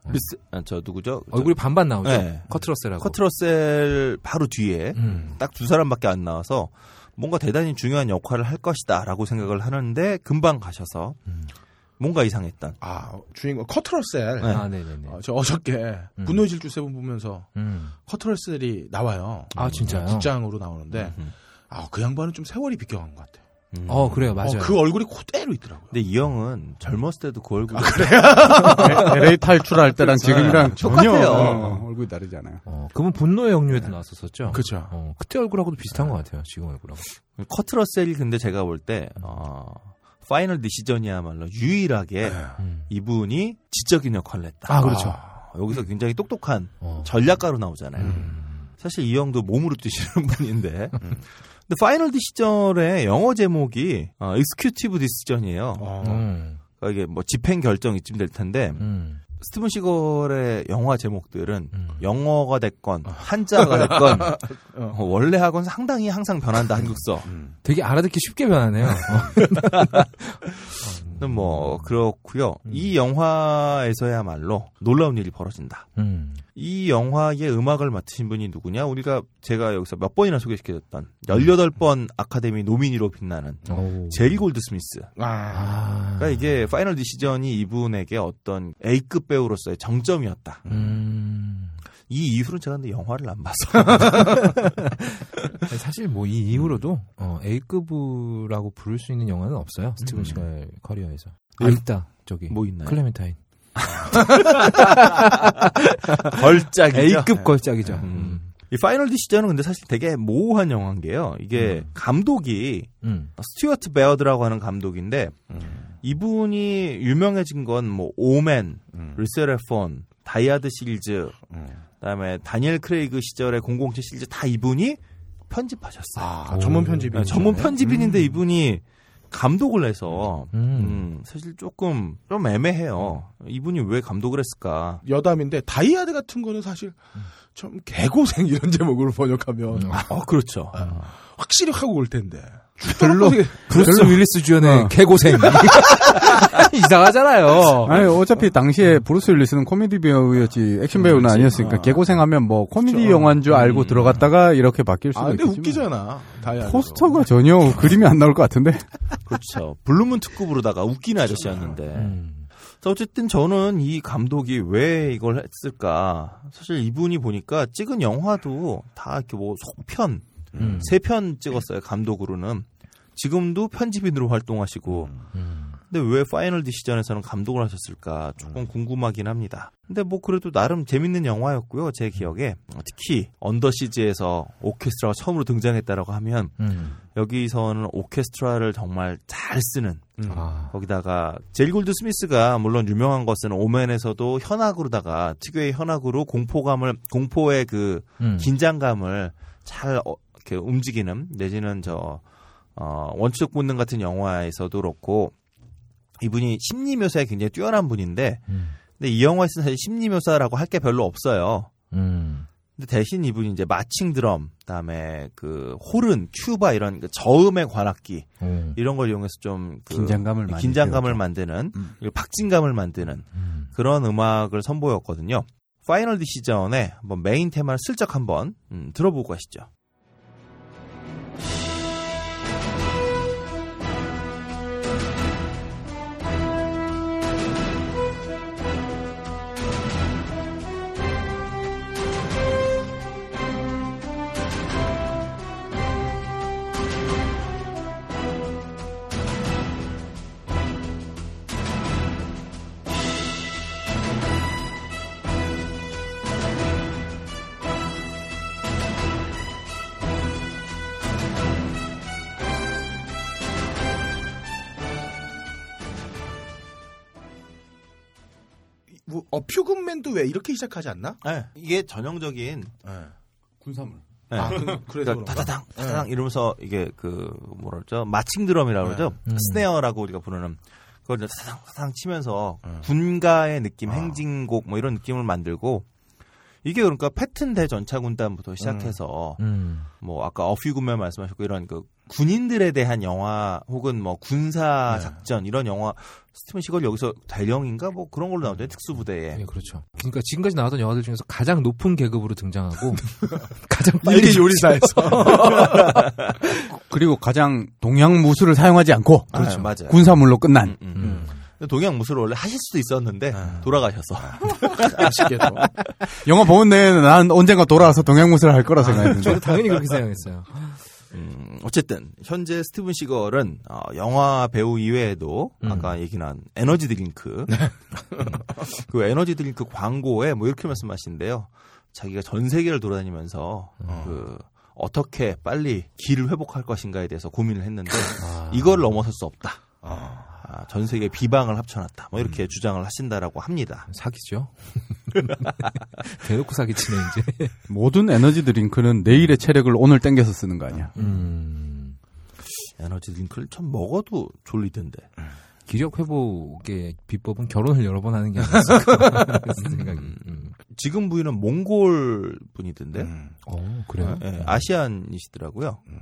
미스, 아, 저 누구죠? 저 얼굴이 반반 나오죠. 네. 커트러셀하고. 커트러셀 바로 뒤에 음, 딱두 사람밖에 안 나와서 뭔가 대단히 중요한 역할을 할 것이다라고 생각을 하는데 금방 가셔서 음. 뭔가 이상했던. 아 주인공 커트러셀. 네. 아 네네네. 어, 저 어저께 음. 분노의 질주 Seven 보면서 음. 커트러셀이 나와요. 아, 진짜요? 국장으로 나오는데 음. 아, 그 양반은 좀 세월이 비껴간 것 같아요. 음. 어 그래요 맞아요. 어, 그 얼굴이 그대로 있더라고요. 근데 이 형은 젊었을 때도 그 얼굴. LA 탈출할 때랑 지금이랑 전혀 똑같아요. 어, 얼굴이 다르잖아요. 어, 그분 분노의 역류에도 나왔었었죠. 그죠. 어, 그때 얼굴하고도 비슷한 것 같아요. 지금 얼굴하고. 커트러셀이 근데 제가 볼 때 어, Final Decision이야말로 유일하게 음. 이분이 지적인 역할을 했다. 아 그렇죠. 아, 여기서 굉장히 똑똑한 어. 전략가로 나오잖아요. 음. 사실 이 형도 몸으로 뛰시는 분인데. 근데 Final Decision의 영어 제목이 어, Executive Decision이에요. 어. 음. 그러니까 이게 뭐 집행 결정 이쯤 될 텐데 음. 스티븐 시걸의 영화 제목들은 음. 영어가 됐건 한자가 됐건 어, 원래 하고는 상당히 항상 변한다 한국서. 되게 알아듣기 쉽게 변하네요. 는 뭐 그렇고요. 이 영화에서야말로 놀라운 일이 벌어진다. 음. 이 영화의 음악을 맡으신 분이 누구냐? 우리가 제가 여기서 몇 번이나 소개시켜줬던 18번 아카데미 nominee로 빛나는 오. 제리 골드 스미스. 아, 아. 그러니까 이게 Final Decision이 이분에게 어떤 A급 배우로서의 정점이었다. 음. 이 이후로는 제가 근데 영화를 안 봐서. 사실 뭐 이 이후로도 어, A급이라고 부를 수 있는 영화는 없어요. 스티븐 음. 시갈 커리어에서. 네. 아 있다. 저기 뭐 있나요? 클레멘타인. 걸작이죠. A급 걸작이죠. 음. 음. 이 Final Decision은 근데 사실 되게 모호한 영화인 게요. 이게 감독이 음. 스튜어트 베어드라고 하는 감독인데 이분이 유명해진 건 뭐 Omen, Lethal Weapon, Die Hard 시리즈, 그다음에 다니엘 크레이그 시절의 007 시리즈 다 이분이 편집하셨어요. 아, 전문 편집인 네, 전문 편집인인데 이분이 감독을 해서 음. 음, 사실 조금 좀 애매해요. 이분이 왜 감독을 했을까? 여담인데 다이아드 같은 거는 사실 좀 개고생 이런 제목으로 번역하면 어, 그렇죠. 확실히 하고 올 텐데. 별로 브루스 윌리스 주연의 어. 개고생 이상하잖아요. 아니 어차피 당시에 브루스 윌리스는 코미디 배우였지 액션 배우는 아니었으니까 개고생하면 뭐 코미디 영화인 줄 알고 들어갔다가 이렇게 바뀔 수도 아, 근데 있겠지만 웃기잖아. 다이하드. 포스터가 전혀 그림이 안 나올 것 같은데 그렇죠. 블루문 특급으로다가 웃긴 아저씨였는데. 음. 자, 어쨌든 저는 이 감독이 왜 이걸 했을까? 사실 이분이 보니까 찍은 영화도 다 이렇게 뭐 속편, 음. 세편 찍었어요, 감독으로는. 지금도 편집인으로 활동하시고. 음. 근데 왜 파이널 디시전에서는 감독을 하셨을까 조금 궁금하긴 합니다. 근데 뭐 그래도 나름 재밌는 영화였고요, 제 기억에. 특히 언더시즈에서 오케스트라가 처음으로 등장했다라고 하면 음. 여기서는 오케스트라를 정말 잘 쓰는 아. 거기다가 제리 골드스미스가 물론 유명한 것은 오맨에서도 현악으로다가 특유의 현악으로 공포감을 공포의 그 음. 긴장감을 잘 어, 이렇게 움직이는 내지는 저 어, 원초적 본능 같은 영화에서도 그렇고 이분이 심리 묘사에 굉장히 뛰어난 분인데 음. 근데 이 영화에서는 사실 심리 묘사라고 할 게 별로 없어요. 음. 근데 대신 이분이 이제 마칭 드럼, 그다음에 그 호른, 튜바 이런 그 저음의 관악기 오. 이런 걸 이용해서 좀 그 긴장감을 많이 긴장감을 배우죠. 만드는 음. 그리고 박진감을 만드는 음. 그런 음악을 선보였거든요. 파이널 디시전의 한번 메인 테마를 슬쩍 한번 음, 들어보고 가시죠. 어퓨근맨도 왜 이렇게 시작하지 않나? 네, 이게 전형적인 군사물 네. 아, 그, 그러니까 그런가? 다다당 다다당 이러면서 이게 그 뭐라 그러죠 마칭 드럼이라고 그러죠 음. 스네어라고 우리가 부르는 그걸 이제 다다당 다다당 치면서 음. 군가의 느낌 아. 행진곡 뭐 이런 느낌을 만들고 이게 그러니까 패튼 대전차 군단부터 시작해서 음. 뭐 아까 어휘군맨 말씀하셨고 이런 그 군인들에 대한 영화 혹은 뭐 군사 네. 작전 이런 영화 스티븐 시걸 여기서 대령인가 뭐 그런 걸로 나오죠 특수부대에 예, 그렇죠. 그러니까 지금까지 나왔던 영화들 중에서 가장 높은 계급으로 등장하고 가장 빨리 요리사에서. 그리고 가장 동양 무술을 사용하지 않고 그렇죠 맞아요 군사물로 끝난 음, 음. 음. 근데 동양 무술을 원래 하실 수도 있었는데 아. 돌아가셔서 아쉽게도. 영화 보는 내내 난 언젠가 돌아와서 동양 무술을 할 거라 생각했는데 저도 당연히 그렇게 생각했어요. 음, 어쨌든 현재 스티븐 시걸은 어, 영화 배우 이외에도 음. 아까 얘기한 에너지 드링크 음, 그 에너지 드링크 광고에 뭐 이렇게 말씀하시는데요. 자기가 전 세계를 돌아다니면서 그 어떻게 빨리 기를 회복할 것인가에 대해서 고민을 했는데 이걸 넘어설 수 없다. 아, 전 세계 비방을 합쳐놨다. 뭐 이렇게 주장을 하신다라고 합니다. 사기죠. 대놓고 사기치네 이제. 모든 에너지 드링크는 내일의 체력을 오늘 땡겨서 쓰는 거 아니야 음. 에너지 드링크를 참 먹어도 졸리던데. 기력 회복의 비법은 결혼을 여러 번 하는 게 아니었을까 생각이. 음. 지금 부인은 몽골 분이던데. 음. 어 그래요? 예, 아시안이시더라고요. 예,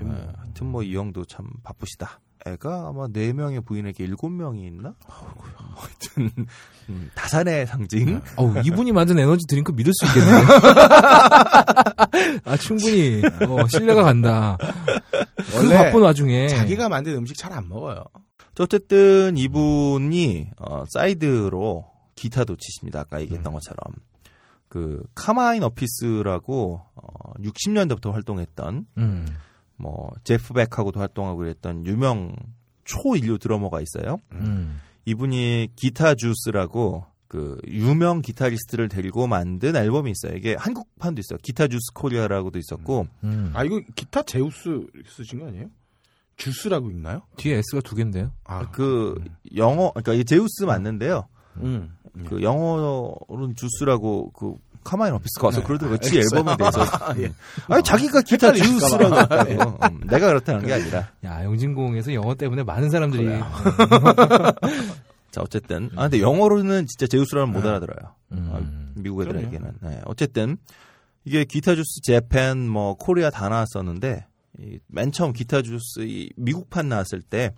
하여튼 뭐 이 형도 참 바쁘시다. 애가 아마 네 명의 부인에게 일곱 명이 있나? 뭐 하여튼 음, 다산의 상징. 어우, 이분이 만든 에너지 드링크 믿을 수 있겠네요. 아, 충분히, 어, 신뢰가 간다. 그 원래 바쁜 와중에. 자기가 만든 음식 잘 안 먹어요. 자, 어쨌든 이분이 어, 사이드로 기타도 치십니다. 아까 얘기했던 것처럼 그 카마인 어피스라고 어, 60년대부터 활동했던 음. 뭐 제프 백하고도 활동하고 그랬던 유명 초일류 드러머가 있어요. 음. 이분이 기타 주스라고 그 유명 기타리스트를 데리고 만든 앨범이 있어요. 이게 한국판도 있어요. 기타 주스 코리아라고도 있었고 음. 아, 이거 기타 제우스 쓰신 거 아니에요? 주스라고 읽나요? 뒤에 S가 두 개인데요. 아, 그 영어 그러니까 이 제우스 맞는데요. 음. 그 영어로는 주스라고 그 카마인 오피스가 와서 네. 그러더라고요. 아, 지. 앨범에 대해서. 아, 예. 아니 자기가 기타 주스라고 봐. 했다고. 음, 내가 그렇다는 게 아니라. 야, 영진공에서 영어 때문에 많은 사람들이. 자 어쨌든 아 근데 영어로는 진짜 제우스라는 못 알아들어요. 음. 아, 미국 애들에게는. 네. 어쨌든 이게 기타 주스 재팬 뭐 코리아 다 나왔었는데 이, 맨 처음 기타 주스 이 미국판 나왔을 때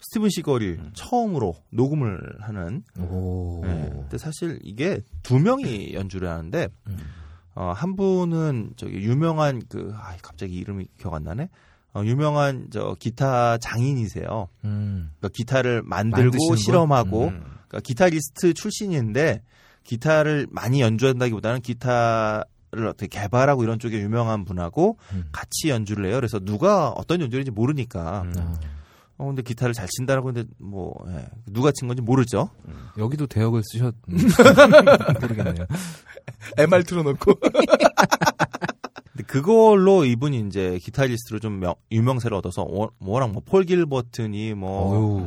스티븐 시걸이 처음으로 녹음을 하는 오. 네. 근데 사실 이게 두 명이 연주를 하는데 어, 한 분은 저기 유명한 그 아, 갑자기 이름이 기억 안 나네. 어, 유명한 저 기타 장인이세요. 음. 그러니까 기타를 만들고? 실험하고 음. 그러니까 기타리스트 출신인데 기타를 많이 연주한다기보다는 기타 를 어떻게 개발하고 이런 쪽에 유명한 분하고 음. 같이 연주를 해요. 그래서 누가 어떤 연주인지 모르니까 아. 어 근데 기타를 잘 친다라고 근데 뭐 예, 누가 친 건지 모르죠. 여기도 대역을 쓰셨 모르겠네요. MR 틀어놓고. 근데 그걸로 이분이 이제 기타리스트로 좀 명- 유명세를 얻어서 워- 워낙 뭐폴 길버튼이 뭐 어유.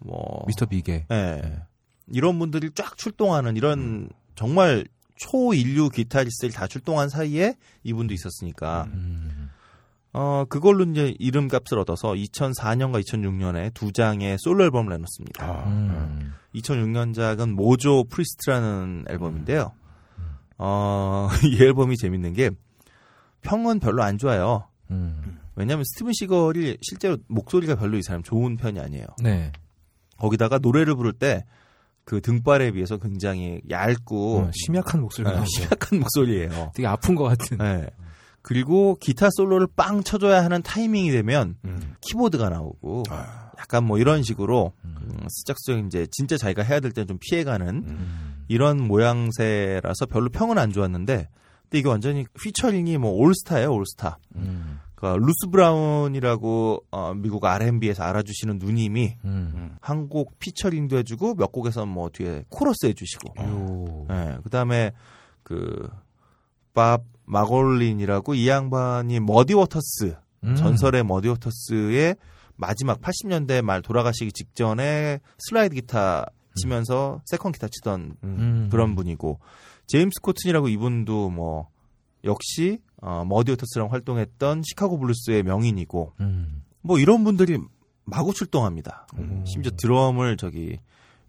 뭐 미스터 비게. 예. 이런 분들이 쫙 출동하는 이런 정말 초일류 기타리스트들이 다 출동한 사이에 이분도 있었으니까 음. 어 그걸로 이제 이름값을 얻어서 2004년과 2006년에 두 장의 솔로 앨범을 내놓습니다. 음. 2006년작은 모조 프리스트라는 앨범인데요. 어, 이 앨범이 재밌는 게 평은 별로 안 좋아요. 음. 왜냐하면 스티븐 시걸이 실제로 목소리가 별로 이 사람 좋은 편이 아니에요. 네. 거기다가 노래를 부를 때 그 등발에 비해서 굉장히 얇고 어, 심약한 목소리가 네, 심약한 목소리예요. 되게 아픈 것 같은. 네. 그리고 기타 솔로를 빵 쳐줘야 하는 타이밍이 되면 음. 키보드가 나오고 아. 약간 뭐 이런 식으로 음, 스작스적 이제 진짜 자기가 해야 될때좀 피해가는 음. 이런 모양새라서 별로 평은 안 좋았는데 근데 이게 완전히 피처링이 뭐 올스타예요 올스타. 음. 그러니까 루스 브라운이라고 어, 미국 R&B에서 알아주시는 누님이 음. 한곡 피처링도 해주고 몇 곡에서 뭐 뒤에 코러스 해주시고 요. 예, 그다음에 그 밥 마골린이라고 이 양반이 머디 워터스 음. 전설의 머디 워터스의 마지막 80년대 말 돌아가시기 직전에 슬라이드 기타 치면서 second 기타 치던 음. 그런 분이고 제임스 코튼이라고 이분도 뭐 역시 어, 머디 워터스랑 활동했던 시카고 블루스의 명인이고 음. 뭐 이런 분들이 마구 출동합니다. 음. 심지어 드럼을 저기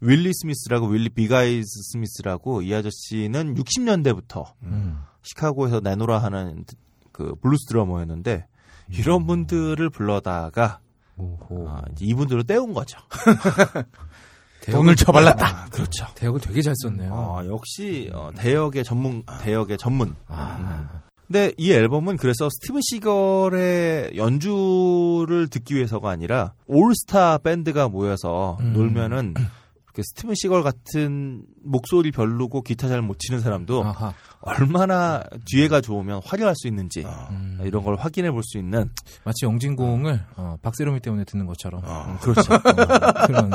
윌리 스미스라고 윌리 빅 아이즈 스미스라고 이 아저씨는 60년대부터 음. 시카고에서 내노라 하는 그 블루스 드러머였는데 이런 분들을 불러다가. 아, 이제 이분들을 떼운 거죠. 돈을 쳐발랐다. 그렇죠. 대역을 되게 잘 썼네요. 어, 역시 어, 대역의 전문 대역의 전문. 아. 근데 이 앨범은 그래서 스티븐 시걸의 연주를 듣기 위해서가 아니라 올스타 밴드가 모여서 음. 놀면은 이렇게 스티븐 시걸 같은 목소리 별로고 기타 잘 못 치는 사람도 아하. 얼마나 뒤에가 좋으면 화려할 수 있는지 음. 이런 걸 확인해 볼 수 있는 마치 영진공을 어, 박세롬이 때문에 듣는 것처럼 음, 그렇죠. 어, 그런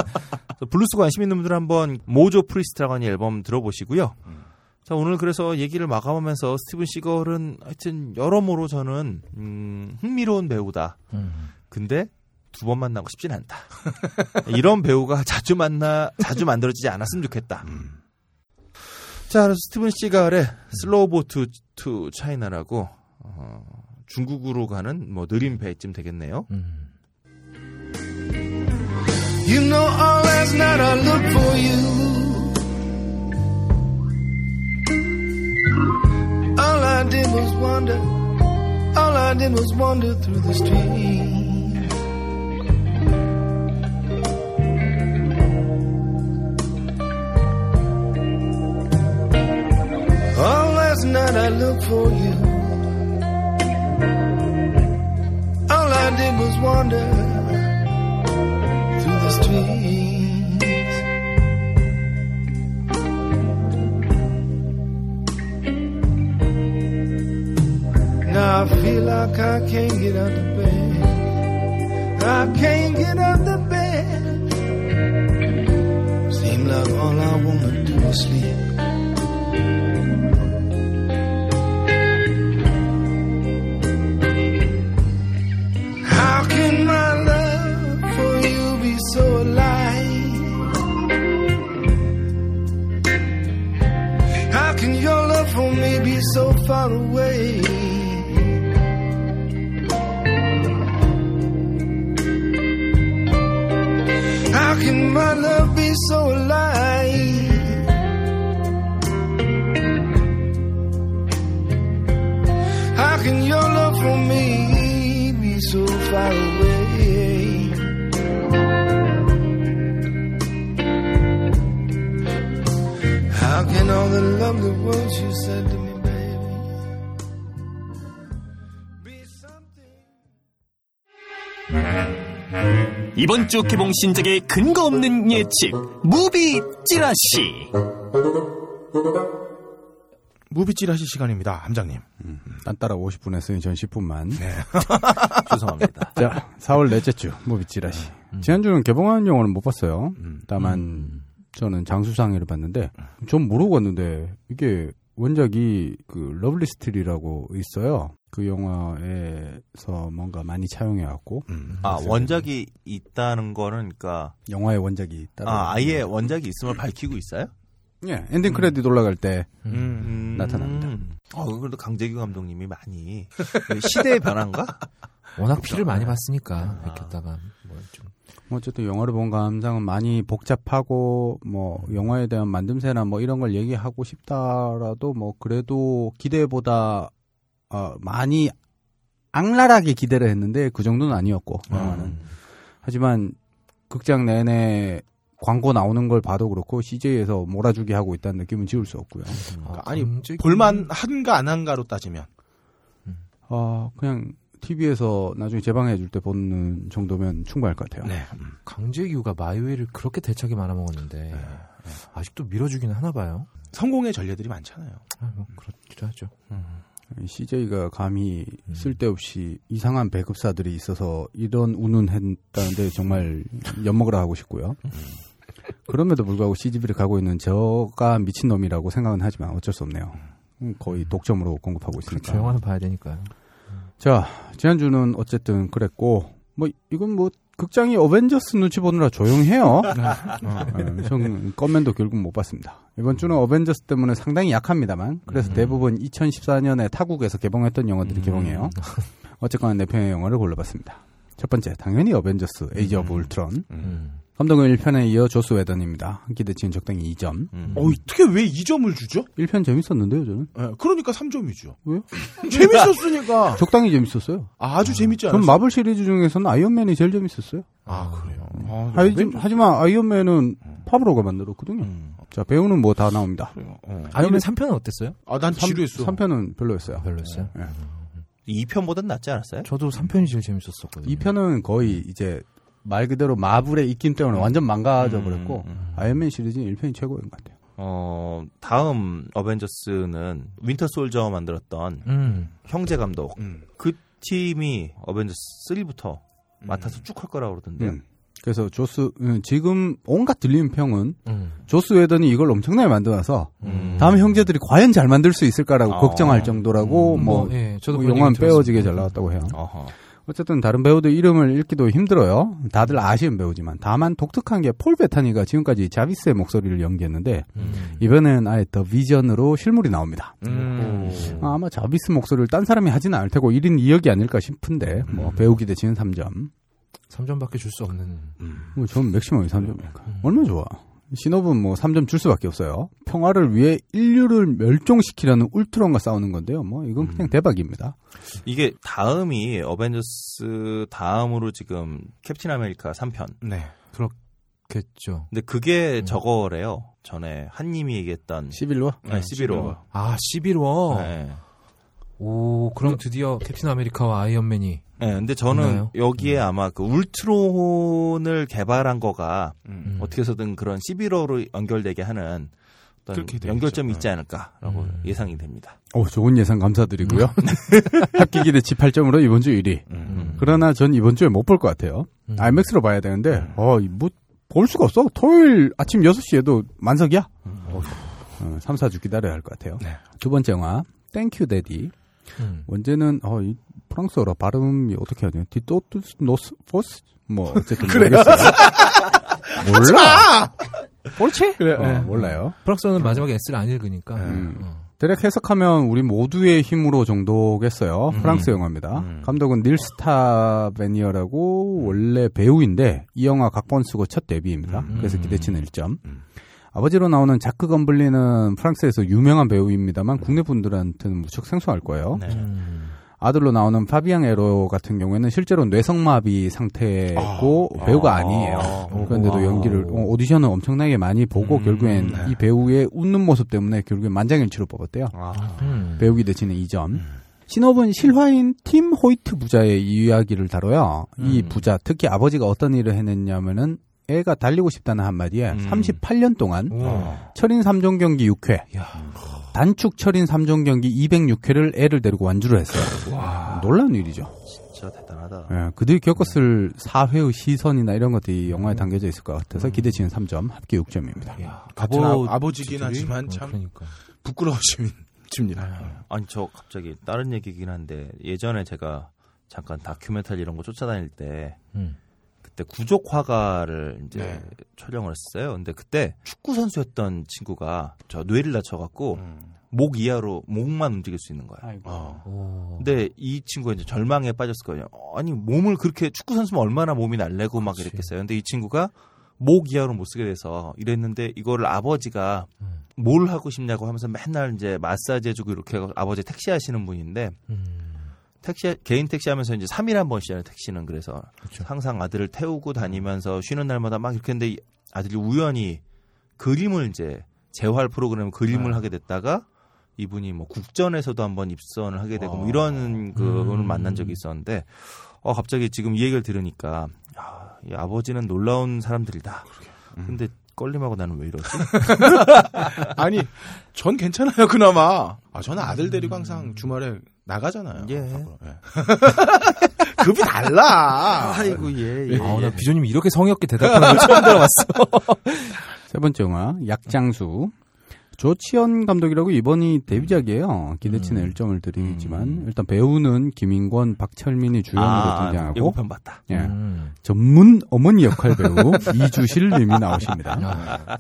블루스 관심 있는 분들 한번 모조 프리스트라고 하는 앨범 들어보시고요. 자 오늘 그래서 얘기를 마감하면서 스티븐 시걸은 하여튼 여러모로 저는 음, 흥미로운 배우다. 음. 근데 두 번 만나고 싶진 않다. 이런 배우가 자주 만나 자주 만들어지지 않았으면 좋겠다. 자, 그래서 스티븐 시갈의 Slow Boat to China라고 어, 중국으로 가는 뭐 느린 배쯤 되겠네요. 음. You know, all last night I looked for you. All I did was wander. All I did was wander through the street. Night I looked for you. All I did was wander through the streets. Now I feel like I can't get out of bed. I can't get out of bed. Seem like all I wanna do is sleep. Far away? How can my love be so alive. How can your love for me be so far away? How can all the lovely words you said 이번 주 개봉 신작의 근거 없는 예측 무비 찌라시 무비 찌라시 시간입니다, 함장님. 딴따라 50분 했으니 전 10분만. 죄송합니다. 자, 4월 넷째 주 무비 찌라시. 지난주는 개봉한 영화는 못 봤어요. 다만 저는 장수상회를 봤는데 전 모르고 왔는데 이게 원작이 그 Lovely, Still이라고 있어요. 그 영화에서 뭔가 많이 차용해 왔고 아 원작이 있다는 거는 그러니까 영화의 원작이 따로 아 아예 원작이 있음을 밝히고 있어요? 예, 엔딩 크레딧 올라갈 때 음. 나타납니다. 어 그래도 강재규 감독님이 많이 시대의 변화인가? 워낙 피를 많이 봤으니까 베꼈다가 뭐좀 뭐 어쨌든 영화를 본 감상은 많이 복잡하고 뭐 영화에 대한 만듦새나 뭐 이런 걸 얘기하고 싶다라도 뭐 그래도 기대보다 어 많이 악랄하게 기대를 했는데 그 정도는 아니었고 영화는 하지만 극장 내내 광고 나오는 걸 봐도 그렇고 CJ에서 몰아주기 하고 있다는 느낌은 지울 수 없고요. 그러니까 아니, 볼만 한가 안 한가로 따지면. 어 그냥 TV에서 나중에 재방해 줄 때 보는 정도면 충분할 것 같아요. 네. 강재규가 마이웨이를 그렇게 대차게 말아먹었는데 아직도 밀어주기는 하나 봐요. 성공의 전례들이 많잖아요. 아, 뭐 그렇기도 하죠. CJ가 감히 쓸데없이 이상한 배급사들이 있어서 이런 운운했다는데 정말 엿먹으라 하고 싶고요. 그럼에도 불구하고 CGV를 가고 있는 저가 미친놈이라고 생각은 하지만 어쩔 수 없네요. 음, 거의 독점으로 공급하고 있으니까. 그렇죠. 영화는 봐야 되니까요. 자, 지난주는 어쨌든 그랬고, 뭐, 이건 뭐, 극장이 어벤져스 눈치 보느라 조용해요. 어, 전 건맨도 결국 못 봤습니다. 이번 주는 어벤져스 때문에 상당히 약합니다만, 그래서 대부분 2014년에 타국에서 개봉했던 영화들이 개봉해요. 어쨌거나 네 편의 영화를 골라봤습니다. 첫 번째, 당연히 어벤져스, Age of Ultron. 음. 감독은 1편에 이어 조스 웨던입니다. 기대치는 적당히 2점. 어, 어떻게 왜 2점을 주죠? 1편 재밌었는데요, 저는. 예, 그러니까 3점이죠. 왜요? 재밌었으니까. 적당히 재밌었어요. 아주 재밌지 않았어요? 전 마블 시리즈 중에서는 아이언맨이 제일 재밌었어요. 아, 그래요? 아, 하지, 왜- 하지만 아이언맨은 파브로가 만들었거든요. 음, 자, 배우는 뭐 다 나옵니다. 어. 아이언맨 3편은 어땠어요? 아, 난 지루했어. 3편은 별로였어요. 별로였어요. 2편보단 낫지 않았어요? 저도 3편이 제일 재밌었었거든요. 2편은 거의 이제 말 그대로 마블의 입김 때문에 완전 망가져 버렸고 음, 음. 아이언맨 시리즈는 1편이 최고인 것 같아요. 어 다음 어벤져스는 Winter Soldier 만들었던 음. 형제 감독 음. 그 팀이 어벤져스 3부터 맡아서 쭉 할 거라고 그러던데요. 음. 그래서 조스 음, 지금 온갖 들리는 평은 음. 조스 웨던이 이걸 엄청나게 만들어서 음. 다음 형제들이 과연 잘 만들 수 있을까라고 아. 걱정할 정도라고 음, 뭐, 뭐, 예, 저도 뭐 영화는. 빼어지게 잘 나왔다고 해요. 어허. 어쨌든 다른 배우들 이름을 읽기도 힘들어요. 다들 아쉬운 배우지만 다만 독특한 게 폴 베타니가 지금까지 자비스의 목소리를 연기했는데 음. 이번에는 아예 The Vision으로 실물이 나옵니다. 음. 아, 아마 자비스 목소리를 딴 사람이 하지는 않을 테고 1인 2역이 아닐까 싶은데 뭐 배우 기대치는 3점. 3점밖에 줄 수 없는. 뭐 전 maximum이 3점이니까 얼마나 좋아. 시놉은 뭐 3점 줄 수밖에 없어요. 평화를 위해 인류를 멸종시키려는 울트론과 싸우는 건데요. 뭐 이건 그냥 대박입니다. 이게 다음이 어벤져스 다음으로 지금 캡틴 아메리카 3편. 네. 겠죠. 근데 그게 저거래요. 전에 한님이 얘기했던 11로? 네, 11호. 아, 11호. 네. 오, 그럼 드디어 캡틴 아메리카와 아이언맨이. 네, 근데 저는 있나요? 여기에 아마 그 울트론을 개발한 거가 음. 어떻게 해서든 그런 11호로 연결되게 하는 어떤. 연결점이 있지 않을까라고 음. 예상이 됩니다. 오, 좋은 예상 감사드리고요. 합계 기대치 8점으로 이번 주 1위. 음. 그러나 전 이번 주에 못 볼 것 같아요. 음. IMAX로 봐야 되는데, 어, 이 뭐, 볼 수가 없어. 토요일 아침 6시에도 만석이야. 어, 3, 4주 기다려야 할 것 같아요. 네. 두 번째 영화, Thank You Daddy. 음. 원제는, 어, 이 프랑스어로 발음이 어떻게 하냐. De toutes nos forces? 뭐, 어쨌든. 그래요? 모르겠어요. 몰라. 옳지? 그래. 어, 몰라요. 프랑스어는 마지막에 S를 안 읽으니까. 음. 어. 대략 해석하면 우리 모두의 힘으로 정도겠어요. 음. 프랑스 영화입니다. 음. 감독은 닐스 타베니어라고 원래 배우인데 이 영화 각본 쓰고 첫 데뷔입니다. 음. 그래서 기대치는 1점. 음. 아버지로 나오는 자크 검블린은 프랑스에서 유명한 배우입니다만 국내 분들한테는 무척 생소할 거예요. 네. 아들로 나오는 파비앙 에로 같은 경우에는 실제로 뇌성마비 상태고 배우가 아 니에요. 그런데도 연기를 어, 오디션을 엄청나게 많이 보고 음, 결국엔 네. 이 배우의 웃는 모습 때문에 결국엔 만장일치로 뽑았대요. 아. 음. 배우 기대치는 2점. 신업은 실화인 팀 호이트 부자의 이야기를 다뤄요. 이 음. 부자, 특히 아버지가 어떤 일을 해냈냐면은 애가 달리고 싶다는 한마디에 음. 38년 동안 어. 철인 3종 경기 6회, 단축 철인 3종 경기 206회를 애를 데리고 완주를 했어요. 놀라운 일이죠. 진짜 대단하다. 예, 그들이 겪었을 사회의 시선이나 이런 것들이 영화에 담겨져 있을 것 같아서 기대치는 3점, 합계 6점입니다. 같은 아버- 아, 아버지긴 하지만 어, 참 그러니까. 부끄러우심이 집니다. 아니 저 갑자기 다른 얘기긴 한데 예전에 제가 잠깐 다큐멘터리 이런 거 쫓아다닐 때 음. 그때 구족 화가를 이제 네. 촬영을 했어요. 근데 그때 축구 선수였던 친구가 저 뇌를 다쳐갖고 음. 목 이하로 목만 움직일 수 있는 거야. 아이고. 어. 오. 근데 이 친구가 이제 절망에 빠졌을 거예요. 아니 몸을 그렇게 축구 선수면 얼마나 몸이 날래고 막 그치. 이랬겠어요. 근데 이 친구가 목 이하로 못 쓰게 돼서 이랬는데 이거를 아버지가 음. 뭘 하고 싶냐고 하면서 맨날 이제 마사지 해주고 이렇게 해서 아버지 택시 하시는 분인데 음. 택시 개인 택시 하면서 이제 3일에 한 번씩잖아요 택시는 그래서 그쵸. 항상 아들을 태우고 다니면서 쉬는 날마다 막 이렇게 했는데 이 아들이 우연히 그림을 이제 재활 프로그램 그림을 하게 됐다가 이분이 뭐 국전에서도 한번 입선을 하게 되고 뭐 이런 그분을 음. 만난 적이 있었는데 어 갑자기 지금 이 얘기를 들으니까 야, 이 아버지는 놀라운 사람들이다. 근데 껄림하고 나는 왜 이러지? 아니, 전 괜찮아요, 그나마. 아, 저는 아들 데리고 항상 주말에 나가잖아요. 예. 밖으로. 예. 급이 달라. 아이고 예. 예. 아, 나 비조님이 이렇게 성의 없게 대답하는 걸 처음 들어봤어. 세 번째 영화 약장수. 조치현 감독이라고 이번이 데뷔작이에요. 기대치는 음. 1점을 드리지만 일단 배우는 김인권, 박철민이 주연으로 아, 등장하고 예고편 봤다. 예, 음. 전문 어머니 역할 배우 이주실 님이 나오십니다. 아.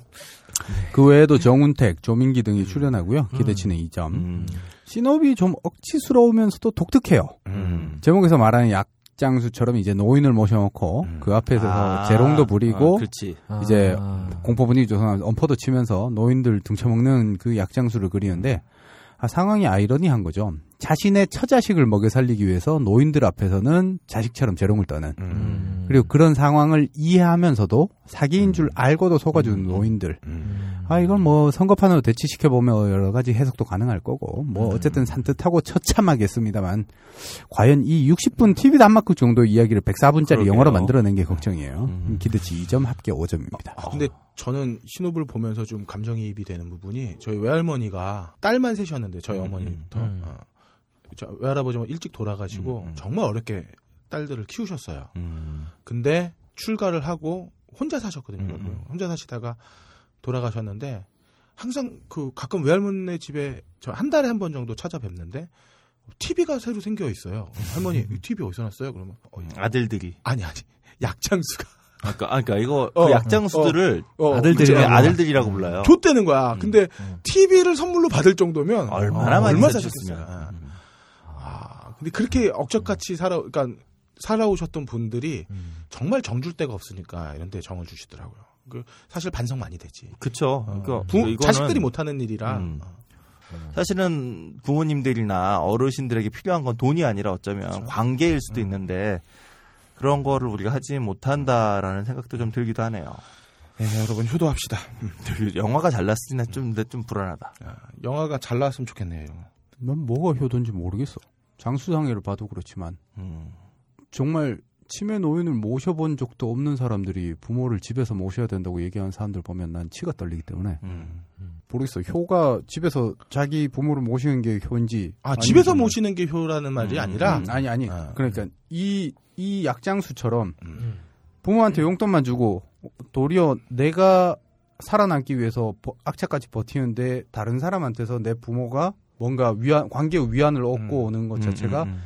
그 외에도 정운택, 조민기 등이 출연하고요. 기대치는 2점. 음. 신업이 좀 억지스러우면서도 독특해요. 음. 제목에서 말하는 약 장수처럼 이제 노인을 모셔놓고 음. 그 앞에서 아, 재롱도 부리고 아, 그렇지. 이제 아. 공포 분위기 조성하면서 엄포도 치면서 노인들 등쳐먹는 그 약장수를 그리는데 아, 상황이 아이러니한 거죠. 자신의 처자식을 먹여 살리기 위해서 노인들 앞에서는 자식처럼 재롱을 떠는 음. 그리고 그런 상황을 이해하면서도 사기인 줄 알고도 속아주는 노인들. 음. 아 이건 뭐 선거판으로 대치시켜 보면 여러 가지 해석도 가능할 거고 뭐 어쨌든 산뜻하고 처참하겠습니다만 과연 이 60분 TV 단막극 정도의 이야기를 104분짜리 그러게요. 영화로 만들어낸 게 걱정이에요. 음. 기대치 2점 합계 5점입니다. 아, 근데 저는 신호를 보면서 좀 감정이입이 되는 부분이 저희 외할머니가 딸만 셋이었는데 저희 음, 어머니부터 음. 어, 저 외할아버지가 일찍 돌아가시고 음, 음. 정말 어렵게 딸들을 키우셨어요. 음. 근데 출가를 하고 혼자 사셨거든요. 음, 음. 혼자 사시다가 돌아가셨는데 항상 그 가끔 외할머니 집에 저 한 달에 한 번 정도 찾아뵙는데 TV가 새로 생겨 있어요. 할머니 이 TV 어디서 났어요? 그러면 어, 이거- 아들들이. 아니 아니 약장수가 아까 아, 그러니까 이거 어, 그 약장수들을 어, 아들들이 그치? 아들들이라고 불러요. 줬대는 거야. 음, 근데 TV를 선물로 받을 정도면 얼마나 어, 많이 얼마 사셨으면. 사셨겠어요. 음. 아, 근데 그렇게 억적같이 살아, 그러니까 살아오셨던 분들이 정말 정줄 데가 없으니까 이런 데 정을 주시더라고요. 그 사실 반성 많이 되지. 그쵸. 그러니까 부, 이거는 자식들이 못하는 일이라. 음. 어. 사실은 부모님들이나 어르신들에게 필요한 건 돈이 아니라 어쩌면 관계일 수도 있는데 그런 거를 우리가 하지 못한다라는 생각도 좀 들기도 하네요. 예, 여러분 효도합시다. 음. 영화가 잘 났으나 좀, 근데 좀 불안하다. 아, 영화가 잘 나왔으면 좋겠네요. 영화. 난 뭐가 효도인지 모르겠어. 장수상해를 봐도 그렇지만 음. 정말 치매 노인을 모셔본 적도 없는 사람들이 부모를 집에서 모셔야 된다고 얘기하는 사람들 보면 난 치가 떨리기 때문에 음. 모르겠어. 효가 집에서 자기 부모를 모시는 게 효인지 아, 아니면 집에서 정말- 모시는 게 효라는 말이 음, 아니라 음, 아니 아니 아. 그러니까 이 이 약장수처럼 음. 부모한테 용돈만 주고 도리어 내가 살아남기 위해서 버- 악착같이 버티는데 다른 사람한테서 내 부모가 뭔가 위안 관계의 위안을 얻고 음. 오는 것 음, 자체가 음, 음.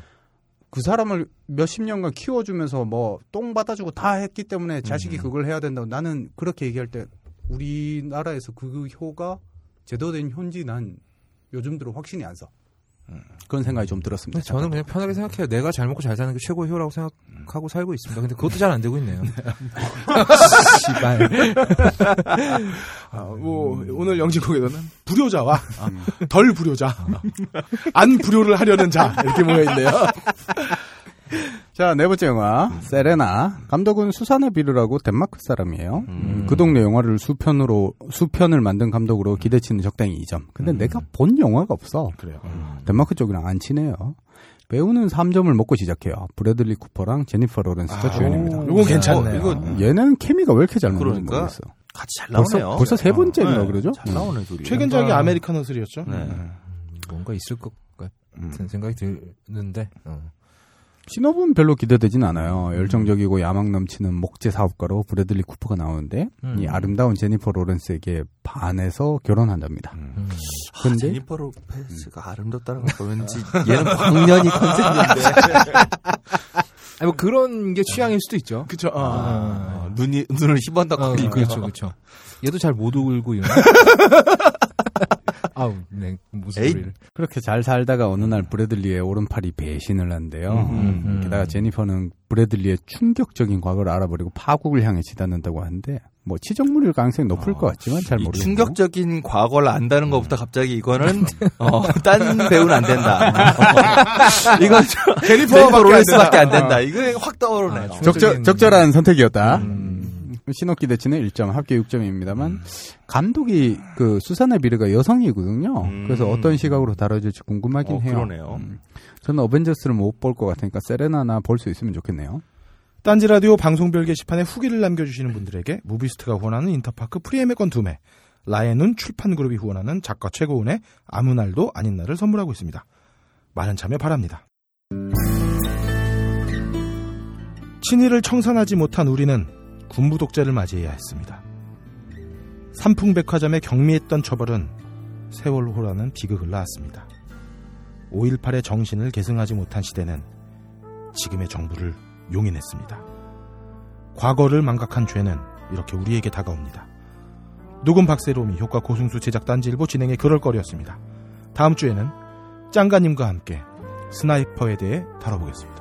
그 사람을 몇십 년간 키워주면서 뭐 똥 받아주고 다 했기 때문에 자식이 음. 그걸 해야 된다고 나는 그렇게 얘기할 때 우리나라에서 그 효가 제대로 된 효인지 난 요즘 들어 확신이 안 서. 그런 생각이 좀 들었습니다. 저는 그냥 편하게 생각해요. 내가 잘 먹고 잘 사는 게 최고의 효라고 생각하고 살고 있습니다. 근데 그것도 잘 안 되고 있네요. 씨발. 아, 뭐, 오늘 영진국에서는 불효자와 아, 덜 불효자, 안 불효를 하려는 자 이렇게 모여 있네요. 자, 네 번째 영화 세레나 감독은 수사나 비르라고 덴마크 사람이에요. 음. 그 동네 영화를 수편으로 수편을 만든 감독으로 기대치는 적당히 2점. 근데 음. 내가 본 영화가 없어. 그래요. 덴마크 쪽이랑 안 친해요. 배우는 3점을 먹고 시작해요. 브래들리 쿠퍼랑 제니퍼 로렌스가 아, 주연입니다. 오, 이건 괜찮네요. 이거 얘는 케미가 왜 이렇게 잘 맞는지 그러니까. 모르겠어. 같이 잘 벌써 나오네요. 벌써 세 번째인가 네, 그러죠? 잘 나오는 소리. 최근작이 American Hustle이었죠. 네. 뭔가 있을 것 같은 생각이 드는데. 어. 시놉은 별로 기대되진 않아요. 열정적이고 야망 넘치는 목재 사업가로 브래들리 쿠퍼가 나오는데 음. 이 아름다운 제니퍼 로렌스에게 반해서 결혼한답니다. 음. 아, 근데 제니퍼 로페스가 아름답다는 것도 왠지 얘는 광년이 컨셉인데 아니, 뭐 그런 게 취향일 수도 있죠. 그쵸. 어. 아, 눈이 눈을 어, 희번덕 거리고 그렇죠, 그렇죠. 얘도 잘 못 울고 이런. 아우, 네, 무슨 에이. 소리를. 그렇게 잘 살다가 어느 날 브래들리의 오른팔이 배신을 한대요. 음, 음. 게다가 제니퍼는 브래들리의 충격적인 과거를 알아버리고 파국을 향해 치닫는다고 하는데 뭐 치정물일 가능성이 높을 것 같지만 잘이 모르겠고 충격적인 과거를 안다는 것부터 갑자기 이거는 어, 딴 배우는 안 된다. 이건 저- 제니퍼 로렌스밖에 안안 된다. 이거 확 떠오르네. 요 적절, 적절한 선택이었다. 음. 신호 기대치는 1점, 합계 6점입니다만 감독이 그 수사나 비르가 여성이거든요. 음. 그래서 어떤 시각으로 다뤄질지 궁금하긴 어, 해요. 그러네요. 음. 저는 어벤져스를 못 볼 것 같으니까 세레나나 볼 수 있으면 좋겠네요. 딴지 라디오 방송별 게시판에 후기를 남겨주시는 분들에게 무비스트가 후원하는 인터파크 프리 예매권 두 매 라엔눈 출판그룹이 후원하는 작가 최고운의 아무 날도 아닌 날을 선물하고 있습니다. 많은 참여 바랍니다. 친일을 청산하지 못한 우리는 군부 독재를 맞이해야 했습니다. 삼풍백화점의 경미했던 처벌은 세월호라는 비극을 낳았습니다. 5.18의 정신을 계승하지 못한 시대는 지금의 정부를 용인했습니다. 과거를 망각한 죄는 이렇게 우리에게 다가옵니다. 누군 박세롬이 효과 고승수 제작 단지일보 진행의 그럴거리였습니다. 다음 주에는 짱가님과 함께 스나이퍼에 대해 다뤄보겠습니다.